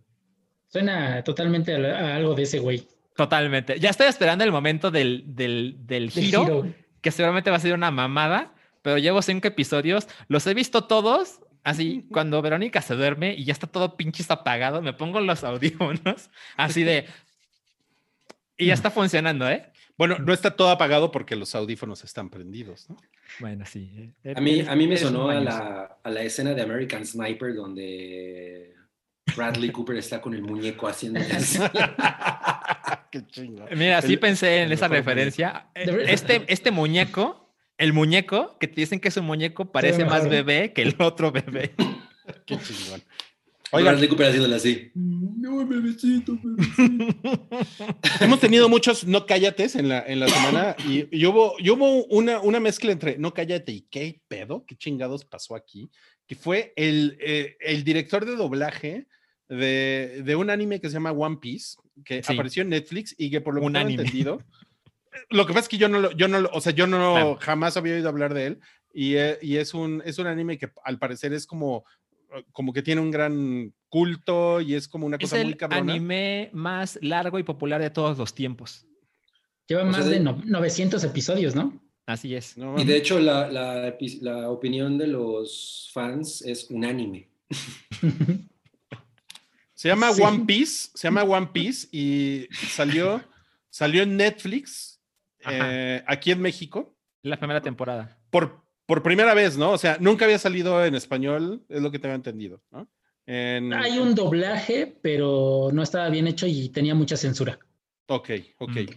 Suena totalmente a, a algo de ese güey. Totalmente. Ya estoy esperando el momento del, del, del giro, giro. que seguramente va a ser una mamada, pero llevo cinco episodios, los he visto todos. Así, cuando Verónica se duerme y ya está todo pinches apagado, me pongo los audífonos así de. Y ya está funcionando, ¿eh? Bueno, no está todo apagado porque los audífonos están prendidos, ¿no? Bueno, sí. eh, A mí, a mí me sonó a la, a la escena de American Sniper donde Bradley Cooper está con el muñeco haciendo así. Qué chingo. Mira, sí El- pensé en esa referencia. Eh. Este, este muñeco El muñeco, que te dicen que es un muñeco, parece más bebé que el otro bebé. Qué chingón. Oigan, Bradley Cooper haciéndole así. hemos tenido muchos no cállates en la, en la semana y, y hubo, y hubo una, una mezcla entre no cállate y qué pedo, qué chingados pasó aquí, que fue el, eh, el director de doblaje de, de un anime que se llama One Piece, que Sí. apareció en Netflix y que por lo que Un tengo anime. entendido, lo que pasa es que yo no lo, yo no lo- o sea, yo no Claro. jamás había oído hablar de él y, eh, y es un, es un anime que al parecer es como, como que tiene un gran culto y es como una Es cosa muy el cabrona. anime más largo y popular de todos los tiempos. Lleva O sea, más de- de no- 900 episodios, ¿no? Así es. No, Y de hecho, la, la, la opinión de los fans es unánime. Se llama Sí. One Piece, se llama One Piece y salió, salió en Netflix eh, aquí en México La primera temporada. por, por primera vez, ¿no? O sea, nunca había salido en español, es lo que te había entendido, ¿no? En- Hay un doblaje, pero no estaba bien hecho y tenía mucha censura. Ok, ok. Mm.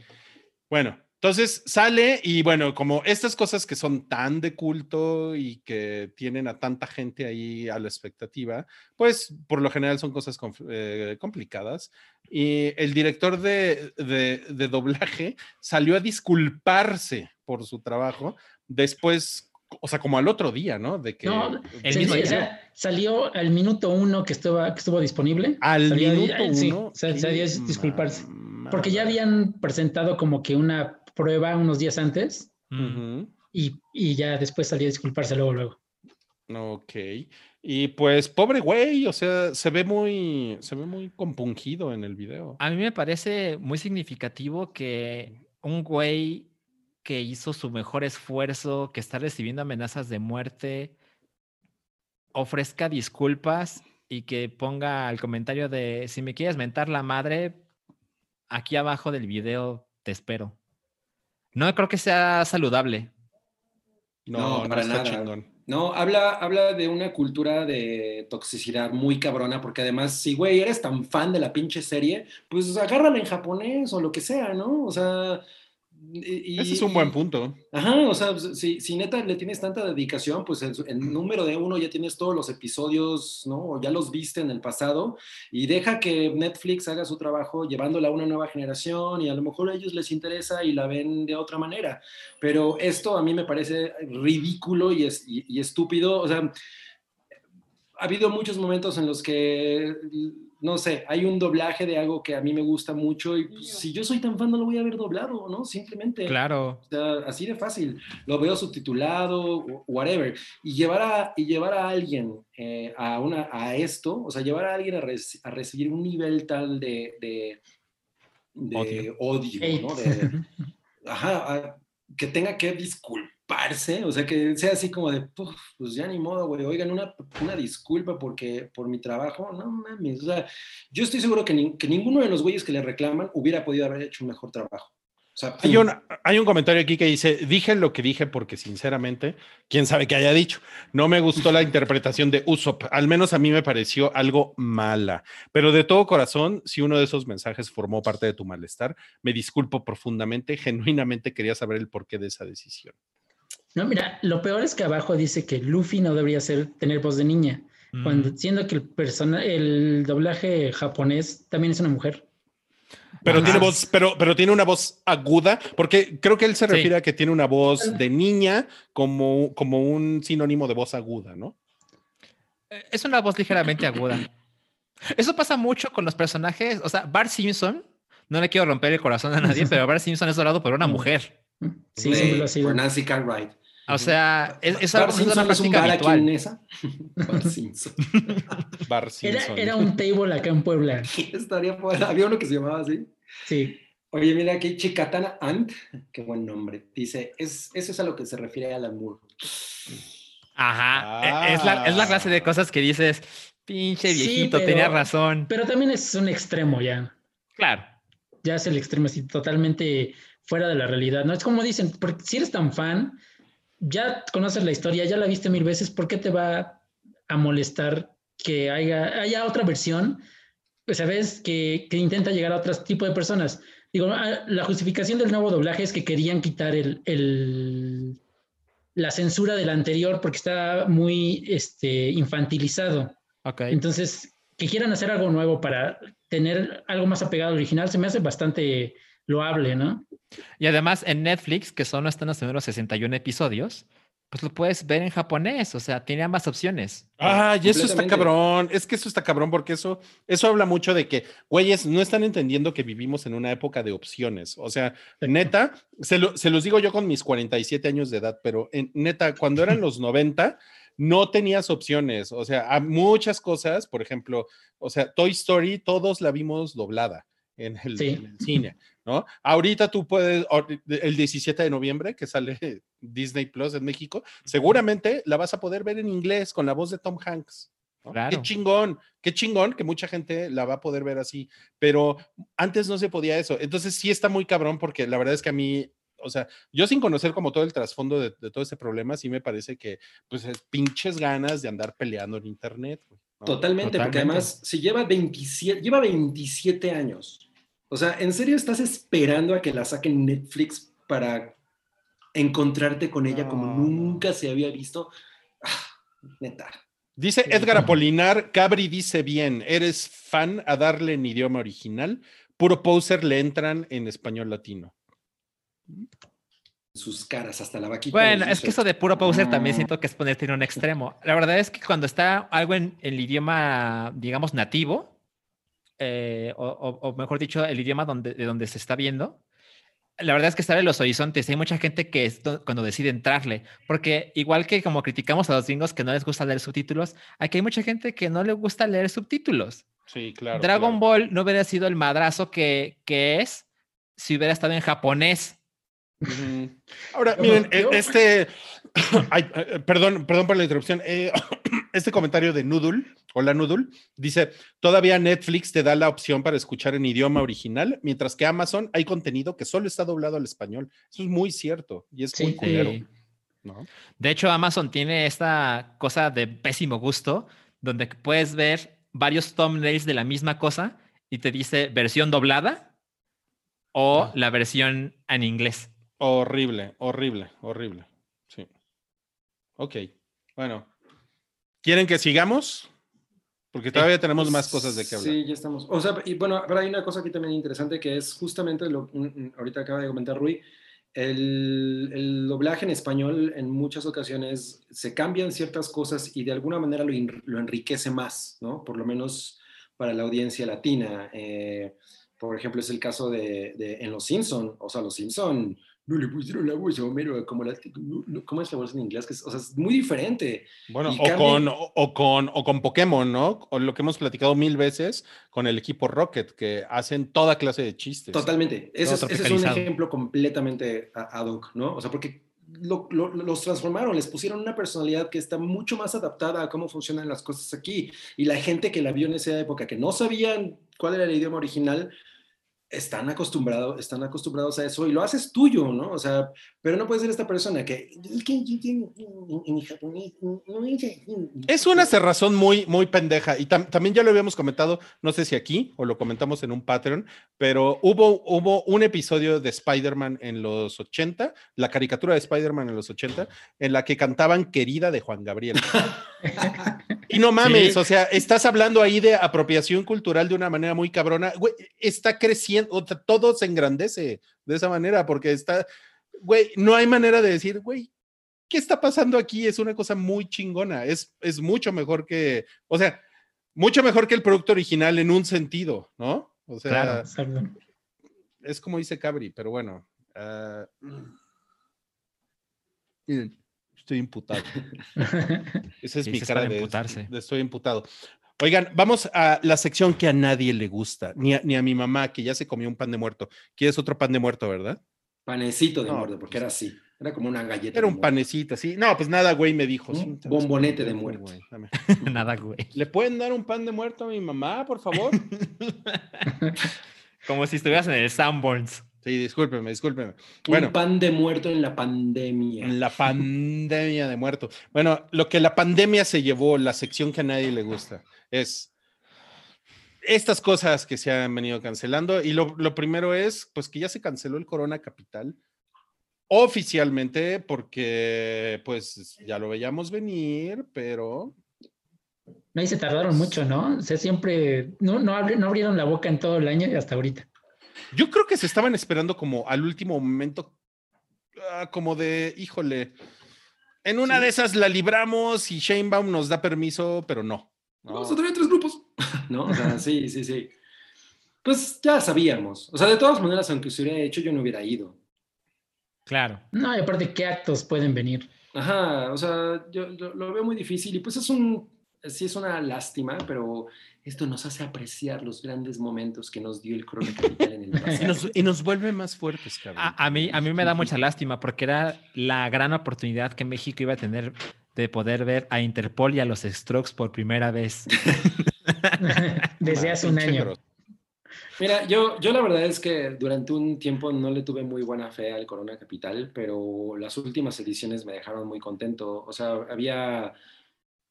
Bueno, entonces sale y bueno, como estas cosas que son tan de culto y que tienen a tanta gente ahí a la expectativa, pues por lo general son cosas eh, complicadas. Y el director de, de- de doblaje salió a disculparse por su trabajo después, o sea, como al otro día, ¿no? De que... No, El Sí, mismo sí, o día. sea, salió al minuto uno que, estaba, que estuvo disponible. Al Salió- minuto sí, uno. qué salió a disculparse. Porque ya habían presentado como que una prueba unos días antes y, y ya después salió a disculparse luego, luego. Ok. Y pues, pobre güey, o sea, se ve muy, se ve muy compungido en el video. A mí me parece muy significativo que un güey que hizo su mejor esfuerzo, que está recibiendo amenazas de muerte, ofrezca disculpas y que ponga el comentario de si me quieres mentar la madre, aquí abajo del video te espero. No creo que sea saludable. No, No, no, para está nada. chingón. No, habla, habla de una cultura de toxicidad muy cabrona, porque además, si, güey, eres tan fan de la pinche serie, pues agárrala en japonés o lo que sea, ¿no? O sea... y- Ese es un buen punto. Ajá, o sea, pues, si, si neta le tienes tanta dedicación, pues el, el número de uno ya tienes todos los episodios, ¿no? O ya los viste en el pasado y deja que Netflix haga su trabajo llevándola a una nueva generación y a lo mejor a ellos les interesa y la ven de otra manera. Pero esto a mí me parece ridículo y, es, y, y estúpido. O sea, ha habido muchos momentos en los que, no sé, hay un doblaje de algo que a mí me gusta mucho y pues, si yo soy tan fan no lo voy a ver doblado, ¿no? Simplemente. Claro. O sea, así de fácil. Lo veo subtitulado, whatever. Y llevar a, y llevar a alguien eh, a, una, a esto, o sea, llevar a alguien a, reci- a recibir un nivel tal de, de, de Odio. ¿no? De- ajá, a- que tenga que o sea, que sea así como de, "Puf, pues ya ni modo, güey, oigan, una, una disculpa porque, por mi trabajo, no mames, o sea, yo estoy seguro que, ni- que ninguno de los güeyes que le reclaman hubiera podido haber hecho un mejor trabajo. O sea, Hay un, hay un comentario aquí que dice, dije lo que dije porque sinceramente, quién sabe qué haya dicho. No me gustó la interpretación de Usopp, al menos a mí me pareció algo mala. Pero de todo corazón, si uno de esos mensajes formó parte de tu malestar, me disculpo profundamente, genuinamente quería saber el porqué de esa decisión. No, mira, lo peor es que abajo dice que Luffy no debería ser, tener voz de niña, Mm. cuando siendo que el persona, el doblaje japonés también es una mujer. Pero Ajá. tiene voz, pero, pero tiene una voz aguda, porque creo que él se Sí. refiere a que tiene una voz de niña como, como un sinónimo de voz aguda, ¿no? Eh, Es una voz ligeramente aguda. Eso pasa mucho con los personajes. O sea, Bart Simpson, no le quiero romper el corazón a nadie, pero Bart Simpson es dorado por una mujer. Sí, de- siempre lo ha sido. por Nancy Cartwright. O sea, es, es algo es una Simpson es un práctica bar aquí habitual. en esa. Bart Simpson. Bar Era, Simpson. era un table acá en Puebla. Estaría por- Había uno que se llamaba así. Sí. Oye, mira aquí, Chicatana Ant, qué buen nombre. Dice, es, eso es a lo que se refiere al amor. Ajá. e- Es, la, es la clase de cosas que dices, pinche Sí, viejito, pero- tenía razón. Pero también es un extremo ya. Claro. Ya es el extremo así totalmente fuera de la realidad. No es como dicen, porque si eres tan fan, ya conoces la historia, ya la viste mil veces, ¿por qué te va a molestar que haya, haya otra versión? Pues sabes que, que intenta llegar a otro tipo de personas. Digo, ah, la justificación del nuevo doblaje es que querían quitar el, el, la censura del anterior porque está muy este, infantilizado. Entonces, que quieran hacer algo nuevo para tener algo más apegado al original se me hace bastante loable, ¿no? Y además en Netflix, que solo están los primeros 61 episodios, pues lo puedes ver en japonés, o sea, tiene ambas opciones. Ah, y eso está cabrón. Es que eso está cabrón porque eso, eso habla mucho de que, güeyes, no están entendiendo que vivimos en una época de opciones. O sea, neta, se, lo- se los digo yo con mis 47 años de edad, pero en, neta, cuando eran los 90, no tenías opciones. O sea, a muchas cosas, por ejemplo, o sea, Toy Story, todos la vimos doblada en el, Sí. en el cine, ¿no? Ahorita tú puedes, el 17 de noviembre que sale Disney Plus en México, seguramente la vas a poder ver en inglés con la voz de Tom Hanks. ¿no? Claro. Qué chingón, qué chingón que mucha gente la va a poder ver así, pero antes no se podía eso. Entonces sí está muy cabrón porque la verdad es que a mí, o sea, yo sin conocer como todo el trasfondo de, de todo este problema, sí me parece que pues es pinches ganas de andar peleando en internet. güey, ¿no? Totalmente, porque Totalmente. además si lleva 27, lleva 27 años. O sea, ¿en serio estás esperando a que la saquen Netflix para encontrarte con ella como nunca se había visto? Ah, neta. Dice Edgar Apolinar, Cabri dice bien, eres fan a darle en idioma original, puro poser le entran en español latino. Sus caras, hasta la vaquita. Bueno, es que eso de puro poser también "Ah". siento que es ponerte en un extremo. La verdad es que cuando está algo en el idioma, digamos, nativo, eh, o, mejor dicho, el idioma donde, de donde se está viendo, la verdad es que sale los horizontes. Hay mucha gente que es do- cuando decide entrarle, porque igual que como criticamos a los gringos que no les gusta leer subtítulos, aquí hay mucha gente que no le gusta leer subtítulos. Sí, claro. Dragon claro. Ball no hubiera sido el madrazo que, que es si hubiera estado en japonés. Ahora, miren, yo. este, ay, eh, perdón, perdón por la interrupción. eh, este comentario de Noodle, hola Noodle, dice, todavía Netflix te da la opción para escuchar en idioma original, mientras que Amazon hay contenido que solo está doblado al español. Eso es muy cierto y es muy culero, Sí. ¿no? De hecho, Amazon tiene esta cosa de pésimo gusto, donde puedes ver varios thumbnails de la misma cosa y te dice versión doblada o Ah. la versión en inglés. Horrible, horrible, horrible. Sí. Ok, bueno. ¿Quieren que sigamos? Porque todavía tenemos más cosas de qué hablar. Sí, ya estamos. O sea, y bueno, pero hay una cosa aquí también interesante que es justamente lo mm, mm, ahorita acaba de comentar Rui. El, el doblaje en español en muchas ocasiones se cambian ciertas cosas y de alguna manera lo, lo enriquece más, ¿no? Por lo menos para la audiencia latina. Eh, por ejemplo, es el caso de, de- en Los Simpson, o sea, Los Simpson no le pusieron la voz a Homero como la, ¿cómo es la voz en inglés? Que es, o sea, es muy diferente. Bueno, o cambia- con, o, o con, o con Pokémon, ¿no? O lo que hemos platicado mil veces con el equipo Rocket, que hacen toda clase de chistes. Totalmente. Ese es, ese es un ejemplo completamente ad hoc, ¿no? O sea, porque lo- lo- los transformaron, les pusieron una personalidad que está mucho más adaptada a cómo funcionan las cosas aquí. Y la gente que la vio en esa época, que no sabían cuál era el idioma original, están acostumbrados, están acostumbrados a eso y lo haces tuyo, ¿no? O sea, pero no puede ser esta persona que... "Es que en- en japonés, no es así". Es una cerrazón muy, muy pendeja. Y tam- también ya lo habíamos comentado, no sé si aquí o lo comentamos en un Patreon, pero hubo, hubo un episodio de Spider-Man en los 80, la caricatura de Spider-Man en los 80, en la que cantaban Querida de Juan Gabriel. Y no mames, Sí. o sea, estás hablando ahí de apropiación cultural de una manera muy cabrona. Güey, está creciendo, o sea, todo se engrandece de esa manera porque está, güey, no hay manera de decir, güey, ¿qué está pasando aquí? Es una cosa muy chingona, es, es mucho mejor que, o sea, mucho mejor que el producto original en un sentido, ¿no? O sea, Claro. Exacto. es como dice Cabri, pero bueno. ah, miren, estoy imputado. Esa es mi cara de, de estoy imputado. Oigan, vamos a la sección que a nadie le gusta, ni a, ni a mi mamá, que ya se comió un pan de muerto. ¿Quieres otro pan de muerto, verdad? Panecito de No, muerte, porque pues- era así. Era como una galleta. Era un panecito, sí. No, pues nada, güey, me dijo. Un sí, bombonete de muerto. güey. Nada, güey. ¿Le pueden dar un pan de muerto a mi mamá, por favor? Como si estuvieras en el Sanborns. Sí, discúlpeme, discúlpeme. Un Bueno, pan de muerto en la pandemia. en la pandemia de muerto. Bueno, lo que la pandemia se llevó, la sección que a nadie le gusta, es estas cosas que se han venido cancelando. Y lo, lo primero es, pues que ya se canceló el Corona Capital. oficialmente porque pues ya lo veíamos venir, pero Ahí se tardaron mucho, ¿no? O sea, siempre no, no, abri- no abrieron la boca en todo el año y hasta ahorita. Yo creo que se estaban esperando como al último momento, ah, como de, híjole, en una Sí. de esas la libramos y Shanebaum nos da permiso, pero no. No. Vamos a tener tres grupos. ¿No? O sea, sí, sí, sí. Pues ya sabíamos. O sea, de todas maneras, aunque se hubiera hecho, yo no hubiera ido. Claro. No, y aparte, ¿qué actos pueden venir? Ajá, o sea, yo lo, lo veo muy difícil y pues es un, sí es una lástima, pero esto nos hace apreciar los grandes momentos que nos dio el Corona Capital en el Y pasado. nos, y nos vuelve más fuertes, cabrón. A, a mí, a mí me da mucha lástima porque era la gran oportunidad que México iba a tener de poder ver a Interpol y a los Strokes por primera vez. Desde hace un año. Mira, yo, yo la verdad es que durante un tiempo no le tuve muy buena fe al Corona Capital, pero las últimas ediciones me dejaron muy contento. O sea, había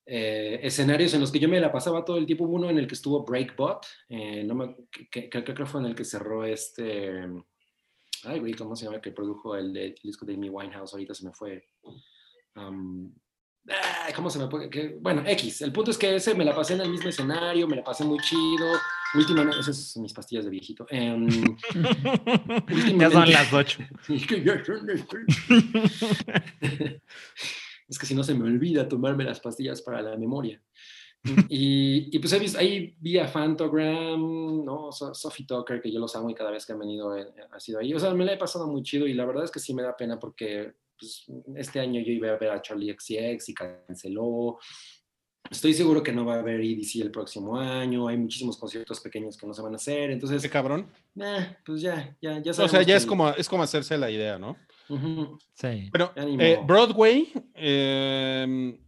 eh, escenarios en los que yo me la pasaba todo el tiempo. Uno en el que estuvo Breakbot, eh, no me, que, que- creo que fue en el que cerró este... Ay, güey, ¿cómo se llama? Que produjo el, el disco de Amy Winehouse, ahorita se me fue. Ay, ¿Cómo se me puede? que- bueno, X. El punto es que ese me la pasé en el mismo escenario, me la pasé muy chido. Últimamente, esas son mis pastillas de viejito. Em, ya son las ocho. es que si no se me olvida tomarme las pastillas para la memoria. Y, y pues he visto, ahí vi a Fantogram, ¿no? So- Sophie Tucker, que yo los amo y cada vez que han venido eh, ha sido ahí. O sea, me la he pasado muy chido y la verdad es que sí me da pena porque pues, este año yo iba a ver a Charlie XCX y canceló. Estoy seguro que no va a haber EDC el próximo año. Hay muchísimos conciertos pequeños que no se van a hacer. Entonces, Qué cabrón. eh, pues ya, ya, ya O sea, ya es el- como, es como hacerse la idea, ¿no? Sí. Ni eh, modo. Broadway eh,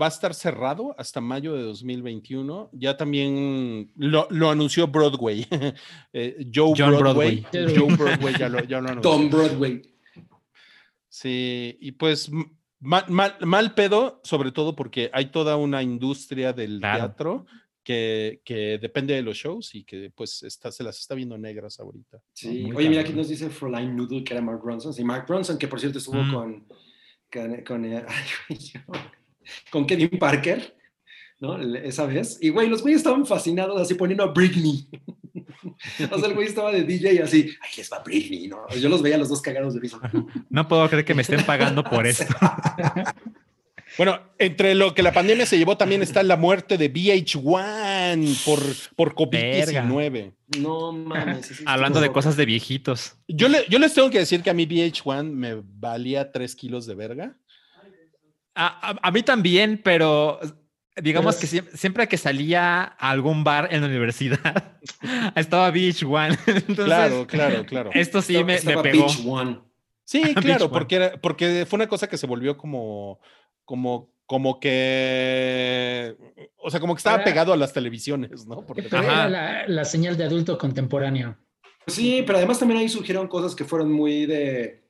va a estar cerrado hasta mayo de 2021. Ya también lo, lo anunció Broadway. Eh, Joe John Broadway. Broadway. Joe Broadway ya lo, ya lo anunció. Tom Broadway. Sí, y pues mal, mal, mal pedo, sobre todo porque hay toda una industria del Claro. teatro que, que depende de los shows y que pues está, se las está viendo negras ahorita. Sí. Muy Oye, mira, aquí nos dice Fräulein Noodle que era Mark Bronson. Sí, Mark Bronson, que por cierto estuvo Mm. con, con, con, eh, con Kevin Parker, ¿no? Esa vez. Y, güey, los güeyes estaban fascinados así poniendo a Britney. o sea, el güey estaba de DJ así, ay, les va Britney, ¿no? Yo los veía los dos cagados de risa. No puedo creer que me estén pagando por esto. Bueno, entre lo que la pandemia se llevó también está la muerte de VH1 por, por COVID-19. No mames. Hablando de cosas de viejitos. Yo, le- yo les tengo que decir que a mí VH1 me valía 3 kilos de verga. A, a- a mí también, pero digamos Pero que siempre que salía a algún bar en la universidad, estaba Beach One. Entonces, Claro, claro, claro. esto sí Estaba- me, pegó. Beach One. Sí, claro, One. porque, era- porque fue una cosa que se volvió como, como, como que, o sea, como que estaba Era- pegado a las televisiones, ¿no? Porque- Pero era la, la señal de adulto contemporáneo. Sí, pero además también ahí surgieron cosas que fueron muy de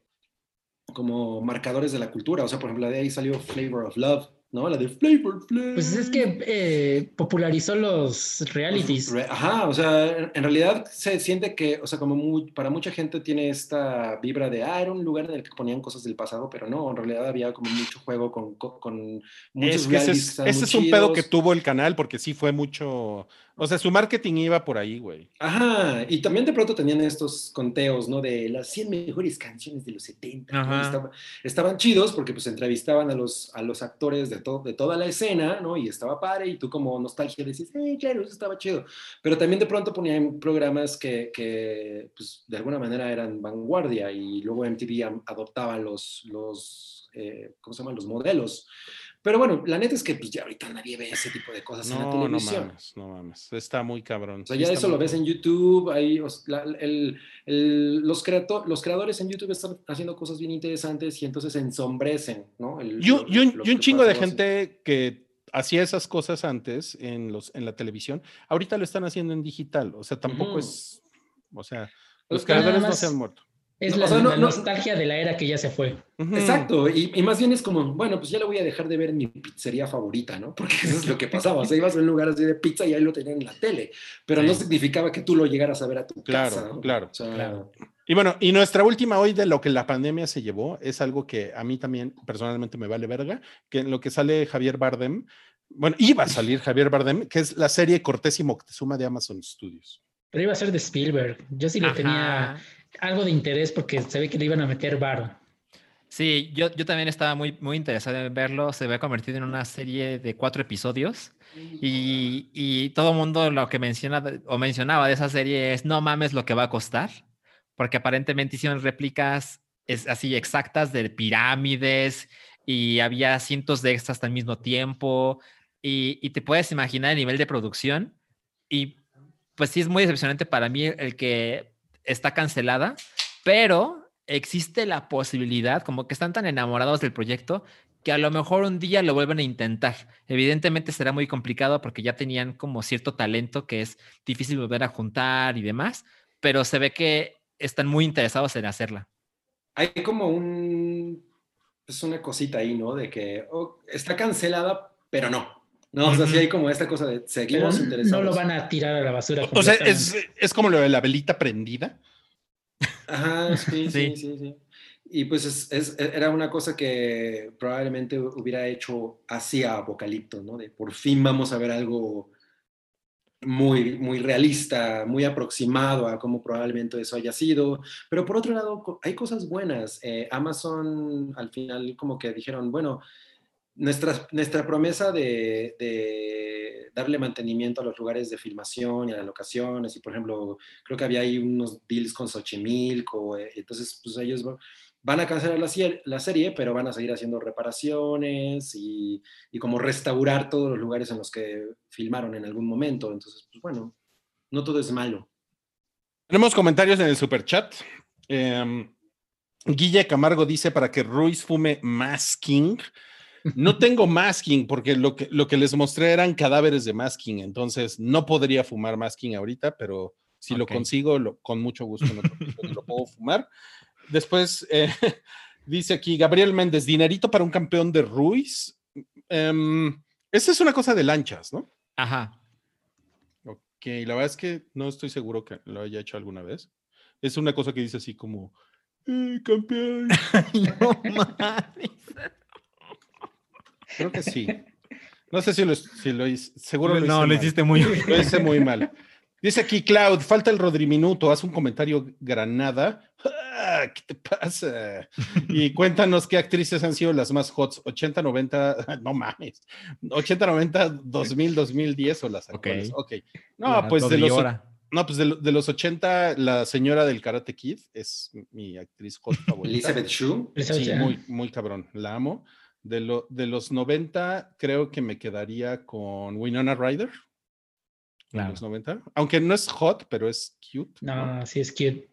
como marcadores de la cultura. O sea, por ejemplo, de ahí salió Flavor of Love, ¿no? La de Flavor Flavor. Pues es que eh, popularizó los realities. Re- Ajá, o sea, en, realidad se siente que, o sea, como para mucha gente tiene esta vibra de, ah, era un lugar en el que ponían cosas del pasado, pero no, en realidad había como mucho juego con, con, con muchos Es que realities es, ese es un pedo que tuvo el canal porque sí fue mucho, o sea, su marketing iba por ahí, güey. Ajá, y también de pronto tenían estos conteos, ¿no? De las 100 mejores canciones de los 70. ¿no? Estaban chidos porque pues entrevistaban a los, a los actores de, to- de toda la escena, ¿no? Y estaba padre y tú como nostalgia decís, eh, claro, eso estaba chido. Pero también de pronto ponían programas que, que pues de alguna manera eran vanguardia y luego MTV adoptaba los, los eh, ¿cómo se llaman? Los modelos. Pero bueno, la neta es que pues ya ahorita nadie ve ese tipo de cosas en la No, no televisión. mames, no mames. Está muy cabrón. O sea, ya está eso lo ves en. YouTube, ahí, o sea, la- el- el- los, creato- los creadores en YouTube están haciendo cosas bien interesantes y entonces ensombrecen, ¿no? El- Y un, chingo de gente que hacía esas cosas antes en, los, en la televisión, ahorita lo están haciendo en digital. O sea, tampoco es, o sea, Pues los creadores no se han muerto. Es No, la, o sea, no- la no- nostalgia de la era que ya se fue. Exacto, y, y más bien es como, bueno, pues ya lo voy a dejar de ver en mi pizzería favorita, ¿no? Porque eso es lo que pasaba, o sea, ibas a un lugar así de pizza y ahí lo tenían en la tele, pero no significaba que tú lo llegaras a ver a tu Claro, casa. ¿no? claro, O sea, claro. Y bueno, y nuestra última hoy de lo que la pandemia se llevó es algo que a mí también personalmente me vale verga, que en lo que sale Javier Bardem, bueno, iba a salir Javier Bardem, que es la serie Cortés y Moctezuma de Amazon Studios. Pero iba a ser de Spielberg. Yo sí le tenía. Algo de interés porque se ve que le iban a meter varo. Sí, yo, yo también estaba muy, muy interesado en verlo. Se había convertido en una serie de cuatro episodios y, y todo el mundo lo que menciona o mencionaba de esa serie es no mames lo que va a costar, porque aparentemente hicieron réplicas es así exactas de pirámides y había cientos de extras al mismo tiempo y, y te puedes imaginar el nivel de producción y pues sí es muy decepcionante para mí el que está cancelada, pero existe la posibilidad, como que están tan enamorados del proyecto, que a lo mejor un día lo vuelven a intentar. Evidentemente será muy complicado porque ya tenían como cierto talento que es difícil volver a juntar y demás, pero se ve que están muy interesados en hacerla. Hay como un, es una cosita ahí, ¿no? De que oh, está cancelada, pero no. No, o sea, sí hay como esta cosa de Pero seguimos no interesados. lo van a tirar a la basura. O sea, es, es como lo de la velita prendida. Ajá, sí, Sí. sí, sí, sí. Y pues es- es- era una cosa que probablemente hubiera hecho así a Apocalipto, ¿no? De por fin vamos a ver algo muy, muy realista, muy aproximado a cómo probablemente eso haya sido. Pero por otro lado, hay cosas buenas. Eh, Amazon al final como que dijeron, bueno, nuestra, nuestra promesa de, de darle mantenimiento a los lugares de filmación y a las locaciones, y por ejemplo, creo que había ahí unos deals con Xochimilco, eh, entonces pues ellos va- van a cancelar la, la serie, pero van a seguir haciendo reparaciones y, y como restaurar todos los lugares en los que filmaron en algún momento, entonces pues bueno, no todo es malo. Tenemos comentarios en el super chat. Guille Camargo dice para que Ruiz fume masking. No tengo masking porque lo que, lo que les mostré eran cadáveres de masking, entonces no podría fumar masking ahorita, pero si lo consigo, lo- con mucho gusto lo puedo fumar. Después eh, dice aquí Gabriel Méndez, dinerito para un campeón de Ruiz. Em, esa es una cosa de lanchas, ¿no? Ajá. Ok, la verdad es que no estoy seguro que lo haya hecho alguna vez. Es una cosa que dice así como, "Eh, campeón. No mames. Creo que sí. No sé si lo, si lo hice, seguro lo hice no, lo mal. hiciste muy Lo hice muy mal. Dice aquí Cloud, falta el Rodriminuto, haz un comentario Granada. Ah, ¿Qué te pasa? Y cuéntanos qué actrices han sido las más hots, 80, 90, no mames, 80, 90, 2000, 2010 o las actuales. Ok. No, La pues de los, no, pues de, de los 80, la señora del Karate Kid es mi actriz hot favorita. Elizabeth Shue, Sí, muy, muy cabrón, la amo. De, lo, de los 90, creo que me quedaría con Winona Ryder. de Claro. los 90. Aunque no es hot, pero es cute. No, sí es cute.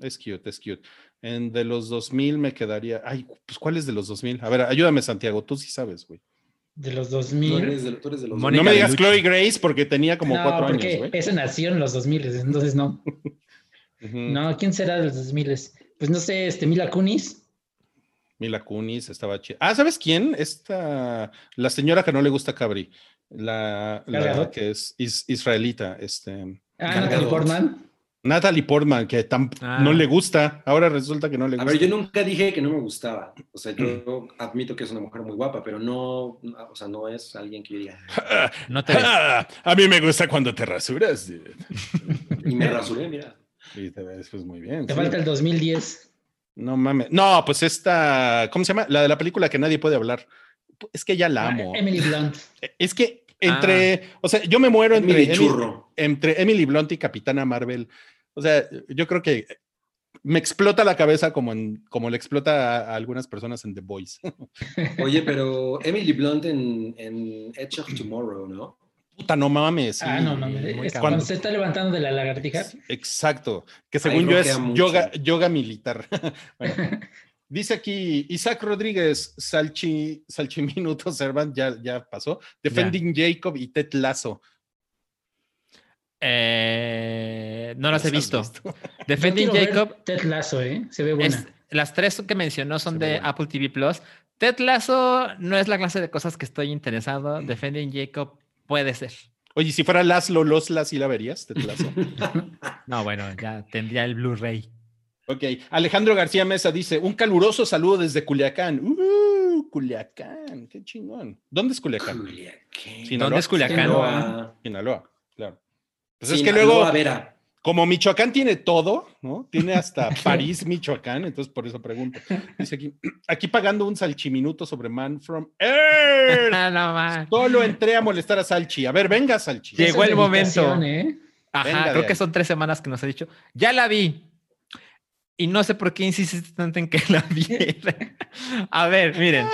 Es cute, es cute. En de los 2000 me quedaría. Ay, pues ¿cuál es de los 2000? A ver, ayúdame, Santiago, tú sí sabes, güey. De los tú 2000. eres de, tú eres de los... Mónica no me digas. Chloe Grace porque tenía como no, cuatro porque años, güey. esa nació en los 2000, entonces no. No, ¿quién será de los 2000? Pues no sé, este Mila Kunis. Mila Kunis estaba chida. Ah, ¿sabes quién? Esta, la señora que no le gusta Cabri. La, la que es is- israelita, este. Ah, Natalie. Portman. Natalie Portman, que Ah. no le gusta. Ahora resulta que no le A gusta. ver, yo nunca dije que no me gustaba. O sea, yo admito que es una mujer muy guapa, pero no, o sea, no es alguien que yo diga. No te a mí me gusta cuando te rasuras. dude. Y me rasuré, mira. Y te ves pues muy bien. Te sí. falta el 2010. No mames. No, pues esta, ¿cómo se llama? La de la película que nadie puede hablar. Es que ya la Ah, amo. Emily Blunt. Es que entre, o sea, yo me muero entre Emily Emily, Churro. entre Emily Blunt y Capitana Marvel. O sea, yo creo que me explota la cabeza como, en, como le explota a, a algunas personas en The Voice. Oye, pero Emily Blunt en, en Edge of Tomorrow, ¿no? Puta, no mames. sí. ah, no. es cuando se está levantando de la lagartija. Exacto, que según yo es mucho. yoga, yoga militar. Bueno, dice aquí Isaac Rodríguez, Salchi, Salchiminuto Servant, ya, ya pasó. Defending Jacob y Ted Lasso. Eh, no las he ¿Los has visto. visto? Defending Jacob. Ted Lasso, ¿eh? Se ve buena. es- las tres que mencionó son Se de. Apple TV Plus. Ted Lasso no es la clase de cosas que estoy interesado. Defending Jacob puede ser. Oye, si fuera Laszlo Losla, ¿sí la verías? Lasso. No, bueno, ya tendría el Blu-ray. Ok, Alejandro García Mesa dice, un caluroso saludo desde Culiacán. Uh, Culiacán, qué chingón. ¿Dónde es Culiacán? Culiacán. Sinaloa. ¿Dónde es Culiacán? Sinaloa. Sinaloa, claro. Pues es que luego, Vera. Como Michoacán tiene todo, ¿no? Tiene hasta París, Michoacán, entonces por eso pregunto. Dice aquí, aquí pagando un salchiminuto sobre Man from Earth. No. Solo entré a molestar a Salchi. A ver, venga, Salchi. Llegó el momento. ¿eh? Ajá, Venga creo ahí. que son tres semanas que nos ha dicho. Ya la vi. Y no sé por qué insistes tanto en que la viera. A ver, miren.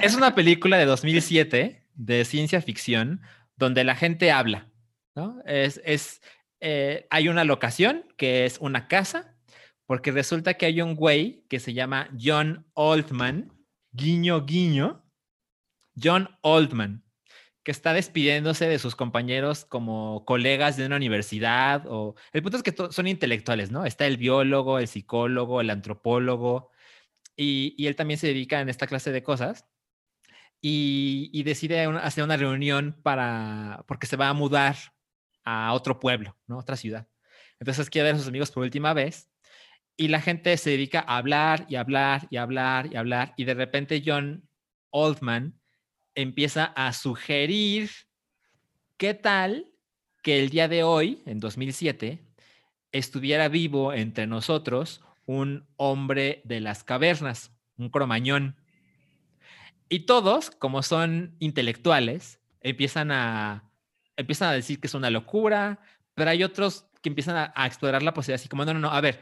Es una película de 2007 de ciencia ficción donde la gente habla. ¿no? Es, es, eh, hay una locación que es una casa, porque resulta que hay un güey que se llama John Oldman, guiño, guiño, John Oldman, que está despidiéndose de sus compañeros como colegas de una universidad o el punto es que son intelectuales, ¿no? Está el biólogo, el psicólogo, el antropólogo y, él también se dedica en esta clase de cosas y, decide hacer una reunión para porque se va a mudar a otro pueblo, ¿no? Otra ciudad. Entonces quiere ver a sus amigos por última vez y la gente se dedica a hablar y hablar y hablar y hablar y de repente John Oldman empieza a sugerir qué tal que el día de hoy, en 2007, estuviera vivo entre nosotros un hombre de las cavernas, un cromañón. Y todos, como son intelectuales, empiezan a, empiezan a decir que es una locura, pero hay otros que empiezan a, explorar la posibilidad, así como, no, no, no, a ver,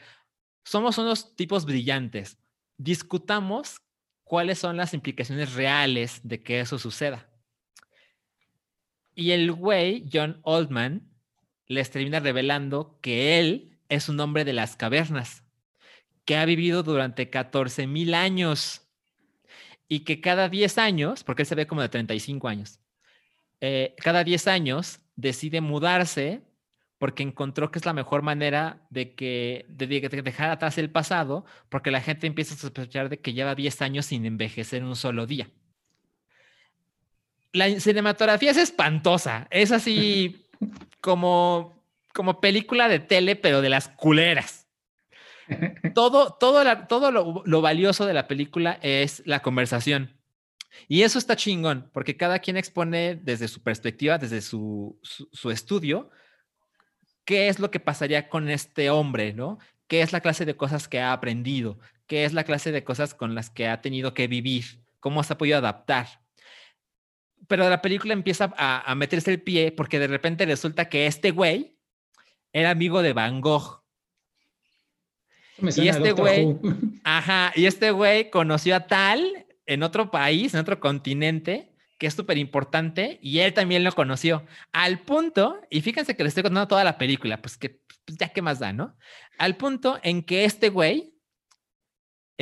somos unos tipos brillantes, discutamos cuáles son las implicaciones reales de que eso suceda. Y el güey, John Oldman, les termina revelando que él es un hombre de las cavernas, que ha vivido durante 14 mil años y que cada 10 años, porque él se ve como de 35 años, eh, cada 10 años decide mudarse porque encontró que es la mejor manera de que de, de- de dejar atrás el pasado, porque la gente empieza a sospechar de que lleva 10 años sin envejecer un solo día. La cinematografía es espantosa, es así como, como película de tele, pero de las culeras. Todo, todo, la- todo lo, lo valioso de la película es la conversación. Y eso está chingón, porque cada quien expone desde su perspectiva, desde su, su, su estudio, qué es lo que pasaría con este hombre, ¿no? ¿Qué es la clase de cosas que ha aprendido? ¿Qué es la clase de cosas con las que ha tenido que vivir? ¿Cómo se ha podido adaptar? Pero la película empieza a, a meterse el pie porque de repente resulta que este güey era amigo de Van Gogh. Me suena a este güey-. Ajá, y este güey conoció a tal en otro país, en otro continente, que es súper importante, y él también lo conoció. Al punto, y fíjense que le estoy contando toda la película, pues que pues ya qué más da, ¿no? Al punto en que este güey,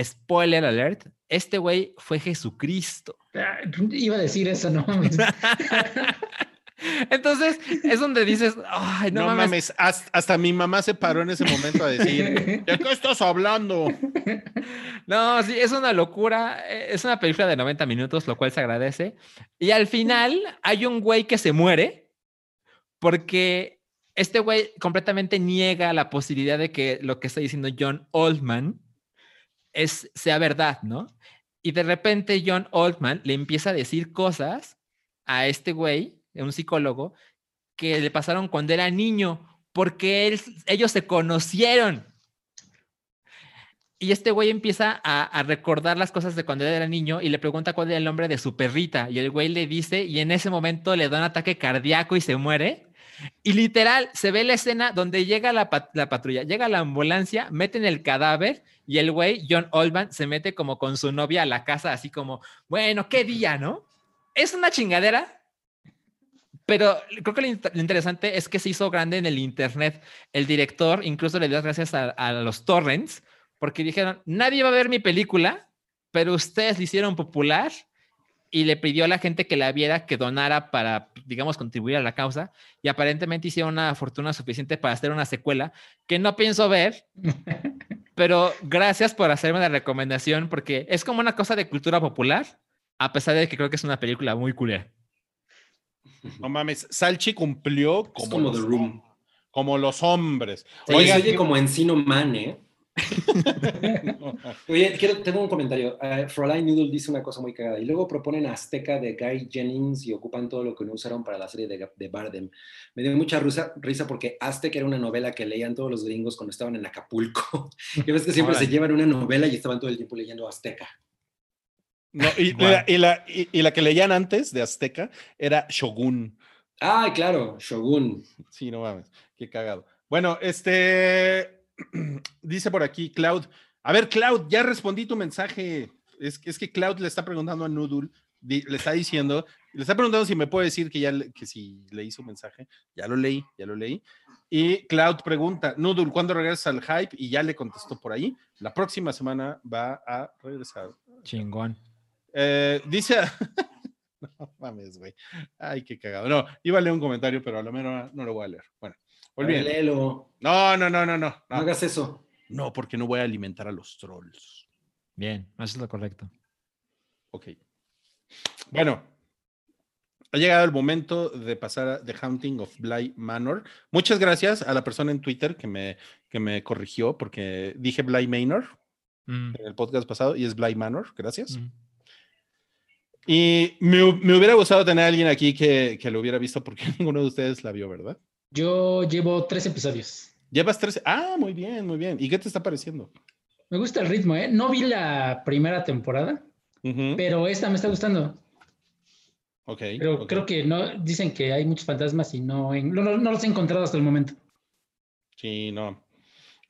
spoiler alert, este güey fue Jesucristo. Ah, Iba a decir eso, no mames. Entonces, es donde dices, ay, no, No, mames. mames, hasta, hasta mi mamá se paró en ese momento a decir, ¿de qué estás hablando? No, sí, es una locura. eh, Es una película de 90 minutos, lo cual se agradece. Y al final hay un güey que se muere porque este güey completamente niega la posibilidad de que lo que está diciendo John Oldman es, sea verdad, ¿no? Y de repente John Oldman le empieza a decir cosas a este güey, un psicólogo, que le pasaron cuando era niño, porque ellos se conocieron. Y este güey empieza a, recordar las cosas de cuando era niño y le pregunta cuál era el nombre de su perrita. Y el güey le dice, y en ese momento le da un ataque cardíaco y se muere. Y literal, se ve la escena donde llega la, la patrulla, llega la ambulancia, meten el cadáver y el güey, John Oldman, se mete como con su novia a la casa, así como, bueno, qué día, ¿no? Es una chingadera, pero creo que lo, int- lo interesante es que se hizo grande en el internet. El director incluso le dio las gracias a, a los torrents porque dijeron, nadie va a ver mi película, pero ustedes la hicieron popular y le pidió a la gente que la viera que donara para, digamos, contribuir a la causa y aparentemente hicieron una fortuna suficiente para hacer una secuela que no pienso ver, pero gracias por hacerme la recomendación porque es como una cosa de cultura popular, a pesar de que creo que es una película muy culera. No mames, Salchi cumplió como, como los, The Room. como los hombres. Oye, Oigan, se oye como Encino Man, ¿eh? Oye, quiero, tengo un comentario. Uh, Fräulein Noodle dice una cosa muy cagada. Y luego proponen Azteca de Guy Jennings y ocupan todo lo que no usaron para la serie de, de Bardem. Me dio mucha risa, risa porque Azteca era una novela que leían todos los gringos cuando estaban en Acapulco. y ves que siempre se llevan una novela y estaban todo el tiempo leyendo Azteca. No, y, wow. la, y, la, y, y, la, que leían antes de Azteca era Shogun. Ah, claro, Shogun. Sí, no mames, qué cagado. Bueno, este dice por aquí Cloud. A ver, Cloud, ya respondí tu mensaje. Es, es que Cloud le está preguntando a Noodle, di, le está diciendo, le está preguntando si me puede decir que ya que si leí su mensaje. Ya lo leí, ya lo leí. Y Cloud pregunta, Noodle, ¿cuándo regresas al hype? Y ya le contestó por ahí. La próxima semana va a regresar. Chingón. Eh, dice, no mames, güey. Ay, qué cagado. No, iba a leer un comentario, pero a lo menos no lo voy a leer. Bueno. No, no, no, no, no, no. No hagas eso. No, porque no voy a alimentar a los trolls. Bien, eso es lo correcto. Ok. Bueno, ha llegado el momento de pasar a The Haunting of Bly Manor. Muchas gracias a la persona en Twitter que me, que me corrigió porque dije Bly Manor mm. en el podcast pasado y es Bly Manor. Gracias. Mm. Y me, me, hubiera gustado tener a alguien aquí que, que, lo hubiera visto porque ninguno de ustedes la vio, ¿verdad? Yo llevo tres episodios. Llevas tres. Ah, muy bien, muy bien. ¿Y qué te está pareciendo? Me gusta el ritmo, ¿eh? No vi la primera temporada, uh -huh. pero esta me está gustando. Ok. Pero okay. creo que no, dicen que hay muchos fantasmas y no, no, no los he encontrado hasta el momento. Sí, no.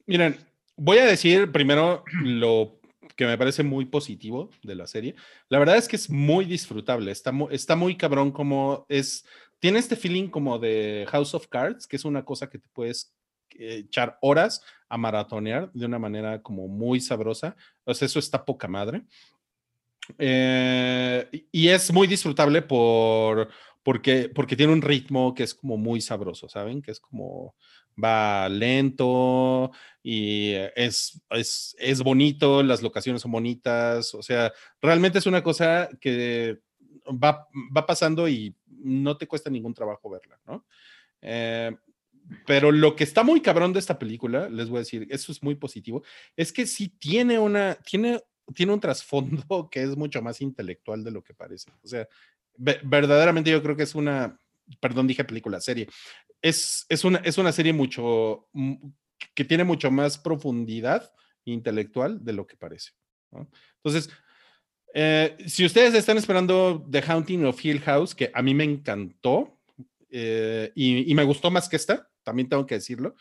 Miren, voy a decir primero lo que me parece muy positivo de la serie. La verdad es que es muy disfrutable, está muy, está muy cabrón como es, tiene este feeling como de House of Cards, que es una cosa que te puedes echar horas a maratonear de una manera como muy sabrosa. O sea, eso está poca madre. Eh, y es muy disfrutable por, porque, porque tiene un ritmo que es como muy sabroso, ¿saben? Que es como va lento y es, es, es bonito, las locaciones son bonitas, o sea, realmente es una cosa que va, va pasando y no te cuesta ningún trabajo verla, ¿no? Eh, pero lo que está muy cabrón de esta película, les voy a decir, eso es muy positivo, es que sí tiene una, tiene, tiene un trasfondo que es mucho más intelectual de lo que parece. O sea, verdaderamente yo creo que es una, perdón, dije película, serie. Es, es, una, es una serie mucho, que tiene mucho más profundidad intelectual de lo que parece. Entonces, eh, si ustedes están esperando The Haunting of Hill House, que a mí me encantó eh, y, me gustó más que esta, también tengo que decirlo.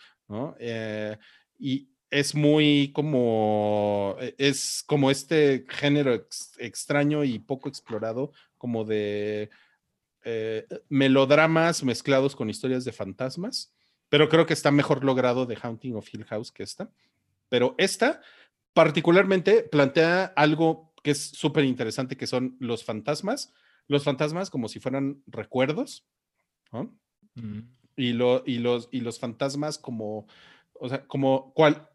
Eh, y es muy como, es como este género ex, extraño y poco explorado, como de eh, melodramas mezclados con historias de fantasmas, pero creo que está mejor logrado The Haunting of Hill House que esta. Pero esta particularmente plantea algo que es súper interesante, que son los fantasmas, los fantasmas como si fueran recuerdos, ¿no? Mm. Y, lo, y, los, y los fantasmas como, o sea, como cual,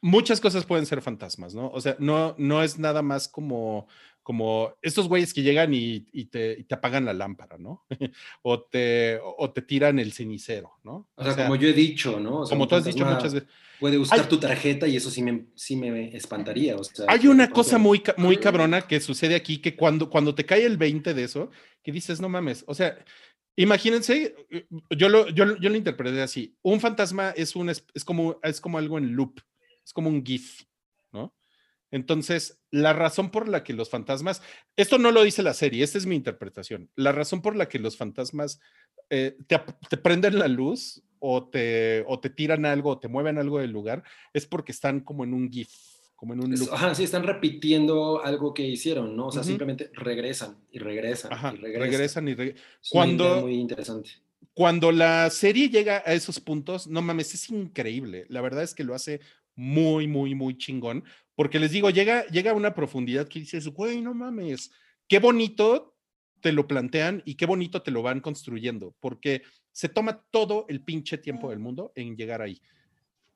muchas cosas pueden ser fantasmas, ¿no? O sea, no, no es nada más como, como estos güeyes que llegan y, y, te, y te, apagan la lámpara, ¿no? o, te, o te tiran el cenicero, ¿no? O sea, o sea como yo he dicho, ¿no? O sea, como tú has dicho muchas veces. Puede buscar hay, tu tarjeta y eso sí me, sí me espantaría. O sea, hay una cosa muy, muy cabrona que sucede aquí, que cuando, cuando te cae el 20 de eso, que dices, no mames, o sea, Imagínense, yo lo, yo, yo lo interpreté así. Un fantasma es, un, es, como, es como algo en loop, es como un GIF, ¿no? Entonces, la razón por la que los fantasmas, esto no lo dice la serie, esta es mi interpretación, la razón por la que los fantasmas eh, te, te, prenden la luz o te, o te tiran algo o te mueven algo del lugar es porque están como en un GIF. Como en un loop. Ajá, sí, están repitiendo algo que hicieron, ¿no? O sea, uh -huh. simplemente regresan y regresan Ajá, y regresan. regresan y regresan. Cuando, muy interesante cuando la serie llega a esos puntos, no mames, es increíble. La verdad es que lo hace muy, muy, muy chingón. Porque les digo, llega, llega a una profundidad que dices, güey, no mames, qué bonito te lo plantean y qué bonito te lo van construyendo. Porque se toma todo el pinche tiempo del mundo en llegar ahí.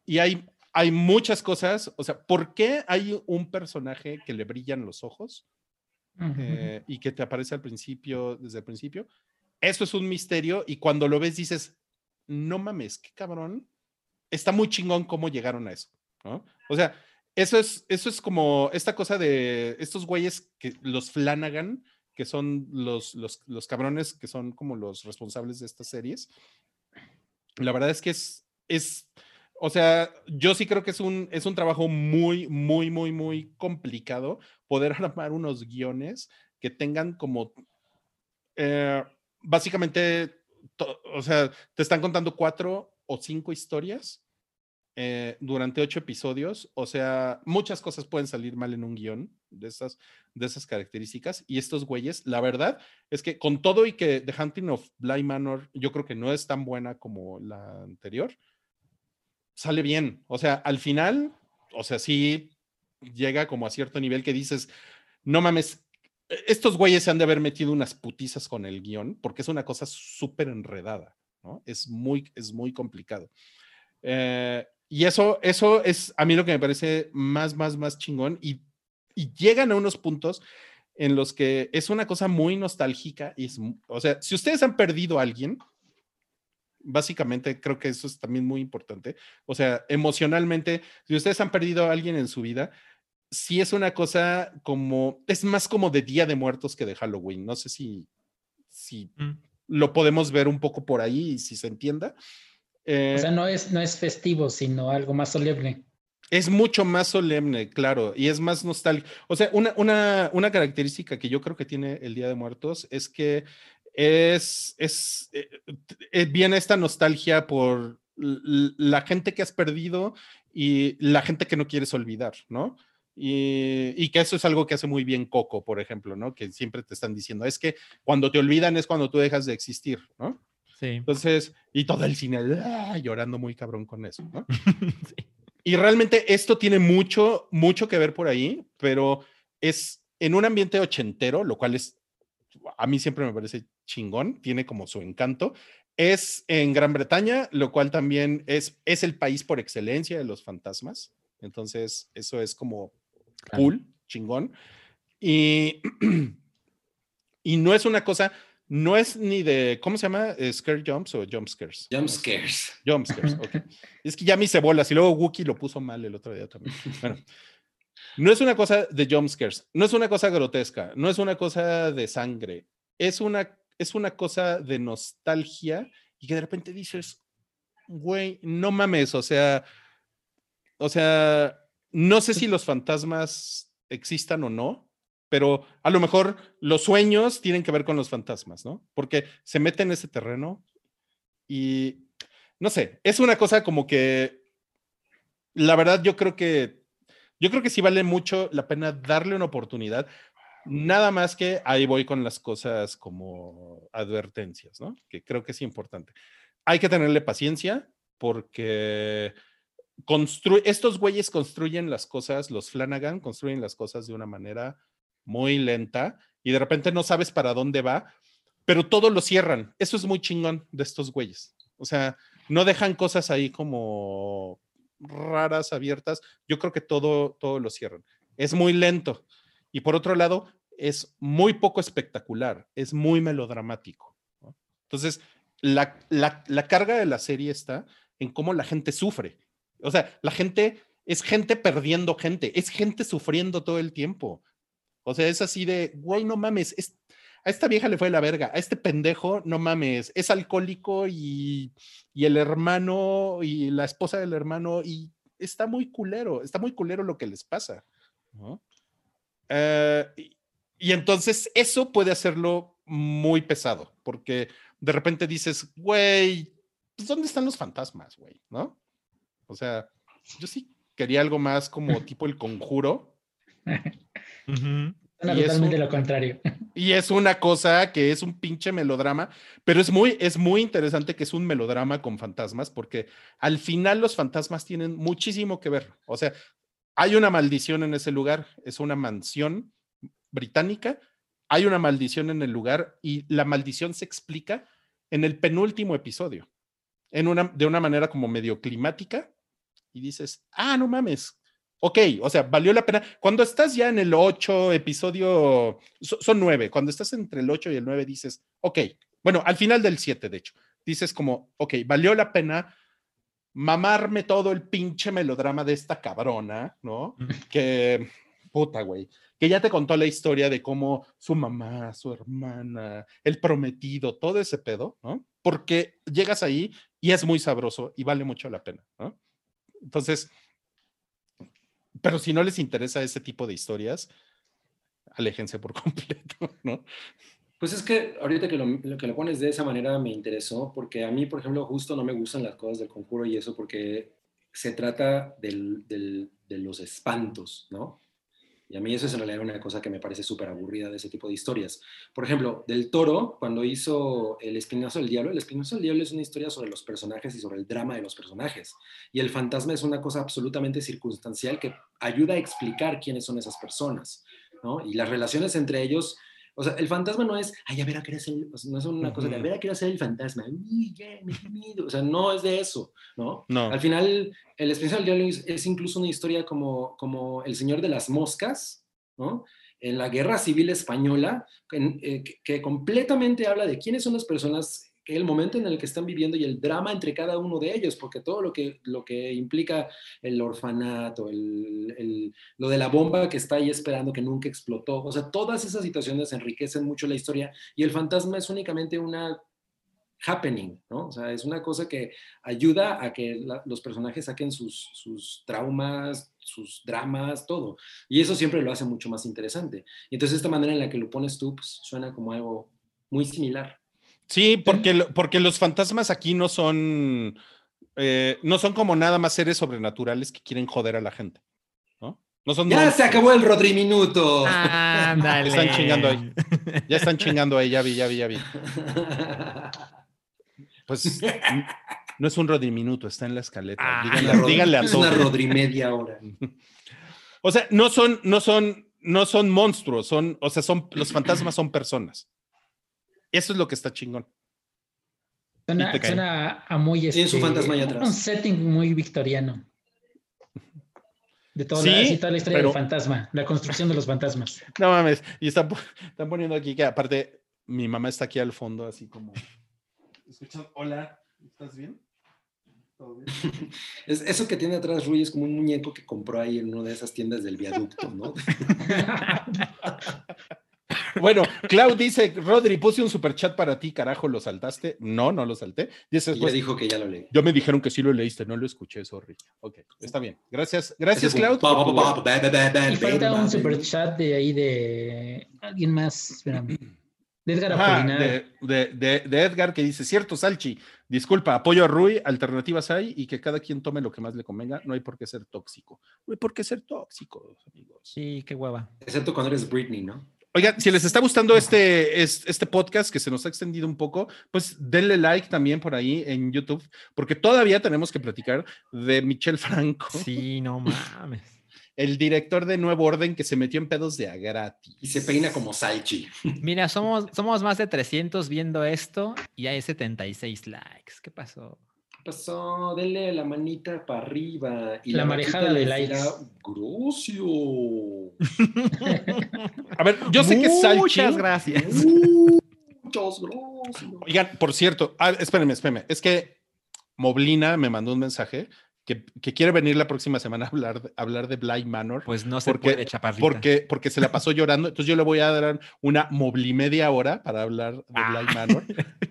Y hay, hay muchas cosas. O sea, ¿por qué hay un personaje que le brillan los ojos? Uh -huh. eh, y que te aparece al principio, desde el principio. Eso es un misterio y cuando lo ves dices, no mames, qué cabrón. Está muy chingón cómo llegaron a eso. O sea, eso es, eso es como esta cosa de estos güeyes que los Flanagan, que son los, los, los cabrones que son como los responsables de estas series. La verdad es que es, es, o sea, yo sí creo que es un, es un trabajo muy, muy, muy, muy complicado poder armar unos guiones que tengan como, eh, básicamente, to- o sea, te están contando cuatro o cinco historias eh, durante ocho episodios. O sea, muchas cosas pueden salir mal en un guion de esas, de esas características. Y estos güeyes, la verdad es que con todo y que The Hunting of Bly Manor, yo creo que no es tan buena como la anterior, sale bien. O sea, al final, o sea, sí llega como a cierto nivel que dices, no mames, e- estos güeyes se han de haber metido unas putizas con el guion, porque es una cosa súper enredada, ¿no? Es muy, es muy complicado. Eh, y eso, eso es a mí lo que me parece más, más, más chingón. Y, y llegan a unos puntos en los que es una cosa muy nostálgica. Y es, o sea, si ustedes han perdido a alguien, básicamente creo que eso es también muy importante. O sea, emocionalmente, si ustedes han perdido a alguien en su vida, sí es una cosa como, es más como de Día de Muertos que de Halloween. No sé si, si Mm. lo podemos ver un poco por ahí y si se entienda. Eh, O sea, no es, no es festivo, sino algo más solemne. es mucho más solemne, claro, y es más nostálgico. O sea, una, una, una característica que yo creo que tiene el Día de Muertos es que es, es eh, eh, viene esta nostalgia por la gente que has perdido y la gente que no quieres olvidar, ¿no? Y, y que eso es algo que hace muy bien Coco, por ejemplo, ¿no? Que siempre te están diciendo, es que cuando te olvidan es cuando tú dejas de existir, ¿no? Sí. Entonces, y todo el cine ¡ah! llorando muy cabrón con eso, ¿no? Sí. Y realmente esto tiene mucho, mucho que ver por ahí, pero es en un ambiente ochentero, lo cual es, a mí siempre me parece chingón, tiene como su encanto. Es en Gran Bretaña, lo cual también es, es el país por excelencia de los fantasmas. Entonces, eso es como Claro. cool, chingón. Y, y no es una cosa, no es ni de, ¿cómo se llama? Eh, ¿Scare jumps o jump scares? Jump scares. Jump scares, ok. Es que ya me hice bolas y luego Wookie lo puso mal el otro día también. Bueno, no es una cosa de jump scares, no es una cosa grotesca, no es una cosa de sangre, es una, es una cosa de nostalgia y que de repente dices, güey, no mames, o sea, o sea, no sé si los fantasmas existan o no, pero a lo mejor los sueños tienen que ver con los fantasmas, ¿no? Porque se mete en ese terreno y no sé, es una cosa como que la verdad yo creo que yo creo que sí vale mucho la pena darle una oportunidad. Nada más que ahí voy con las cosas como advertencias, ¿no? Que creo que es importante. Hay que tenerle paciencia porque constru- estos güeyes construyen las cosas, los Flanagan construyen las cosas de una manera muy lenta y de repente no sabes para dónde va, pero todo lo cierran. Eso es muy chingón de estos güeyes. O sea, no dejan cosas ahí como raras, abiertas. Yo creo que todo, todo lo cierran. Es muy lento. Y por otro lado, es muy poco espectacular, es muy melodramático. Entonces, la, la, la carga de la serie está en cómo la gente sufre. O sea, la gente es gente perdiendo gente, es gente sufriendo todo el tiempo. O sea, es así de, güey, no mames, es, a esta vieja le fue la verga, a este pendejo, no mames, es alcohólico y, y el hermano y la esposa del hermano y está muy culero, está muy culero lo que les pasa. ¿no? Eh, y, y entonces eso puede hacerlo muy pesado, porque de repente dices, güey, pues, ¿dónde están los fantasmas, güey? ¿No? O sea, yo sí quería algo más como tipo el conjuro. Y es totalmente un- lo contrario. Y es una cosa que es un pinche melodrama, pero es muy, es muy interesante que es un melodrama con fantasmas, porque al final los fantasmas tienen muchísimo que ver. O sea, hay una maldición en ese lugar, es una mansión británica, hay una maldición en el lugar y la maldición se explica en el penúltimo episodio, en una, de una manera como medio climática, y dices, ah, no mames. Ok, o sea, valió la pena. Cuando estás ya en el 8 episodio, so- son 9, cuando estás entre el 8 y el 9 dices, ok, bueno, al final del 7 de hecho, dices como, ok, valió la pena mamarme todo el pinche melodrama de esta cabrona, ¿no? Que, puta, güey, que ya te contó la historia de cómo su mamá, su hermana, el prometido, todo ese pedo, ¿no? Porque llegas ahí y es muy sabroso y vale mucho la pena, ¿no? Entonces, pero si no les interesa ese tipo de historias, aléjense por completo, ¿no? Pues es que ahorita que lo, que lo pones de esa manera me interesó, porque a mí, por ejemplo, justo no me gustan las cosas del conjuro y eso, porque se trata del, del, de los espantos, ¿no? Y a mí eso es en realidad una cosa que me parece súper aburrida de ese tipo de historias. Por ejemplo, Del Toro, cuando hizo El Espinazo del Diablo, El Espinazo del Diablo es una historia sobre los personajes y sobre el drama de los personajes. Y el fantasma es una cosa absolutamente circunstancial que ayuda a explicar quiénes son esas personas, ¿no? Y las relaciones entre ellos o sea, el fantasma no es, ay, a ver a qué o sea, no es una cosa de, a ver a qué hacer el fantasma, uy, yeah, me miedo. O sea, no es de eso, ¿no? No. Al final, el especial diablo es, es, incluso una historia como, como El Señor de las Moscas, ¿no? En la Guerra Civil Española, en, eh, que, que completamente habla de quiénes son las personas el momento en el que están viviendo y el drama entre cada uno de ellos, porque todo lo que, lo que implica el orfanato, el, el, lo de la bomba que está ahí esperando que nunca explotó, o sea, todas esas situaciones enriquecen mucho la historia y el fantasma es únicamente una happening, ¿no? O sea, es una cosa que ayuda a que los personajes saquen sus, sus, traumas, sus dramas, todo. Y eso siempre lo hace mucho más interesante. Y entonces esta manera en la que lo pones tú, pues, suena como algo muy similar. Sí, porque, porque los fantasmas aquí no son, eh, no son como nada más seres sobrenaturales que quieren joder a la gente. ¿no? No son ya monstruos. se acabó el Rodri Minuto. Ah, dale. están chingando ahí. Ya están chingando ahí, ya vi, ya vi, ya vi. Pues no es un Rodri Minuto, está en la escaleta. Ah, díganle, díganle a es todos. una Rodri media hora. O sea, no son, no son, no son monstruos, son, o sea, son, los fantasmas son personas. Eso es lo que está chingón. Suena, suena a muy Tiene este, su fantasma allá atrás. un setting muy victoriano. De toda, Sí, la, así toda la historia pero- del fantasma, la construcción de los fantasmas. No mames. Y están, están poniendo aquí que aparte mi mamá está aquí al fondo, así como. ¿Escuchan? Hola, ¿estás bien? ¿Todo bien? Es, eso que tiene atrás Rui es como un muñeco que compró ahí en una de esas tiendas del viaducto, ¿no? Bueno, Clau dice, Rodri, puse un superchat para ti, carajo, ¿lo saltaste? No, no lo salté. Dice ya después, dijo que ya lo leí. yo me dijeron que sí lo leíste, no lo escuché, sorry. Ok, está bien. Gracias, gracias, Clau. Y falta un ba. super chat de ahí de alguien más. Espérame. De Edgar Ajá, de, de- de- de Edgar que dice, cierto, Salchi, disculpa, apoyo a Rui, alternativas hay y que cada quien tome lo que más le convenga, no hay por qué ser tóxico. No hay por qué ser tóxico, amigos. Sí, qué hueva. Excepto cuando eres Britney, ¿no? Oigan, si les está gustando este, es- este podcast que se nos ha extendido un poco, pues denle like también por ahí en YouTube, porque todavía tenemos que platicar de Michel Franco, Sí, no mames. el director de Nuevo Orden que se metió en pedos de a gratis. Y se peina como Salchi. Mira, somos, somos más de 300 viendo esto y hay 76 likes. ¿Qué pasó? ¿Qué pasó? Denle la manita para arriba. Y La marejada vaquita de likes. Grocio. A ver, yo sé que Salchi... Muchas gracias. Muchos grosios. Oigan, por cierto, ah, espérenme, espérenme, es que Moblina me mandó un mensaje que, que quiere venir la próxima semana a hablar, de- a hablar de Bly Manor. Pues no se Porque- puede, chaparrita. porque, porque se la pasó llorando. Entonces yo le voy a dar una Mobli media hora para hablar de Ah. Bly Manor.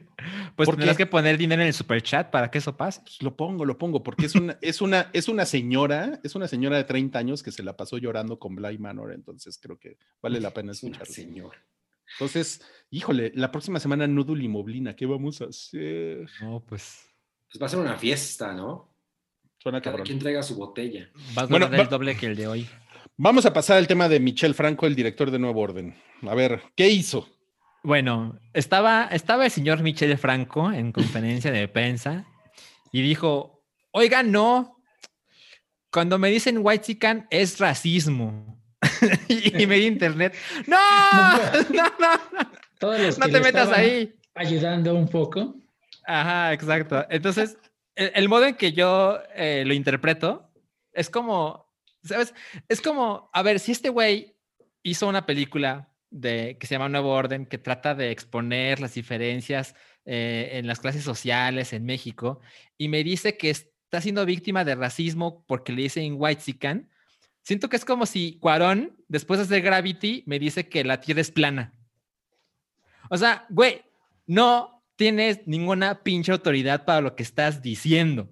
pues porque- tendrás que poner dinero en el super chat para que eso pase. Pues lo pongo, lo pongo, porque es una, es una, es una señora, es una señora de 30 años que se la pasó llorando con Bly Manor, entonces creo que vale la pena escucharlo. señora. Entonces, híjole, la próxima semana Noodle y Moblina, ¿qué vamos a hacer? No, pues Pues va a ser una fiesta, ¿no? Suena Cada cabrón. quien traiga su botella. vas a Bueno, ganar va- el doble que el de hoy. Vamos a pasar al tema de Michel Franco, el director de Nuevo Orden. A ver, ¿qué hizo? Bueno, estaba, estaba el señor Michel Franco en conferencia de prensa y dijo, oiga, no, cuando me dicen white chican es racismo. y, me di internet, no, no, no, Todos los no que te metas ahí. Ayudando un poco. Ajá, exacto. Entonces, el, el modo en que yo eh, lo interpreto es como, ¿sabes? Es como, a ver, si este güey hizo una película de, que se llama Nuevo Orden, que trata de exponer las diferencias eh, en las clases sociales en México, y me dice que está siendo víctima de racismo porque le dicen white sican. Siento que es como si Cuarón, después de hacer Gravity, me dice que la Tierra es plana. O sea, güey, no tienes ninguna pinche autoridad para lo que estás diciendo.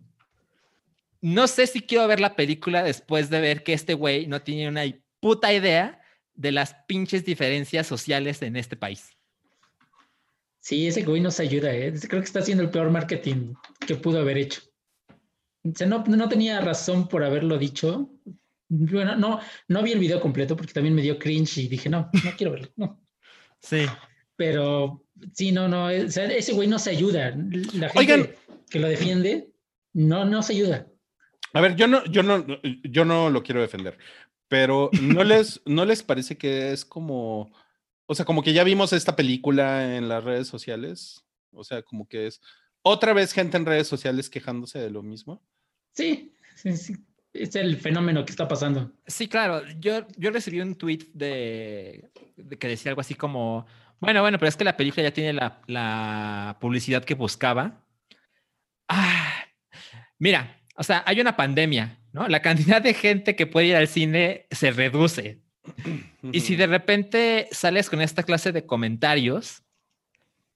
No sé si quiero ver la película después de ver que este güey no tiene una puta idea de las pinches diferencias sociales en este país. Sí, ese güey nos ayuda, ¿eh? Creo que está haciendo el peor marketing que pudo haber hecho. O sea, no, no tenía razón por haberlo dicho. Bueno, no, no vi el video completo porque también me dio cringe y dije, no, no quiero verlo. No. Sí. Pero sí, no, no, ese güey no se ayuda. La gente que lo defiende no, no se ayuda. A ver, yo no, yo no, yo no lo quiero defender, pero ¿no les, ¿no les parece que es como o sea, como que ya vimos esta película en las redes sociales. O sea, como que es otra vez gente en redes sociales quejándose de lo mismo. Sí, sí, sí. Es el fenómeno que está pasando. Sí, claro. Yo, yo recibí un tweet de, que decía algo así como, bueno, bueno, pero es que la película ya tiene la, la publicidad que buscaba. Ah, mira, o sea, hay una pandemia, ¿no? La cantidad de gente que puede ir al cine se reduce. Y si de repente sales con esta clase de comentarios,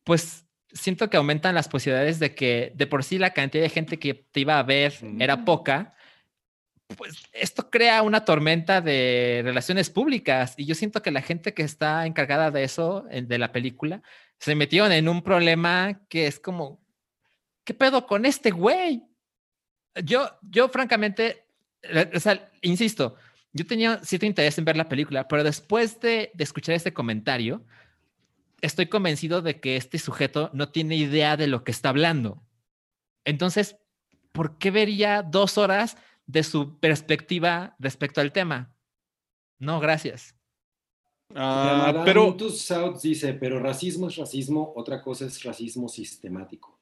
pues siento que aumentan las posibilidades de que de por sí la cantidad de gente que te iba a ver era poca, pues esto crea una tormenta de relaciones públicas y yo siento que la gente que está encargada de eso, de la película, se metieron en un problema que es como, ¿qué pedo con este güey? Yo, yo francamente, o sea, insisto, yo tenía cierto interés en ver la película, pero después de, escuchar este comentario, estoy convencido de que este sujeto no tiene idea de lo que está hablando. Entonces, ¿por qué vería dos horas de su perspectiva respecto al tema? No, gracias. Ah, pero South dice, pero racismo es racismo, otra cosa es racismo sistemático.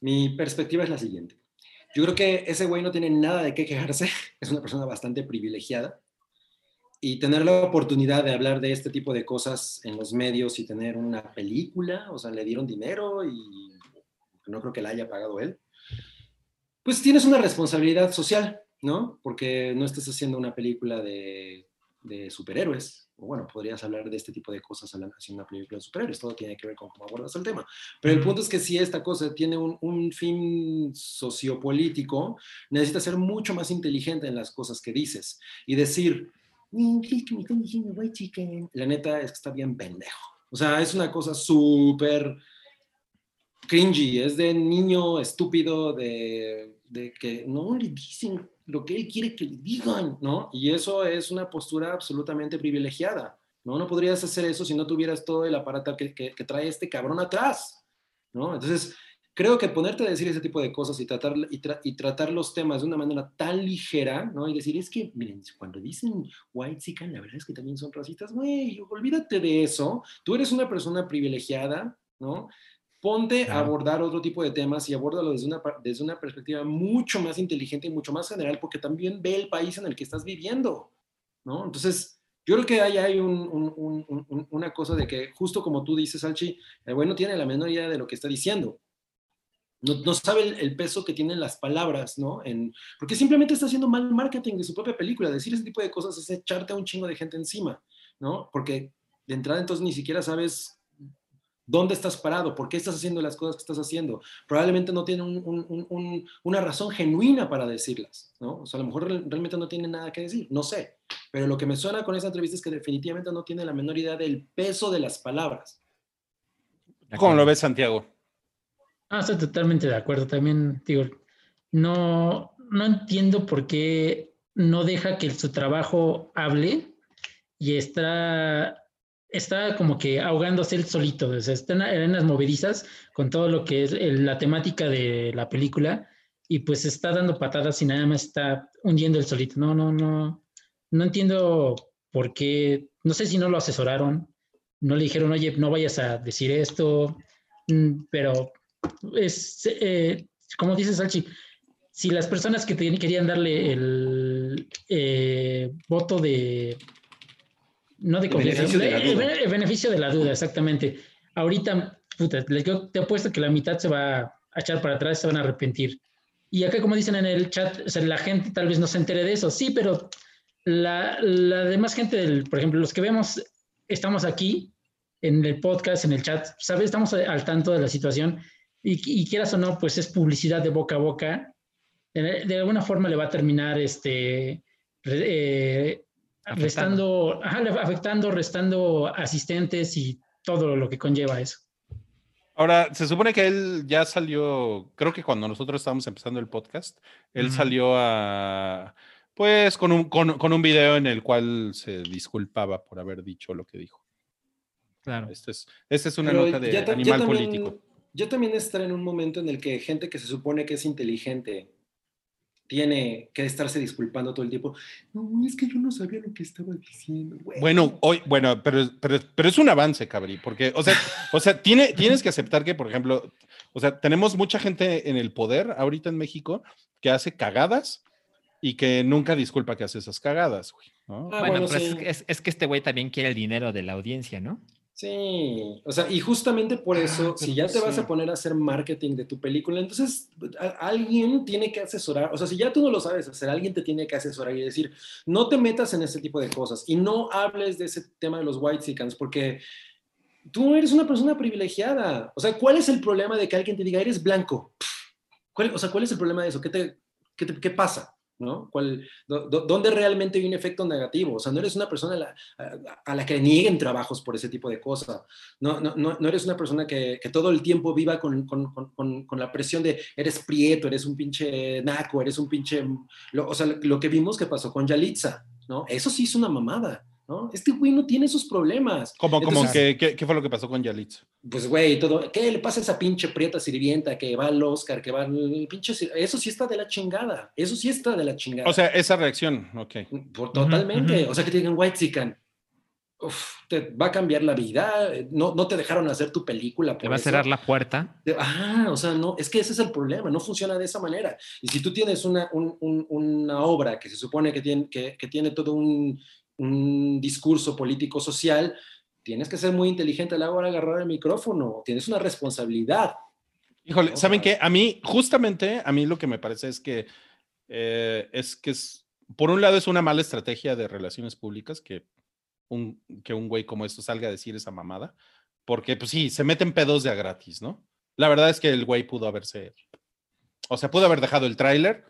Mi perspectiva es la siguiente. Yo creo que ese güey no tiene nada de qué quejarse, es una persona bastante privilegiada y tener la oportunidad de hablar de este tipo de cosas en los medios y tener una película, o sea, le dieron dinero y no creo que la haya pagado él, pues tienes una responsabilidad social, ¿no? Porque no estás haciendo una película de, de superhéroes, o bueno, podrías hablar de este tipo de cosas haciendo una película de superhéroes, todo tiene que ver con cómo abordas el tema. Pero el punto es que si esta cosa tiene un, un fin sociopolítico, necesitas ser mucho más inteligente en las cosas que dices y decir, la neta es que está bien pendejo. O sea, es una cosa súper cringy, es de niño estúpido, de, de, que no le dicen lo que él quiere que le digan, ¿no? Y eso es una postura absolutamente privilegiada, ¿no? No podrías hacer eso si no tuvieras todo el aparato que, que, que trae este cabrón atrás, ¿no? Entonces, creo que ponerte a decir ese tipo de cosas y tratar, y, tratar los temas de una manera tan ligera, ¿no? Y decir, es que, miren, cuando dicen white chican, la verdad es que también son racistas, güey, olvídate de eso. Tú eres una persona privilegiada, ¿no? Ponte a abordar otro tipo de temas y abórdalo desde una, desde una perspectiva mucho más inteligente y mucho más general, porque también ve el país en el que estás viviendo, ¿no? Entonces, yo creo que ahí hay una cosa de que, justo como tú dices, Alchi, el güey no tiene la menor idea de lo que está diciendo no, sabe el, peso que tienen las palabras, ¿no? En, porque simplemente está haciendo mal marketing de su propia película. Decir ese tipo de cosas es echarte a un chingo de gente encima, ¿no? Porque de entrada entonces ni siquiera sabes dónde estás parado, por qué estás haciendo las cosas que estás haciendo. Probablemente no tiene una razón genuina para decirlas, ¿no? O sea, a lo mejor realmente no tiene nada que decir, no sé. Pero lo que me suena con esa entrevista es que definitivamente no tiene la menor idea del peso de las palabras. ¿Cómo lo ves, Santiago? Ah, estoy totalmente de acuerdo. También, digo, no, no entiendo por qué no deja que su trabajo hable y está, está como que ahogándose él solito. O sea, está en, las movedizas con todo lo que es la temática de la película y pues está dando patadas y nada más está hundiendo el solito. No, no, no. No entiendo por qué. No sé si no lo asesoraron. No le dijeron, oye, no vayas a decir esto. Mm, pero es, eh, como dice Salchi, si las personas que querían darle el eh, voto de, no de confianza, beneficio de, la duda. El, beneficio de la duda, exactamente. Ahorita, puta, yo te apuesto que la mitad se va a echar para atrás, se van a arrepentir. Y acá, como dicen en el chat, o sea, la gente tal vez no se entere de eso. Sí, pero la, la demás gente, del, por ejemplo, los que vemos, estamos aquí en el podcast, en el chat, ¿sabes? Estamos al tanto de la situación y, y quieras o no, pues es publicidad de boca a boca. De, de alguna forma le va a terminar este, eh, restando, ajá, afectando, restando asistentes y todo lo que conlleva eso. Ahora, se supone que él ya salió, creo que cuando nosotros estábamos empezando el podcast, él Ujú. salió a, pues, con un, con, con un video en el cual se disculpaba por haber dicho lo que dijo. Claro. Esta es, esta es una Pero nota de animal también- político. Ya también estar en un momento en el que gente que se supone que es inteligente tiene que estarse disculpando todo el tiempo. No, es que yo no sabía lo que estaba diciendo. güey". Bueno, hoy, bueno, pero, pero, pero es un avance, cabrí, porque, o sea, o sea tiene, tienes que aceptar que, por ejemplo, o sea, tenemos mucha gente en el poder ahorita en México que hace cagadas y que nunca disculpa que hace esas cagadas, güey. ¿no? Ah, bueno, bueno, pero sí. es, que- es- es que este güey también quiere el dinero de la audiencia, ¿no? Sí, o sea, y justamente por eso, Ah, si pero ya te vas sí. a poner a hacer marketing de tu película, entonces a- alguien tiene que asesorar, o sea, si ya tú no lo sabes hacer, alguien te tiene que asesorar y decir, no te metas en ese tipo de cosas y no hables de ese tema de los white chickens, porque tú eres una persona privilegiada. O sea, ¿cuál es el problema de que alguien te diga, eres blanco? Pff, ¿Cuál, o sea, ¿cuál es el problema de eso? ¿Qué, te, qué, te- qué pasa? ¿No? ¿Cuál, ¿Dónde realmente hay un efecto negativo? O sea, no eres una persona a la, que le nieguen trabajos por ese tipo de cosas. No, no, no, no eres una persona que, que todo el tiempo viva con, con, con- la presión de eres prieto, eres un pinche naco, eres un pinche... lo- o sea, lo que vimos que pasó con Yalitza, ¿no? Eso sí es una mamada, ¿no? Este güey no tiene esos problemas. Como, como Entonces- que, ¿qué, qué fue lo que pasó con Yalitza? Pues, güey, todo, ¿qué le pasa a esa pinche prieta sirvienta que va al Oscar, que va al pinche... Eso sí está de la chingada, eso sí está de la chingada. O sea, esa reacción, ok. Por- totalmente, ujú. o sea, que te digan White Chicken, te va a cambiar la vida, no, no te dejaron hacer tu película. Te va a eso. cerrar la puerta. Ah, o sea, no, es que ese es el problema, no funciona de esa manera. Y si tú tienes una, un- un- una obra que se supone que tiene, que, que tiene todo un, un discurso político-social, tienes que ser muy inteligente a la hora de agarrar el micrófono, tienes una responsabilidad. Híjole, ¿saben qué? A mí, justamente, a mí lo que me parece es que eh, es que es, por un lado es una mala estrategia de relaciones públicas que un, que un güey como esto salga a decir esa mamada, porque pues sí, se meten pedos de a gratis, ¿no? La verdad es que el güey pudo haberse, o sea, pudo haber dejado el tráiler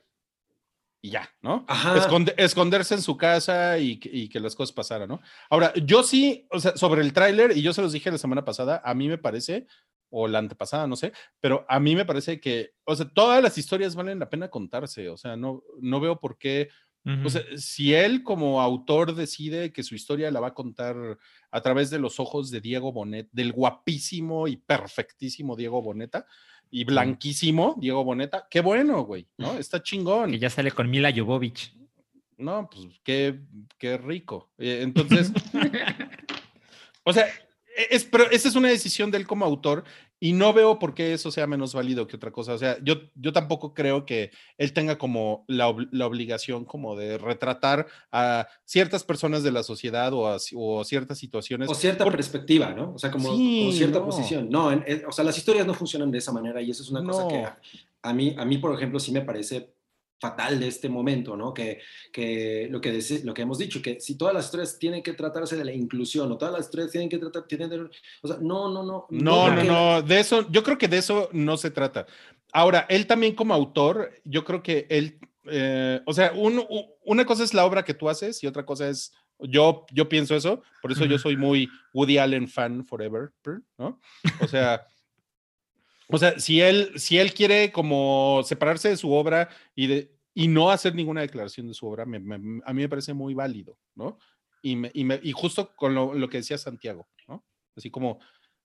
y ya, ¿no? Esconde- esconderse en su casa y, que- y que las cosas pasaran, ¿no? Ahora, yo sí, o sea, sobre el tráiler, y yo se los dije la semana pasada, a mí me parece, o la antepasada, no sé, pero a mí me parece que, o sea, todas las historias valen la pena contarse, o sea, no, no veo por qué, o sea, si él como autor decide que su historia la va a contar a través de los ojos de Diego Bonet, del guapísimo y perfectísimo Diego Boneta, y blanquísimo Diego Boneta, qué bueno, güey, ¿no? Está chingón. que ya sale con Mila Jovovich. No, pues qué, qué rico. Eh, entonces, o sea, e- es, pero esa es una decisión de él como autor y no veo por qué eso sea menos válido que otra cosa. O sea, yo, yo tampoco creo que él tenga como la, la obligación como de retratar a ciertas personas de la sociedad o, a, o ciertas situaciones. O cierta por- perspectiva, ¿no? O sea, como, Sí, como cierta no. posición. No, en- en- o sea, las historias no funcionan de esa manera y eso es una cosa que a, a mí, a mí, por ejemplo, sí me parece fatal de este momento, ¿no? Que, que lo, que lo que hemos dicho, que si todas las historias tienen que tratarse de la inclusión o todas las historias tienen que tratar, tienen de- o sea, no, no, no. No, no, no, de eso, yo creo que de eso no se trata. Ahora, él también como autor, yo creo que él, eh, o sea, un- una cosa es la obra que tú haces y otra cosa es, yo, yo pienso eso, por eso yo soy muy Woody Allen fan forever, ¿no? O sea, o sea, si él, si él quiere como separarse de su obra y, de, y no hacer ninguna declaración de su obra, me- me- a mí me parece muy válido, ¿no? Y, me- y, me- y justo con lo, lo que decía Santiago, ¿no? Así como,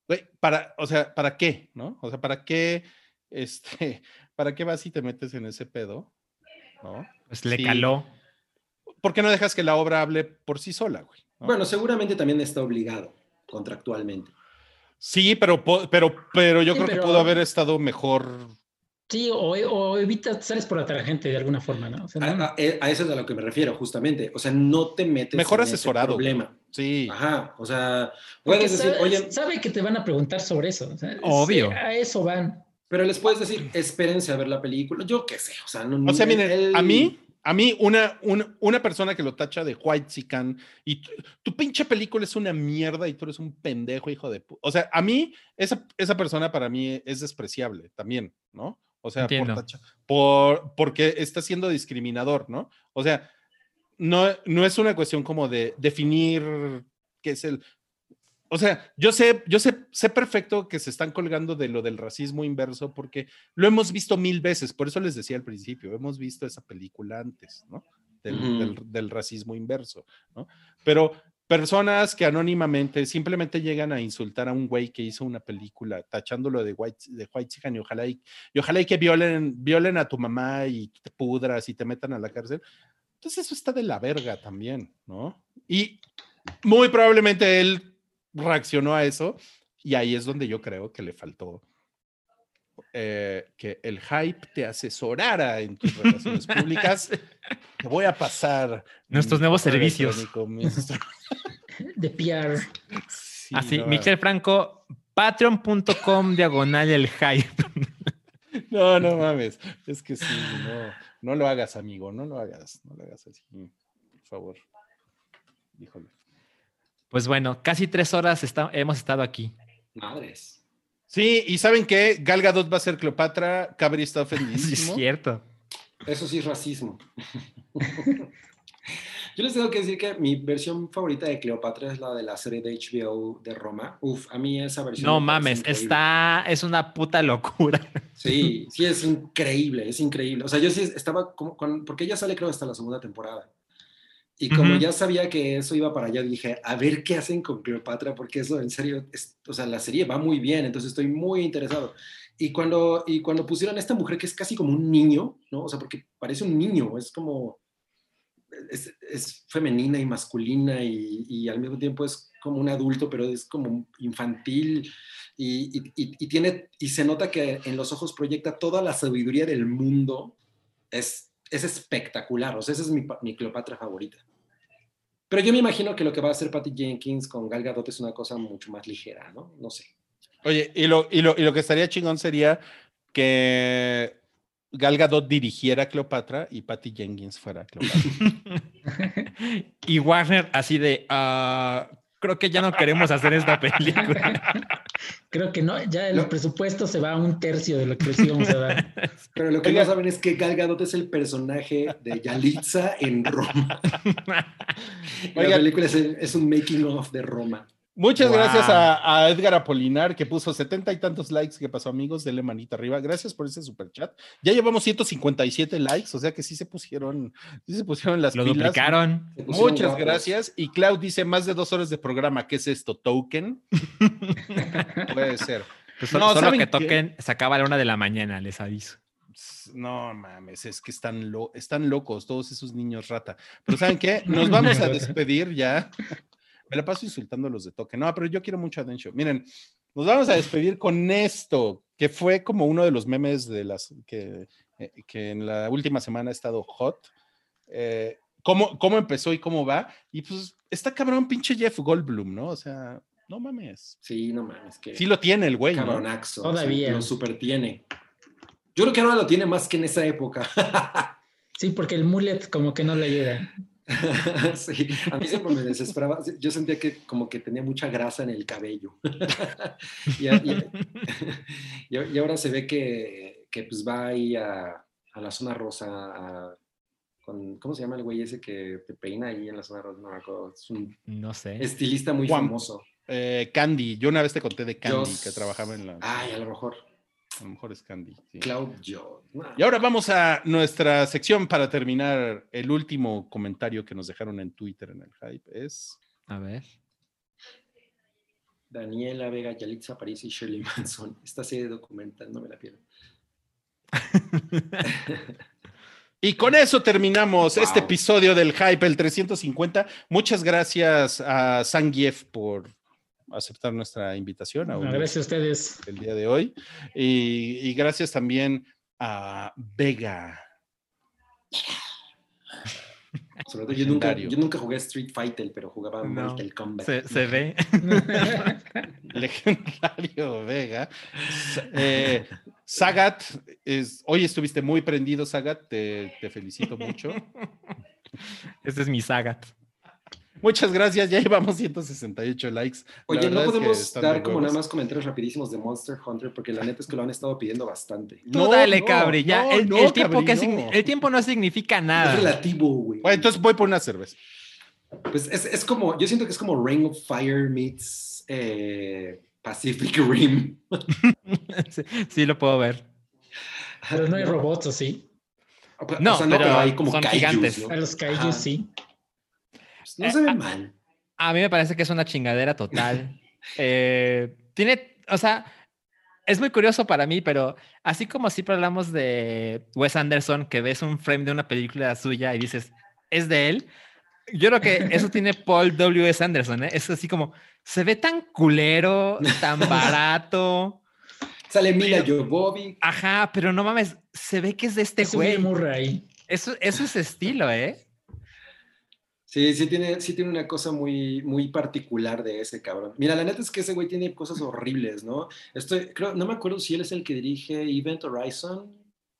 güey, para, o sea, ¿para qué, no? O sea, ¿para qué, este, para qué vas y te metes en ese pedo, no? Pues le Sí. caló. ¿Por qué no dejas que la obra hable por sí sola, güey? ¿no? Bueno, seguramente también está obligado contractualmente. Sí, pero, pero, pero yo Sí, creo que pudo haber estado mejor. Sí, o, o evita, sales por la tangente de alguna forma, ¿no? O sea, A, no- a- a eso es a lo que me refiero, justamente. O sea, no te metes Mejor en asesorado, problema. Sí. Ajá, o sea, porque puedes decir, sabe, oye, sabe que te van a preguntar sobre eso. o sea, Obvio. sí, a eso van. Pero les puedes decir, espérense a ver la película. Yo qué sé, o sea, no. O sea, miren, el- a mí, a mí, una, una, una persona que lo tacha de white chican y tu, tu pinche película es una mierda y tú eres un pendejo, hijo de O sea, a mí, esa, esa persona para mí es despreciable también, ¿no? O sea, por, tacha- por- porque está siendo discriminador, ¿no? O sea, no, no es una cuestión como de definir qué es el. O sea, yo sé, yo sé, sé perfecto que se están colgando de lo del racismo inverso porque lo hemos visto mil veces, por eso les decía al principio, hemos visto esa película antes, ¿no? Del, Ujú. del- del racismo inverso, ¿no? Pero personas que anónimamente simplemente llegan a insultar a un güey que hizo una película tachándolo de white, de white y ojalá y, y ojalá y que violen, violen a tu mamá y te pudras y te metan a la cárcel. Entonces eso está de la verga también, ¿no? Y muy probablemente él reaccionó a eso y ahí es donde yo creo que le faltó eh, que el hype te asesorara en tus relaciones públicas. Te voy a pasar Nuestros nuevos servicios. De PR. Sí, Así, no, Michel Franco, patreon.com diagonal el hype. No, no mames. Es que sí, no, no lo hagas, amigo, no lo hagas, no lo hagas así, por favor. Híjole. Pues bueno, casi tres horas está- hemos estado aquí. Madres. Sí, y ¿saben qué? Gal Gadot va a ser Cleopatra, Cabri está Sí, es ofendidísimo. cierto. Eso sí es racismo. Yo les tengo que decir que mi versión favorita de Cleopatra es la de la serie de HBO de Roma. Uf, a mí esa versión. No mames, increíble. está, es una puta locura. Sí, sí, es increíble, es increíble. O sea, yo sí estaba como con, porque ella sale creo hasta la segunda temporada. Y como ya sabía que eso iba para allá, dije, a ver qué hacen con Cleopatra, porque eso en serio, es- o sea, la serie va muy bien, entonces estoy muy interesado. Y cuando, y cuando pusieron a esta mujer que es casi como un niño, ¿no? O sea, porque parece un niño, es como, es, es femenina y masculina y, y al mismo tiempo es como un adulto, pero es como infantil y- y tiene, y se nota que en los ojos proyecta toda la sabiduría del mundo. Es, es espectacular, o sea, esa es mi, pa- mi Cleopatra favorita. Pero yo me imagino que lo que va a hacer Patty Jenkins con Gal Gadot es una cosa mucho más ligera, ¿no? No sé. Oye, y lo, y, lo, y lo que estaría chingón sería que Gal Gadot dirigiera a Cleopatra y Patty Jenkins fuera Cleopatra. y Warner así de, "Ah, creo que ya no queremos hacer esta película. Creo que no, ya el No. presupuesto se va a un tercio de lo que les íbamos a dar. Pero lo que Oiga. no saben es que Gal Gadot es el personaje de Yalitza en Roma. Oiga. La película es, es un making of de Roma. Muchas Wow. gracias a, a Edgar Apolinar que puso setenta y tantos likes. ¿Qué pasó, amigos? Denle manita arriba. Gracias por ese super chat. Ya llevamos 157 likes, o sea que sí se pusieron, sí se pusieron las Lo pilas. duplicaron. Pusieron Muchas guapos. gracias. Y Cloud dice más de dos horas de programa. ¿Qué es esto? ¿Token? Puede ser. Pues solo, No, solo ¿saben que qué? toquen, se acaba a la una de la mañana, les aviso. No mames, es que están, lo, están locos todos esos niños rata. Pero ¿saben qué? Nos vamos a despedir ya. Me la paso insultando a los de toque. No, pero yo quiero mucho a Densho. Miren, nos vamos a despedir con esto, que fue como uno de los memes de las que, eh, que en la última semana ha estado hot. Eh, ¿cómo, ¿Cómo empezó y cómo va? Y pues está cabrón pinche Jeff Goldblum, ¿no? O sea, no mames. Sí, no mames. Que Sí lo tiene el güey, ¿no? cabronaxo. Todavía. sí, lo super tiene. Yo creo que ahora lo tiene más que en esa época. Sí, porque el mullet como que no le ayuda. sí, a mí siempre me desesperaba. Yo sentía que como que tenía mucha grasa en el cabello. y, y- y- y ahora se ve que, que pues va ahí a, a la zona rosa. a- con, ¿Cómo se llama el güey ese que te peina ahí en la zona rosa? No me acuerdo. Es un No sé. estilista muy Juan. famoso. Eh, Candy, yo una vez te conté de Candy que trabajaba en la. Ay, a lo mejor. A lo mejor es Candy. sí. Cloud Joe. No. Y ahora vamos a nuestra sección para terminar. El último comentario que nos dejaron en Twitter en el hype es. A ver. Daniela Vega, Yalitza París y Shirley Manson. Esta serie documental, no me la pierdo. Y con eso terminamos Wow. este episodio del hype, el 350. Muchas gracias a Sangief por aceptar nuestra invitación a un- gracias a ustedes. el día de hoy. Y, y gracias también a Vega. Sobre todo yo nunca, Legendario. yo nunca jugué Street Fighter, pero jugaba No. Mortal Kombat. Se, se ve. legendario Vega. Eh, Sagat, es, hoy estuviste muy prendido, Sagat, te, te felicito mucho. Este es mi Sagat. Muchas gracias, ya llevamos 168 likes. Oye, no es que podemos dar como huevos. nada más comentarios rapidísimos de Monster Hunter, porque la neta es que lo han estado pidiendo bastante. Tú No, dale, no, cabri, ya. no, el, no, el tiempo cabri, que no. el tiempo no significa Es nada. relativo, güey. Bueno, entonces voy por una cerveza. Pues es, es como, yo siento que es como Ring of Fire meets eh, Pacific Rim. sí, sí lo puedo ver. Pero no hay robots, ¿o sí? No, o sea, pero hay como son kaijus, gigantes. ¿no? A los kaijus, Ajá. sí. Pues no se ve mal. A mí me parece que es una chingadera total. Eh, tiene, o sea, es muy curioso para mí, pero así como siempre hablamos de Wes Anderson, que ves un frame de una película suya y dices, es de él. Yo creo que eso tiene Paul W. S. Anderson, ¿eh? Es así como, se ve tan culero, tan barato. Sale Mila Jovovich. Ajá, pero no mames, se ve que es de este Es güey. Eso, eso es estilo, ¿eh? Sí, sí tiene, sí tiene una cosa muy, muy particular de ese cabrón. Mira, la neta es que ese güey tiene cosas horribles, ¿no? Estoy, creo, no me acuerdo si él es el que dirige Event Horizon.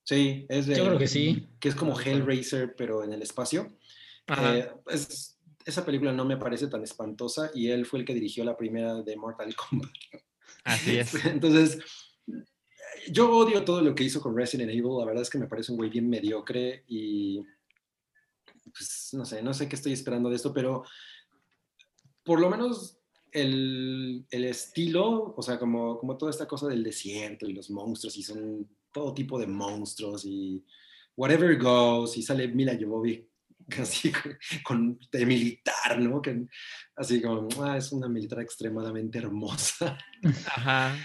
Sí, es de. Yo creo que sí. Que es como Hellraiser, pero en el espacio. Ajá. Eh, es- esa película no me parece tan espantosa y él fue el que dirigió la primera de Mortal Kombat. Así es. Entonces, yo odio todo lo que hizo con Resident Evil. La verdad es que me parece un güey bien mediocre y pues no sé, no sé qué estoy esperando de esto, pero por lo menos el, el estilo, o sea, como, como toda esta cosa del desierto y los monstruos y son todo tipo de monstruos y whatever goes y sale Mila Jovovich así con, con- de militar, ¿no? Que, así como, ah, es una militar extremadamente hermosa. Ajá.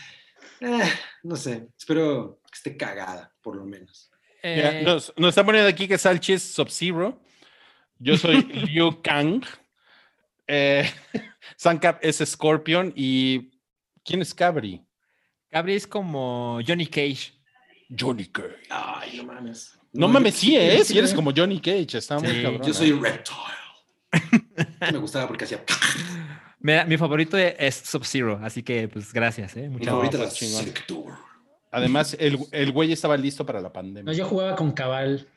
Eh, no sé, espero que esté cagada, por lo menos. Mira, Eh, nos, nos están poniendo aquí que Salchi es Sub-Zero. Yo soy Liu Kang. Eh, Sankap es Scorpion. ¿Y quién es Cabri? Gabri es como Johnny Cage. Johnny Cage. Ay, no mames. No, yo- mames, sí, ¿eh? Si eres como Johnny Cage, está muy cabrón. Yo ¿eh? soy Reptile. Me gustaba porque hacía. Mira, mi favorito es Sub-Zero, así que pues gracias, ¿eh? Mi Muchas No. Sector. Además, el, el güey estaba listo para la No, pandemia. yo jugaba con Cabal.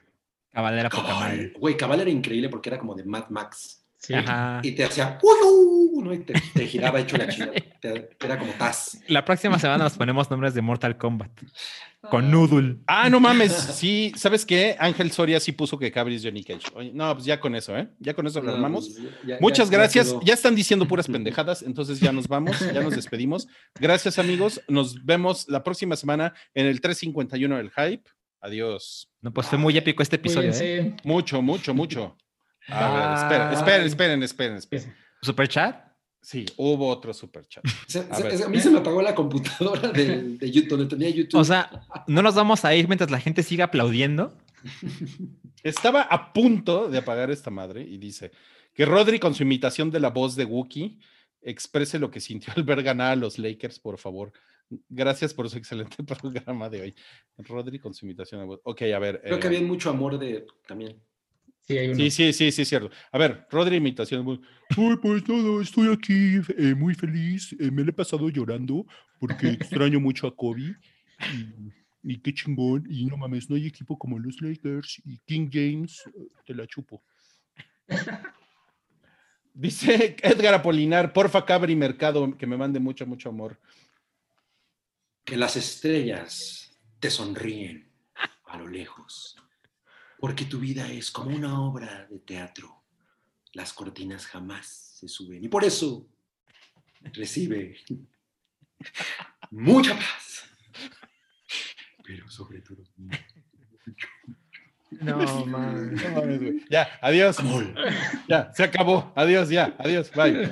Cabalera poca Cabal. madre. Güey, Cabal era increíble porque era como de Mad Max. Sí. Ajá. Y te hacía. "Uy, ¿no? Y te, te giraba hecho la china. Te- Era como Taz. La próxima semana nos ponemos nombres de Mortal Kombat. Con Noodle. Ah, no mames. Sí, ¿sabes qué? Ángel Soria sí puso que Cabri es Johnny Cage. Oye, no, pues ya con eso, ¿eh? Ya con eso lo No, armamos. pues, ya- Muchas ya- gracias. Ya están diciendo puras pendejadas, entonces ya nos vamos, ya nos despedimos. Gracias, amigos. Nos vemos la próxima semana en el 351 del Hype. Adiós. No, pues fue muy épico este episodio, ¿eh? Mucho, mucho, mucho. A ver, esperen, esperen, esperen, esperen, esperen. Super chat. Sí, hubo otro super chat. Se- A se- ver. a mí se me apagó la computadora de, de YouTube, donde tenía YouTube. O sea, no nos vamos a ir mientras la gente siga aplaudiendo. Estaba a punto de apagar esta madre y dice que Rodri con su imitación de la voz de Wookiee exprese lo que sintió al ver ganar a los Lakers, por favor. Gracias por su excelente programa de hoy. Rodri con su imitación de voz. Ok, a ver. Creo que eh, había mucho amor de también. Sí, hay uno. Sí, sí, sí, sí, cierto. A ver, Rodri imitación. Uy, pues nada, estoy aquí eh, muy feliz. eh, me lo he pasado llorando porque extraño mucho a Kobe. Y, y qué chingón. Y no mames, no hay equipo como los Lakers y King James, te la chupo. Dice Edgar Apolinar, porfa, Cabri Mercado, que me mande mucho, mucho amor. Que las estrellas te sonríen a lo lejos, porque tu vida es como una obra de teatro. Las cortinas jamás se suben y por eso recibe mucha paz, pero sobre todo No, man. No mames. Ya, adiós. amor. Ya, se acabó. Adiós, ya. Adiós. Bye.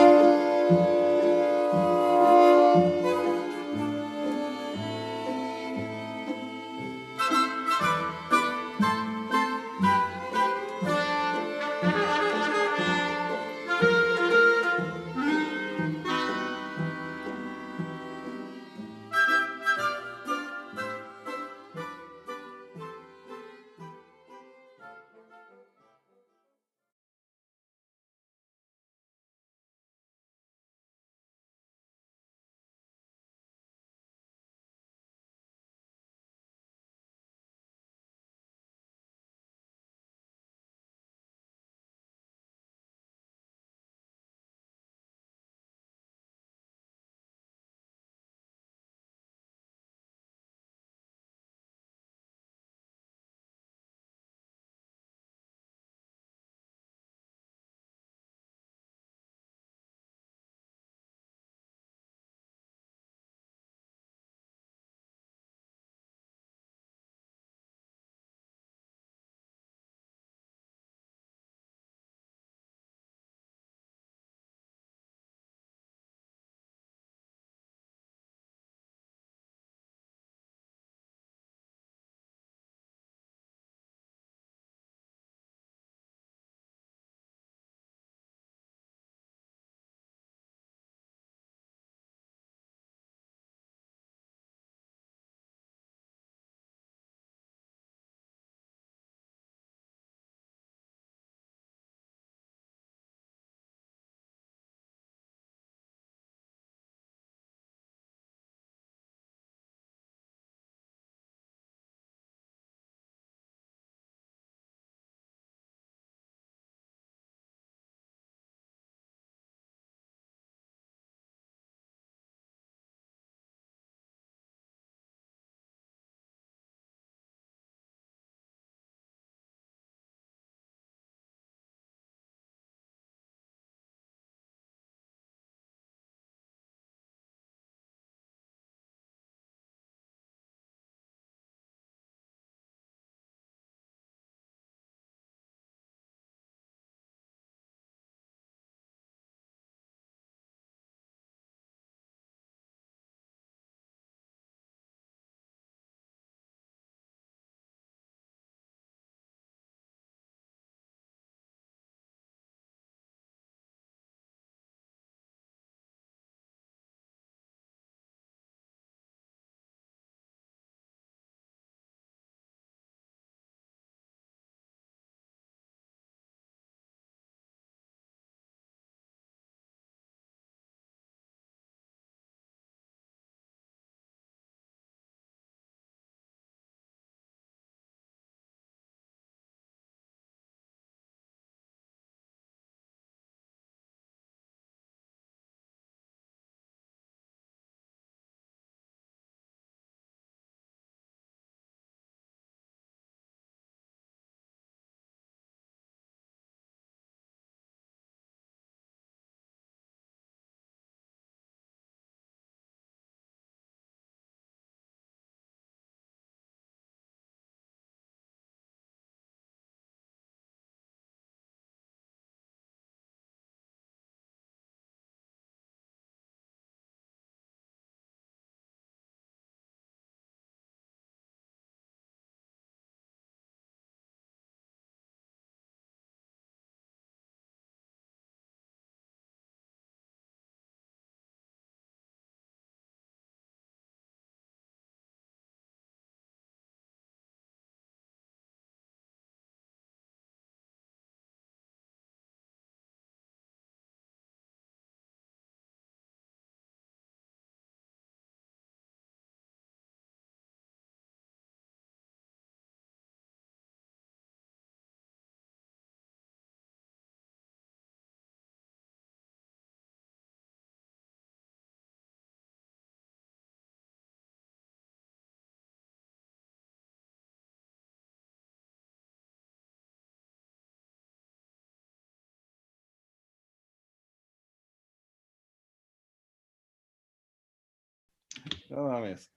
No mames.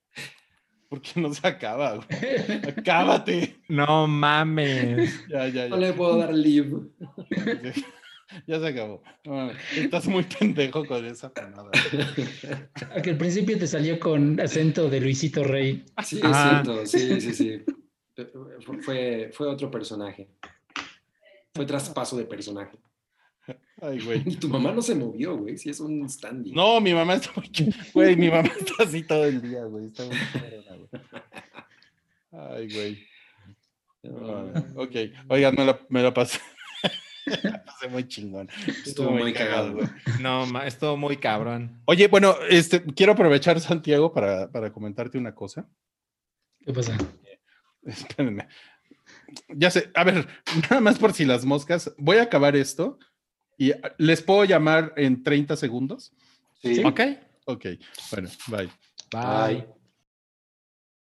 ¿Por qué no se acaba? güey? Acábate. No mames. Ya, ya, No ya. le puedo dar live. Ya se acabó. No. Estás muy pendejo con esa panada. A que al principio te salió con acento de Luisito Rey. Sí, es Ah. cierto, sí, sí, sí. Fue, fue otro personaje. Fue traspaso de personaje. Ay, güey. Y tu mamá no se movió, güey. Sí, es un standy. No, mi mamá está muy... Güey, mi mamá está así todo el día, güey. Está muy cabrona, güey. Ay, güey. No, mames. ok. Oigan, me lo, me lo pasé. Me la pasé muy chingón. Estuvo muy cagado, güey. No, ma- estuvo muy cabrón. Oye, bueno, este, quiero aprovechar, Santiago, para, para comentarte una cosa. ¿Qué pasa? Espérenme. Ya sé, a ver, nada más por si las moscas, voy a acabar esto y les puedo llamar en 30 segundos. Sí. Ok. Ok, bueno, bye. Bye. Bye.